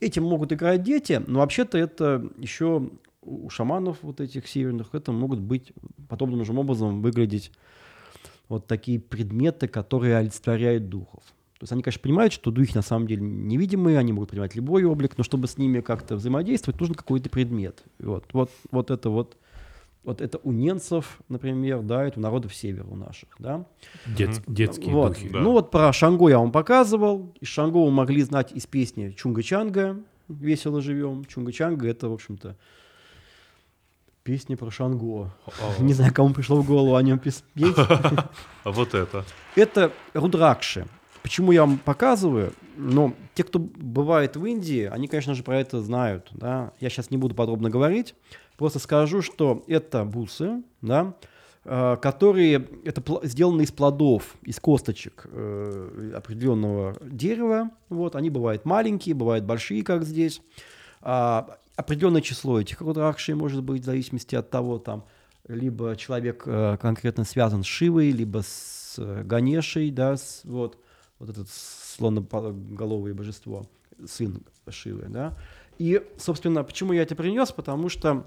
Speaker 1: этим могут играть дети, но вообще-то это еще у шаманов вот этих северных, это могут быть подобным же образом выглядеть вот такие предметы, которые олицетворяют духов. То есть они, конечно, понимают, что духи на самом деле невидимые, они могут принимать любой облик, но чтобы с ними как-то взаимодействовать, нужен какой-то предмет. Вот, вот, вот это вот, вот это у ненцев, например, да, это у народов севера у наших, да.
Speaker 4: Дет- детские
Speaker 1: Вот.
Speaker 4: духи.
Speaker 2: Да.
Speaker 1: Ну вот про Шанго я вам показывал. Из Шанго вы могли знать из песни Чунга-Чанга «Весело живем». Чунга-Чанга — это, в общем-то, песня про Шанго. Не знаю, кому пришло в голову о нем петь.
Speaker 2: а вот это.
Speaker 1: Это рудракши. Почему я вам показываю? Ну, те, кто бывает в Индии, они, конечно же, про это знают. Да? Я сейчас не буду подробно говорить. Просто скажу, что это бусы, да, э, которые это сделаны из плодов, из косточек э, определенного дерева. Вот, они бывают маленькие, бывают большие, как здесь. А, определенное число этих рудракшей может быть в зависимости от того, там, либо человек э, конкретно связан с Шивой, либо с э, Ганешей, да, с- вот, вот этот слоноголовое божество, сын Шивы, да. И, собственно, почему я это принес? Потому что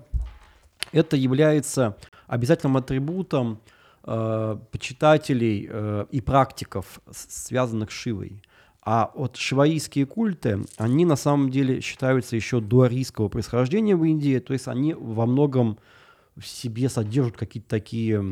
Speaker 1: это является обязательным атрибутом э, почитателей э, и практиков, связанных с Шивой. А вот шиваистские культы, они на самом деле считаются еще дуарийского происхождения в Индии, то есть они во многом в себе содержат какие-то такие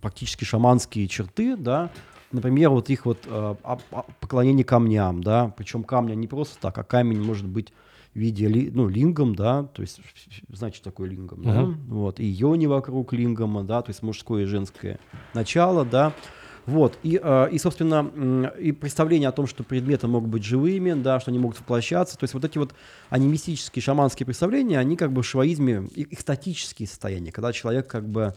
Speaker 1: практически шаманские черты, да, например, вот их вот э, а- а- поклонение камням, да, причем камня не просто так, а камень может быть виде, ну, лингом, да, то есть, знаете, что такое лингом, да,
Speaker 4: Мгм.
Speaker 1: вот, и йони вокруг лингома, да, то есть мужское и женское начало, да, вот, и, э, и, собственно, и представление о том, что предметы могут быть живыми, да, что они могут воплощаться, то есть вот эти вот анимистические, шаманские представления, они как бы в шиваизме, и- экстатические состояния, когда человек как бы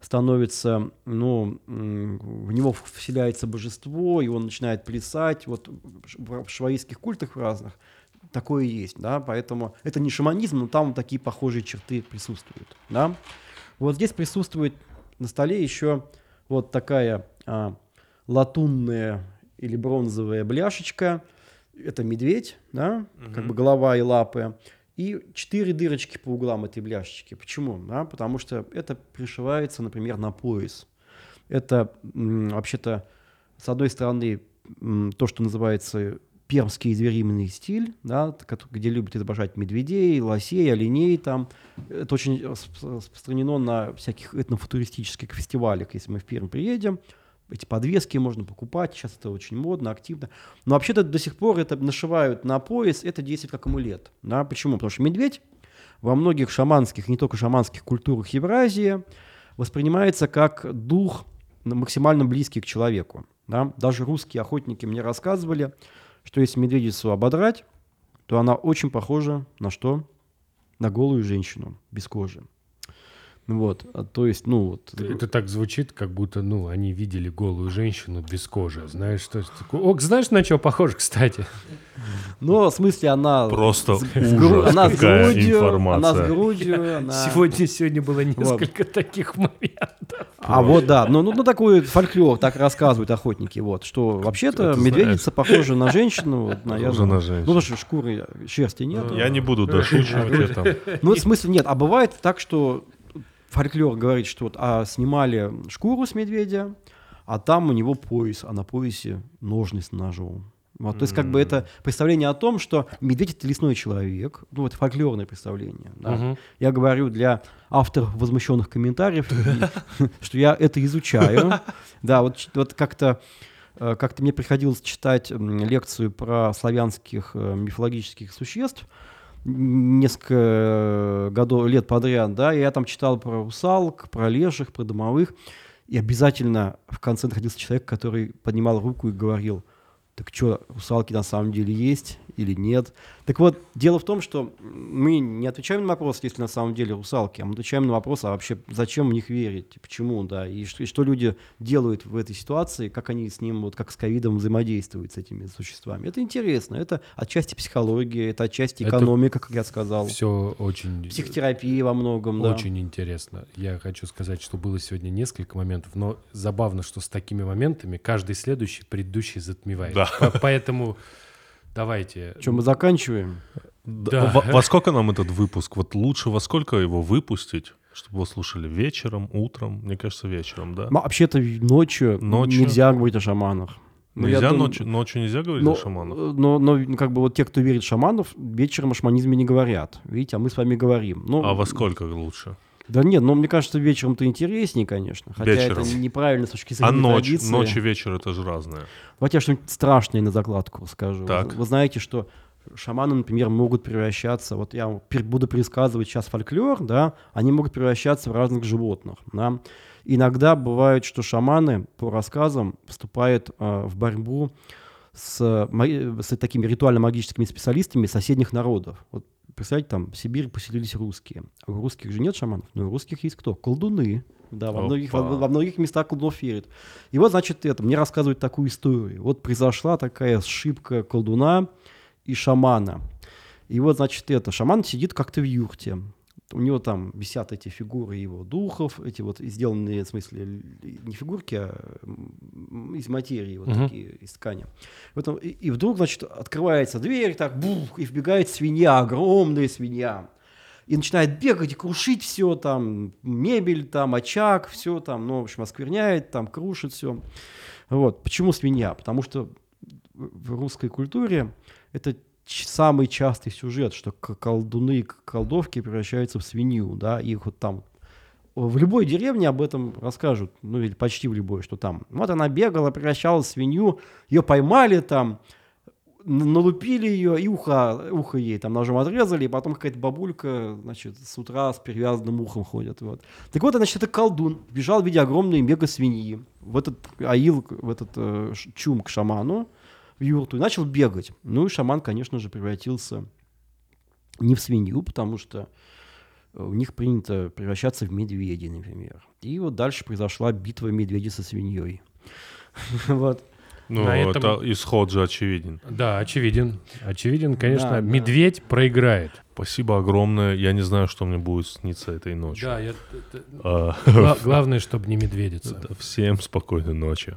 Speaker 1: становится, ну, в него вселяется божество, и он начинает плясать, вот в шиваистских культах разных такое есть, да, поэтому это не шаманизм, но там такие похожие черты присутствуют, да. Вот здесь присутствует на столе еще вот такая а, латунная или бронзовая бляшечка, это медведь, да, как бы голова и лапы, и четыре дырочки по углам этой бляшечки. Почему? Да, потому что это пришивается, например, на пояс. Это м, вообще-то, с одной стороны, м, то, что называется пермский звериный стиль, да, где любят изображать медведей, лосей, оленей там. Это очень расп- распространено на всяких этнофутуристических фестивалях. Если мы в Пермь приедем, эти подвески можно покупать, сейчас это очень модно, активно. Но вообще-то до сих пор это нашивают на пояс, это действует как амулет. Да? Почему? Потому что медведь во многих шаманских, не только шаманских культурах Евразии воспринимается как дух максимально близкий к человеку. Да? Даже русские охотники мне рассказывали, что если медведицу ободрать, то она очень похожа на что? На голую женщину без кожи. Вот, а, то есть, ну вот.
Speaker 4: Это так звучит, как будто, ну, они видели голую женщину без кожи. Знаешь, что это такое? О, знаешь, на что похоже, кстати?
Speaker 1: Но в смысле она...
Speaker 2: Просто
Speaker 1: с- с
Speaker 2: ужас,
Speaker 1: гру- она с грудью,
Speaker 2: информация.
Speaker 1: она с грудью, она-
Speaker 4: Сегодня, сегодня было несколько таких моментов.
Speaker 1: А вот да, ну, ну, ну такой фольклор, так рассказывают охотники, вот, что вообще-то медведица похожа на женщину, вот, наверное.
Speaker 2: Похожа на
Speaker 1: Ну,
Speaker 2: женщину.
Speaker 1: потому что шкуры, шерсти нет.
Speaker 2: Я не буду дошучивать это.
Speaker 1: Ну, в смысле нет, а бывает так, что фольклор говорит, что вот, а, снимали шкуру с медведя, а там у него пояс, а на поясе ножны с ножом. Вот, то есть, как бы это представление о том, что медведь это лесной человек, ну, это фольклорное представление. да.
Speaker 4: Мгм.
Speaker 1: Я говорю для авторов возмущенных комментариев, что я это изучаю. Да, вот, вот как-то э, как-то мне приходилось читать лекцию про славянских э, мифологических существ несколько э, годов, лет подряд, да, я там читал про русалок, про леших, про домовых, и обязательно в конце находился человек, который поднимал руку и говорил, так что, русалки на самом деле есть или нет? Так вот, дело в том, что мы не отвечаем на вопрос, есть ли на самом деле русалки, а мы отвечаем на вопрос, а вообще зачем в них верить, почему, да, и что, и что люди делают в этой ситуации, как они с ним, вот как с ковидом взаимодействуют с этими существами. Это интересно, это отчасти психология, это отчасти
Speaker 4: Это
Speaker 1: экономика, как я сказал,
Speaker 4: Все очень...
Speaker 1: психотерапия во многом, да.
Speaker 4: Очень интересно. Я хочу сказать, что было сегодня несколько моментов, но забавно, что с такими моментами каждый следующий предыдущий затмевает.
Speaker 2: Да.
Speaker 4: По- Поэтому давайте.
Speaker 1: Что, мы заканчиваем?
Speaker 2: Да, Во, во сколько нам этот выпуск? Вот лучше во сколько его выпустить, чтобы его слушали вечером, утром? Мне кажется, вечером, да?
Speaker 1: Ну, Вообще-то ночью,
Speaker 2: Ночью?
Speaker 1: нельзя говорить о шаманах. Ну, я
Speaker 2: Нельзя
Speaker 1: дум-
Speaker 2: ночью, ночью нельзя говорить
Speaker 1: Но,
Speaker 2: о шаманах?
Speaker 1: но, но как бы вот те, кто верит в шаманов, вечером о шаманизме не говорят. Видите, а мы с вами говорим. Ну,
Speaker 2: А во сколько лучше?
Speaker 1: Да нет, но мне кажется, вечером-то интереснее, конечно. Хотя
Speaker 2: Вечером.
Speaker 1: это неправильно с точки
Speaker 2: А
Speaker 1: зрения
Speaker 2: ночь,
Speaker 1: традиции.
Speaker 2: ночь и вечер это же разное.
Speaker 1: Давайте я что-нибудь страшное на закладку скажу.
Speaker 2: Так.
Speaker 1: Вы, вы знаете, что шаманы, например, могут превращаться, вот я буду пересказывать сейчас фольклор, да, они могут превращаться в разных животных, да. Иногда бывает, что шаманы, по рассказам, вступают э, в борьбу с, с такими ритуально-магическими специалистами соседних народов. Вот представьте, там в Сибири поселились русские. А у русских же нет шаманов, но у русских есть кто? Колдуны. Да, во многих, во, во многих местах колдунов верят. И вот, значит, это, мне рассказывают такую историю. Вот произошла такая сшибка колдуна и шамана. И вот, значит, это, шаман сидит как-то в юрте. У него там висят эти фигуры его духов, эти вот сделанные, в смысле, не фигурки, а из материи, вот
Speaker 4: Мгм.
Speaker 1: такие, из ткани. В этом- и, и вдруг, значит, открывается дверь, так, бух, и вбегает свинья, огромная свинья. И начинает бегать и крушить все, там, мебель, там, очаг, все там, ну, в общем, оскверняет, там, крушит все. Вот. Почему свинья? Потому что в русской культуре это самый частый сюжет, что колдуны и колдовки превращаются в свинью, да, их вот там в любой деревне об этом расскажут, ну или почти в любой, что там. Вот она бегала, превращалась в свинью, ее поймали там, налупили ее, и ухо, ухо ей там ножом отрезали, и потом какая-то бабулька, значит, с утра с перевязанным ухом ходит. Вот. Так вот, значит, это колдун бежал в виде огромной мега-свиньи в этот аил, в этот э, чум к шаману, в юрту, и начал бегать. Ну и шаман, конечно же, превратился не в свинью, потому что э, у них принято превращаться в медведей, например. И вот дальше произошла битва медведя со свиньей. Вот.
Speaker 2: Ну,
Speaker 4: На
Speaker 2: это
Speaker 4: этом-
Speaker 2: исход же очевиден.
Speaker 4: Да, очевиден. Очевиден, конечно,
Speaker 1: Да, да.
Speaker 4: медведь проиграет.
Speaker 2: Спасибо огромное. Я не знаю, что мне будет сниться этой ночью.
Speaker 4: Да, я-
Speaker 2: А,
Speaker 4: гла- главное, чтобы не медведица.
Speaker 2: да, Всем спокойной ночи.